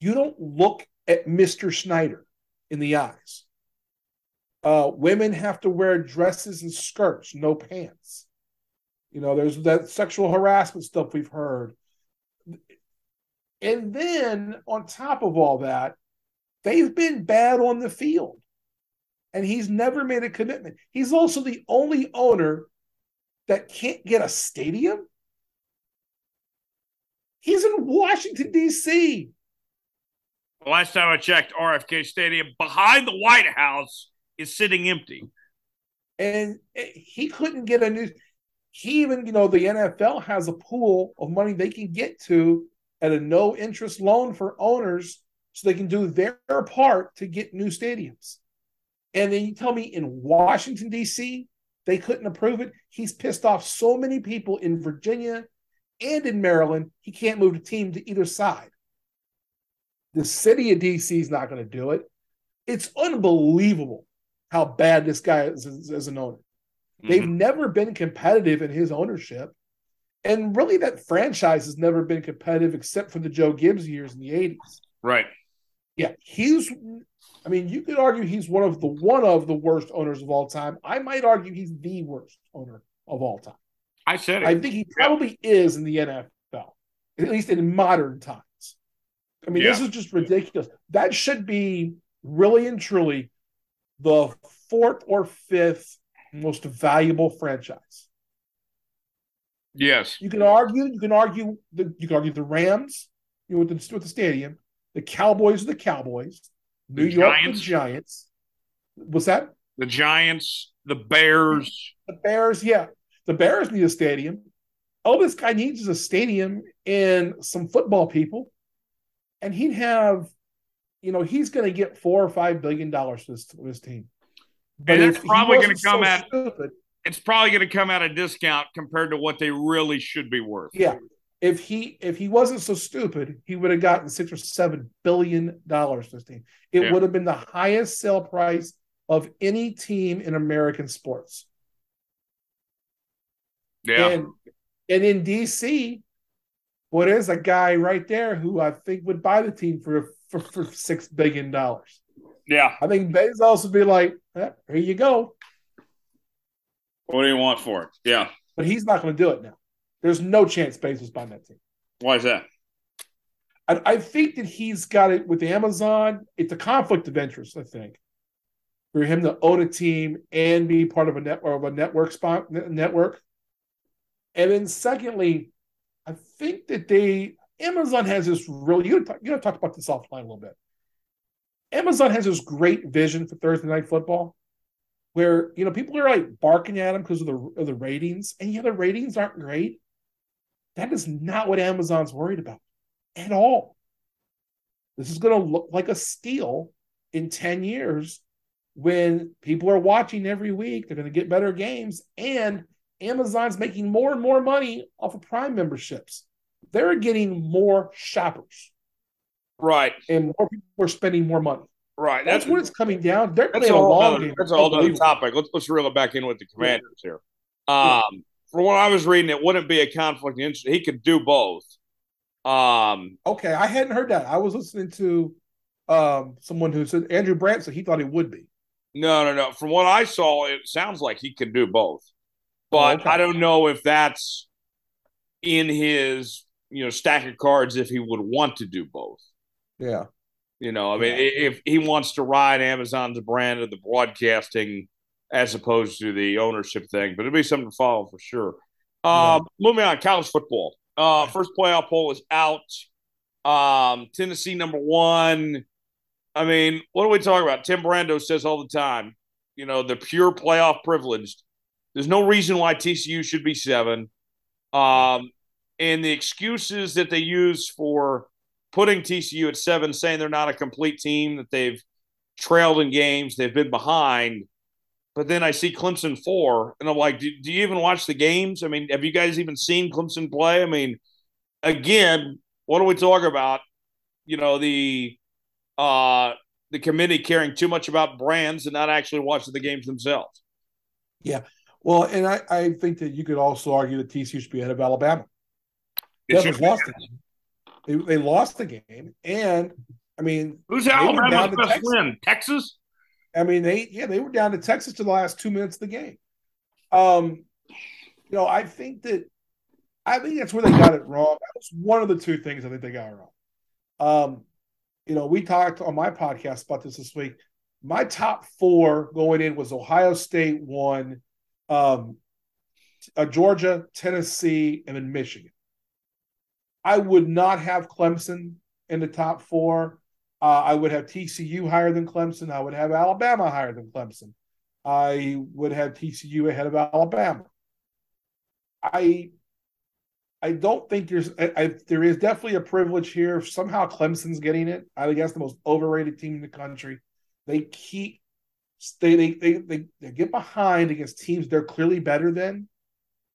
you don't look at Mr. Snyder in the eyes. Uh, women have to wear dresses and skirts, no pants. You know, there's that sexual harassment stuff we've heard. And then on top of all that, they've been bad on the field. And he's never made a commitment. He's also the only owner that can't get a stadium. He's in Washington, D.C. The last time I checked, RFK Stadium behind the White House is sitting empty. And eh, he couldn't get a new. He even, you know, the NFL has a pool of money they can get to at a no interest loan for owners so they can do their part to get new stadiums. And then you tell me in Washington, D.C., they couldn't approve it. He's pissed off so many people in Virginia and in Maryland, he can't move the team to either side. The city of D.C. is not going to do it. It's unbelievable how bad this guy is as, an owner. They've Mhm. never been competitive in his ownership. And really, that franchise has never been competitive except for the Joe Gibbs years in the 80s. Right. Yeah, he's. I mean, you could argue he's one of the one of the worst owners of all time. I might argue he's the worst owner of all time. I said it. I think he probably is in the NFL, at least in modern times. I mean, this is just ridiculous. That should be really and truly the fourth or fifth most valuable franchise. yes. You can argue, you can argue the you can argue the Rams, you know, with the with the stadium, the Cowboys are the Cowboys, New The York Giants. the Giants. What's that? The Giants, the Bears. The Bears, yeah. The Bears need a stadium. All this guy needs is a stadium and some football people. And he'd have, you know, he's going to get four or five billion dollars for this, for this team. And that's if he probably gonna come so at- stupid, It's probably going to come at a discount compared to what they really should be worth. yeah. If he if he wasn't so stupid, he would have gotten six or seven billion dollars for this team. It Yeah. would have been the highest sale price of any team in American sports. Yeah. And and in DC, what is a guy right there who I think would buy the team for for, for six billion dollars? yeah. I think Bezos would be like, eh, "Here you go," What do you want for it? Yeah. but he's not going to do it now. There's no chance Bezos buying that team. Why is that? I, I think that he's got it with Amazon. It's a conflict of interest. I think for him to own a team and be part of a network of a network spot network. And then secondly, I think that they Amazon has this really you talk, you know talk about this offline a little bit. Amazon has this great vision for Thursday night football, where you know people are like barking at them because of the of the ratings, and yeah, the ratings aren't great. That is not what Amazon's worried about at all. This is going to look like a steal in 10 years when people are watching every week. They're going to get better games, and Amazon's making more and more money off of Prime memberships. They're getting more shoppers, Right. and more people are spending more money. Right. That's That's what it's coming down. They're playing a long other, game. that's a whole other topic. Let's let's reel it back in with the commanders here. Um from what I was reading, it wouldn't be a conflict interest. He could do both. Um Okay, I hadn't heard that. I was listening to um, someone who said Andrew Brandt said he thought he would be. no no no. From what I saw, it sounds like he could do both. But okay. I don't know if that's in his you know stack of cards if he would want to do both. Yeah. You know, I mean, Yeah. if he wants to ride Amazon's brand of the broadcasting as opposed to the ownership thing, but it'll be something to follow for sure. Uh, Moving on, college football. Uh, first playoff poll is out. Um, Tennessee number one. I mean, what are we talking about? Tim Brando says all the time, you know, the pure playoff privileged. There's no reason why TCU should be seven. Um, and the excuses that they use for putting TCU at seven, saying they're not a complete team, that they've trailed in games, they've been behind. But then I see Clemson four, and I'm like, do, do you even watch the games? I mean, have you guys even seen Clemson play? I mean, again, what are we talk about? You know, the uh the committee caring too much about brands and not actually watching the games themselves. Yeah. Well, and I, I think that you could also argue that TCU should be ahead of Alabama. It Devils should- lost the game. They, they lost the game, and I mean, Who's Alabama's best Texas. win? Texas? I mean, they yeah, they were down to Texas to the last two minutes of the game. Um, you know, I think that I think that's where they got it wrong. That was one of the two things I think they got wrong. Um, you know, we talked on my podcast about this this week. My top four going in was Ohio State one, um, uh, Georgia, Tennessee, and then Michigan. I would not have Clemson in the top four. Uh, I would have TCU higher than Clemson. I would have Alabama higher than Clemson. I would have TCU ahead of Alabama. I I don't think there's I, I, there is definitely a privilege here. Somehow Clemson's getting it. I guess the most overrated team in the country. They keep they they they they, they get behind against teams they're clearly better than,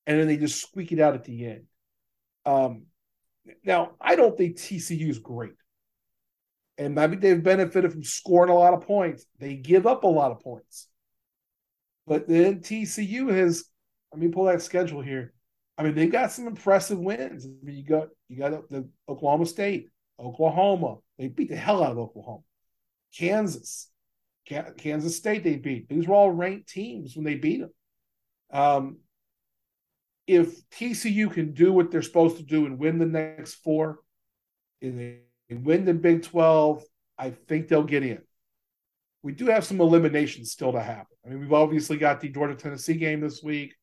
and then they just squeak it out at the end. Um, now I don't think TCU is great and I think they've benefited from scoring a lot of points. They give up a lot of points. But then TCU has, let me pull that schedule here. I mean, they've got some impressive wins. I mean, you got you got the Oklahoma State, Oklahoma. They beat the hell out of Oklahoma. Kansas, Kansas State, they beat. These were all ranked teams when they beat them. Um, if TCU can do what they're supposed to do and win the next four, and win the Big 12, I think they'll get in. We do have some eliminations still to happen. I mean, we've obviously got the Georgia Tennessee game this week.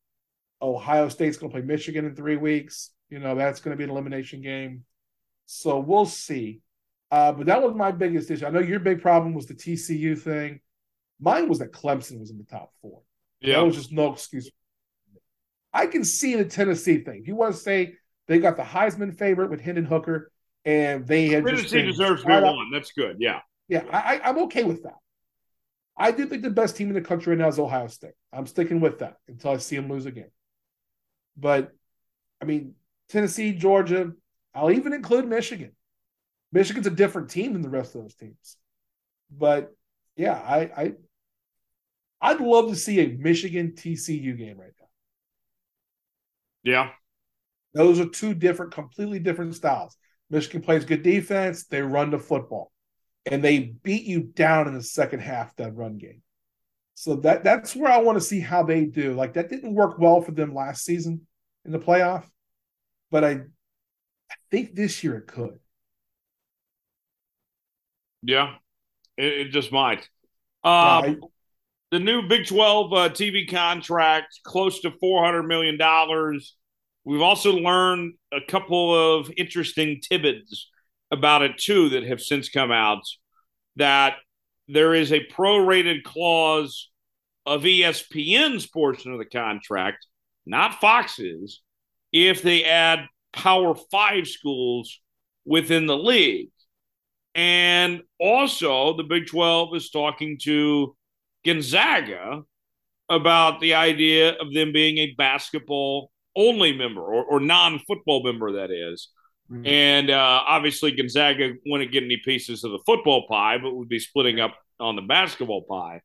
Ohio State's going to play Michigan in three weeks. You know, that's going to be an elimination game. So we'll see. Uh, but that was my biggest issue. I know your big problem was the TCU thing. Mine was that Clemson was in the top four. Yeah. That was just no excuse. I can see the Tennessee thing. If you want to say they got the Heisman favorite with Hendon Hooker, and they had Tennessee deserves to be one. That's good. Yeah. Yeah, I, I'm okay with that. I do think the best team in the country right now is Ohio State. I'm sticking with that until I see them lose again. But I mean, Tennessee, Georgia, I'll even include Michigan. Michigan's a different team than the rest of those teams. But yeah, I, I I'd love to see a Michigan TCU game right now. Yeah. Those are two different, completely different styles. Michigan plays good defense, they run the football. And they beat you down in the second half that run game. So that that's where I want to see how they do. Like that didn't work well for them last season in the playoff, but I, I think this year it could. Yeah, it, it just might. Um, yeah, I, the new Big 12 uh, TV contract, close to $400 million. We've also learned a couple of interesting tidbits about it, too, that have since come out that there is a prorated clause of ESPN's portion of the contract, not Fox's, if they add Power Five schools within the league. And also, the Big 12 is talking to Gonzaga about the idea of them being a basketball only member or, or non football member, that is. Mm-hmm. And uh, obviously, Gonzaga wouldn't get any pieces of the football pie, but would be splitting up on the basketball pie.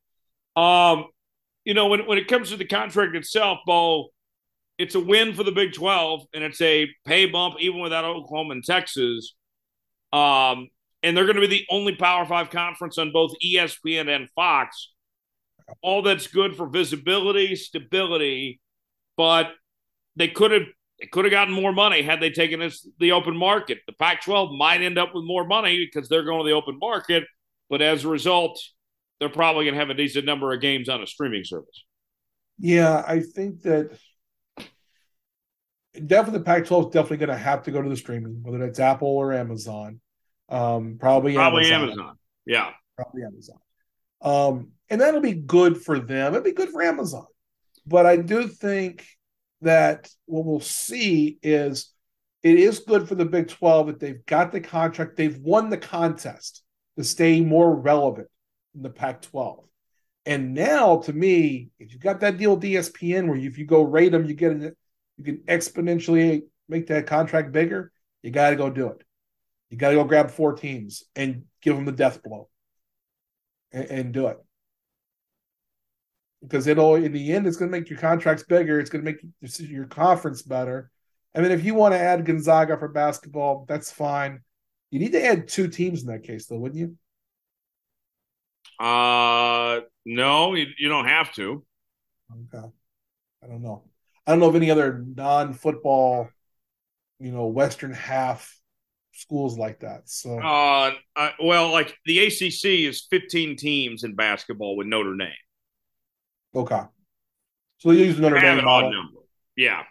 Um, you know, when, when it comes to the contract itself, Bo, it's a win for the Big 12, and it's a pay bump even without Oklahoma and Texas. Um, and they're going to be the only Power Five conference on both ESPN and Fox all that's good for visibility, stability, but they could have they could have gotten more money had they taken this the open market. The Pac-12 might end up with more money because they're going to the open market, but as a result, they're probably going to have a decent number of games on a streaming service. Yeah, I think that definitely the Pac-12 is definitely going to have to go to the streaming, whether it's Apple or Amazon. Um, probably probably Amazon. Amazon. Yeah, probably Amazon. Um, and that'll be good for them. It'll be good for Amazon. But I do think that what we'll see is it is good for the Big 12 that they've got the contract, they've won the contest to stay more relevant in the Pac 12. And now, to me, if you've got that deal with ESPN where if you go rate them, you get it, you can exponentially make that contract bigger, you got to go do it. You got to go grab four teams and give them the death blow and, and do it because it'll in the end it's going to make your contracts bigger. It's going to make your conference better. I mean, if you want to add Gonzaga for basketball, that's fine. You need to add two teams in that case, though, wouldn't you? Uh, no, you, you don't have to. Okay, I don't know. I don't know of any other non-football, you know, Western half schools like that. So, uh, uh well, like the ACC is 15 teams in basketball with Notre Dame. Okay. So they use Notre Dame model. Number. Yeah.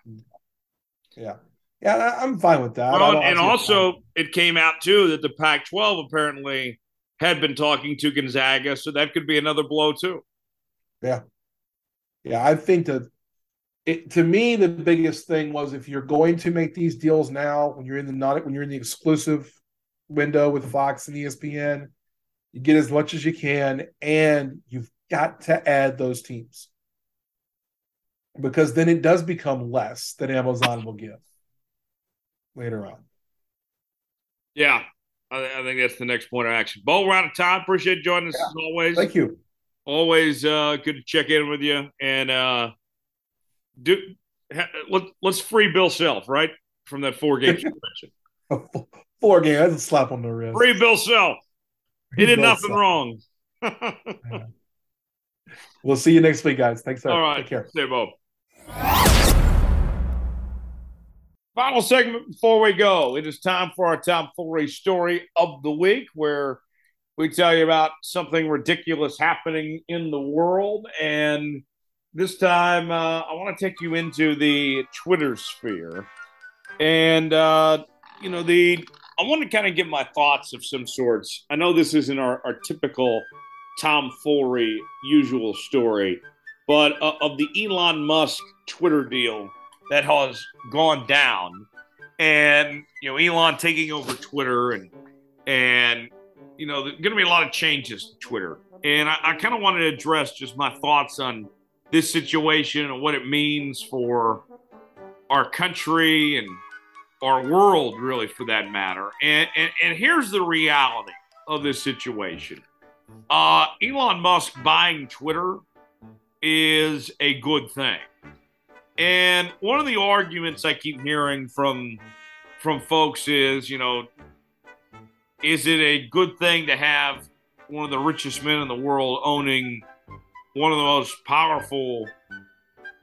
Yeah. Yeah, I'm fine with that. Well, and also, it came out too that the Pac 12 apparently had been talking to Gonzaga, so that could be another blow too. Yeah. Yeah, I think that it, to me the biggest thing was if you're going to make these deals now when you're in the not when you're in the exclusive window with Fox and ESPN, you get as much as you can and you've got to add those teams because then it does become less that Amazon will give later on. Yeah, I, I, think that's the next point of action. Bo, we're out of time. Appreciate joining us yeah. as always. Thank you. Always uh, good to check in with you and uh, do. let, us free Bill Self right from that four game *laughs* suspension. *laughs* four game. That's a slap on the wrist. Free Bill Self. He did Both nothing suck. wrong. *laughs* We'll see you next week, guys. Thanks, sir. All right. Take care. Stay both. Final segment before we go. It is time for our tomfoolery story of the week, where we tell you about something ridiculous happening in the world. And this time, uh, I want to take you into the Twitter sphere. And, uh, you know, the I want to kind of give my thoughts of some sorts. I know this isn't our, our typical tomfoolery usual story, but uh, of the Elon Musk Twitter deal that has gone down, and you know Elon taking over Twitter, and and you know there's going to be a lot of changes to Twitter, and I, I kind of wanted to address just my thoughts on this situation and what it means for our country and our world, really, for that matter. And and, and here's the reality of this situation. Uh, Elon Musk buying Twitter is a good thing. And one of the arguments I keep hearing from from folks is, you know, is it a good thing to have one of the richest men in the world owning one of the most powerful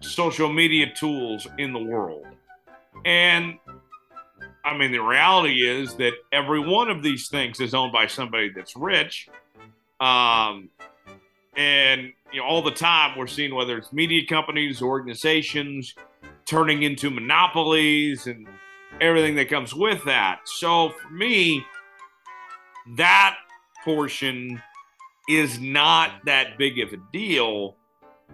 social media tools in the world? And I mean, the reality is that every one of these things is owned by somebody that's rich. Um, and you know, all the time we're seeing whether it's media companies, organizations turning into monopolies, and everything that comes with that. So for me, that portion is not that big of a deal.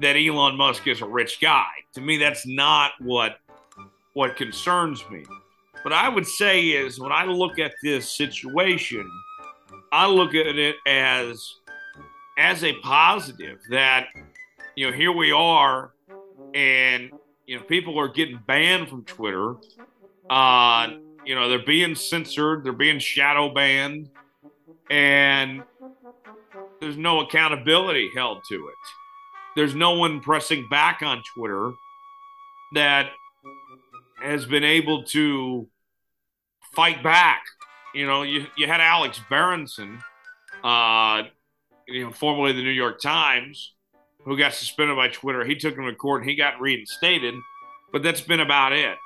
That Elon Musk is a rich guy. To me, that's not what what concerns me. What I would say is when I look at this situation, I look at it as as a positive that you know here we are and you know people are getting banned from Twitter. Uh, you know they're being censored, they're being shadow banned, and there's no accountability held to it. There's no one pressing back on Twitter that has been able to fight back. You know, you, you had Alex Berenson, uh, you know, formerly the New York Times, who got suspended by Twitter. He took him to court and he got reinstated, but that's been about it.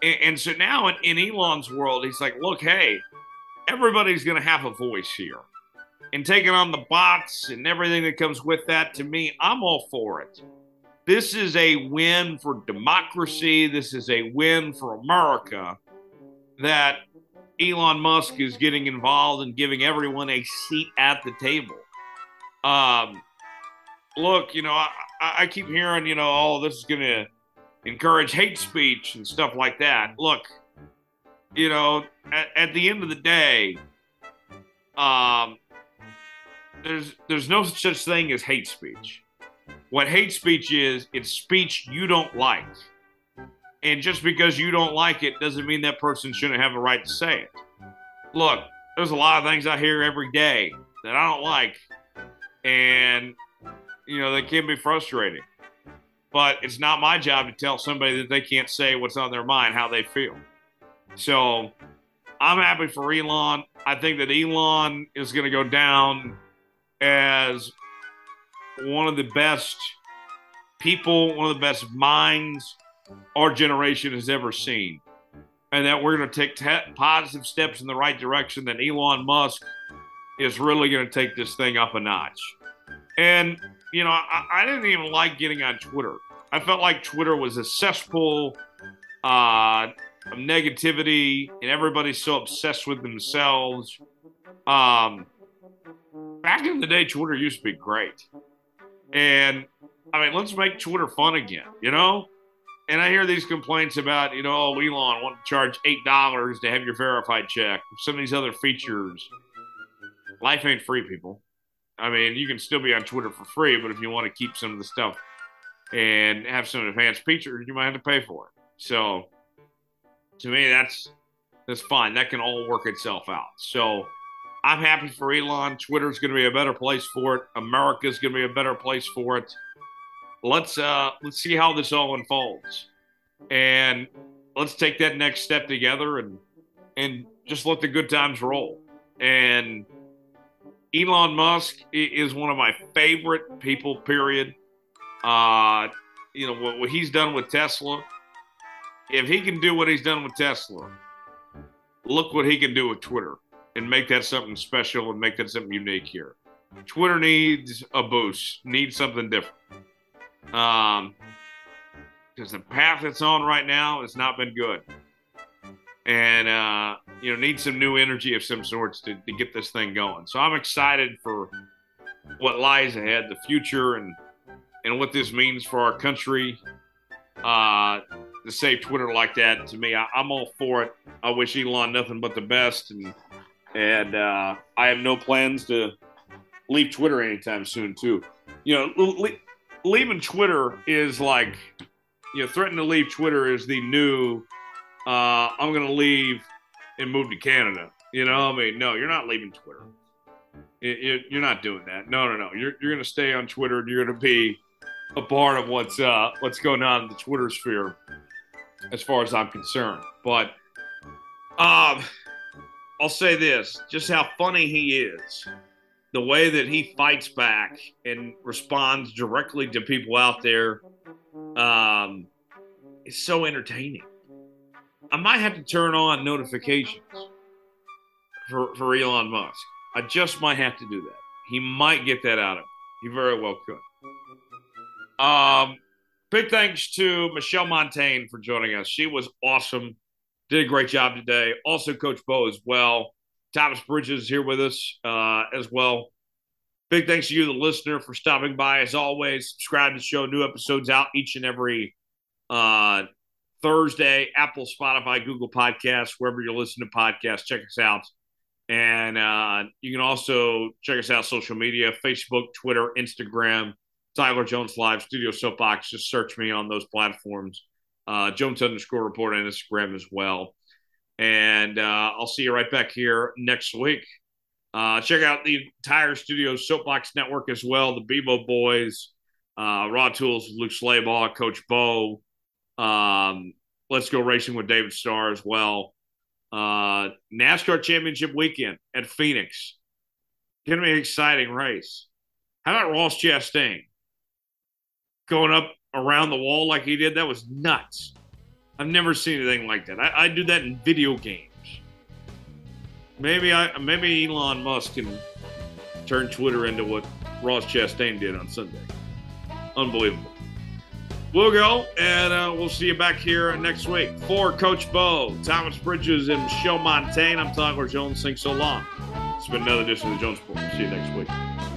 And, and so now in, in Elon's world, he's like, look, hey, everybody's going to have a voice here. And taking on the bots and everything that comes with that, to me, I'm all for it. This is a win for democracy. This is a win for America that Elon Musk is getting involved and giving everyone a seat at the table. Um, look, you know, I, I keep hearing, you know, oh, this is going to encourage hate speech and stuff like that. Look, you know, at, at the end of the day, um, there's there's no such thing as hate speech. What hate speech is, it's speech you don't like. And just because you don't like it doesn't mean that person shouldn't have a right to say it. Look, there's a lot of things I hear every day that I don't like. And, you know, they can be frustrating. But it's not my job to tell somebody that they can't say what's on their mind, how they feel. So I'm happy for Elon. I think that Elon is going to go down as one of the best people, one of the best minds our generation has ever seen. And that we're going to take positive steps in the right direction, that Elon Musk is really going to take this thing up a notch. And, you know, I, I didn't even like getting on Twitter. I felt like Twitter was a cesspool uh, of negativity, and everybody's so obsessed with themselves. Um, back in the day, Twitter used to be great. And I mean, let's make Twitter fun again, you know? And I hear these complaints about, you know, oh, Elon want to charge $8 to have your verified check, some of these other features. Life ain't free, people. I mean, you can still be on Twitter for free, but if you want to keep some of the stuff and have some advanced features, you might have to pay for it. So to me, that's that's fine. That can all work itself out. So I'm happy for Elon. Twitter's going to be a better place for it. America's going to be a better place for it. Let's uh let's see how this all unfolds, and let's take that next step together and and just let the good times roll. And Elon Musk is one of my favorite people. Period. Uh, you know what, what he's done with Tesla. If he can do what he's done with Tesla, look what he can do with Twitter and make that something special and make that something unique here. Twitter needs a boost, needs something different. Um, because the path it's on right now has not been good, and uh, you know needs some new energy of some sorts to, to get this thing going. So I'm excited for what lies ahead, the future, and and what this means for our country. Uh, to save Twitter like that, to me, I, am all for it. I wish Elon nothing but the best, and and uh, I have no plans to leave Twitter anytime soon, too. You know, leaving Twitter is like, you know, threatening to leave Twitter is the new. Uh, I'm going to leave and move to Canada. You know, I mean, no, you're not leaving Twitter. You're not doing that. No, no, no. You're, you're going to stay on Twitter. And you're going to be a part of what's uh, what's going on in the Twitter sphere, as far as I'm concerned. But um, I'll say this: just how funny he is, the way that he fights back and responds directly to people out there, um, is so entertaining. I might have to turn on notifications for for Elon Musk. I just might have to do that. He might get that out of me. He very well could. Um, big thanks to Michelle Montaigne for joining us. She was awesome. Did a great job today. Also, Coach Bo as well. Thomas Bridges here with us uh, as well. Big thanks to you, the listener, for stopping by. As always, subscribe to the show. New episodes out each and every uh, Thursday. Apple, Spotify, Google Podcasts, wherever you're listening to podcasts. Check us out. And uh, you can also check us out social media Facebook, Twitter, Instagram, Tyler Jones Live, Studio Soapbox. Just search me on those platforms. Uh, Jones underscore report on Instagram as well. And uh, I'll see you right back here next week. Uh, check out the entire Studio Soapbox Network as well. The Bebo Boys, uh, Raw Tools, Luke Slaybaugh, Coach Bo. Um, Let's Go Racing with David Starr as well. Uh, NASCAR Championship Weekend at Phoenix. Going to be an exciting race. How about Ross Chastain? going up around the wall like he did, that was nuts. I've never seen anything like that. I, I do that in video games. Maybe I maybe Elon Musk can turn Twitter into what Ross Chastain did on Sunday. Unbelievable. We'll go, and uh, we'll see you back here next week. For Coach Bo, Thomas Bridges, and Michelle Montaigne, I'm Tyler Jones. Thanks so long. It's been another edition of the Jones Report. See you next week.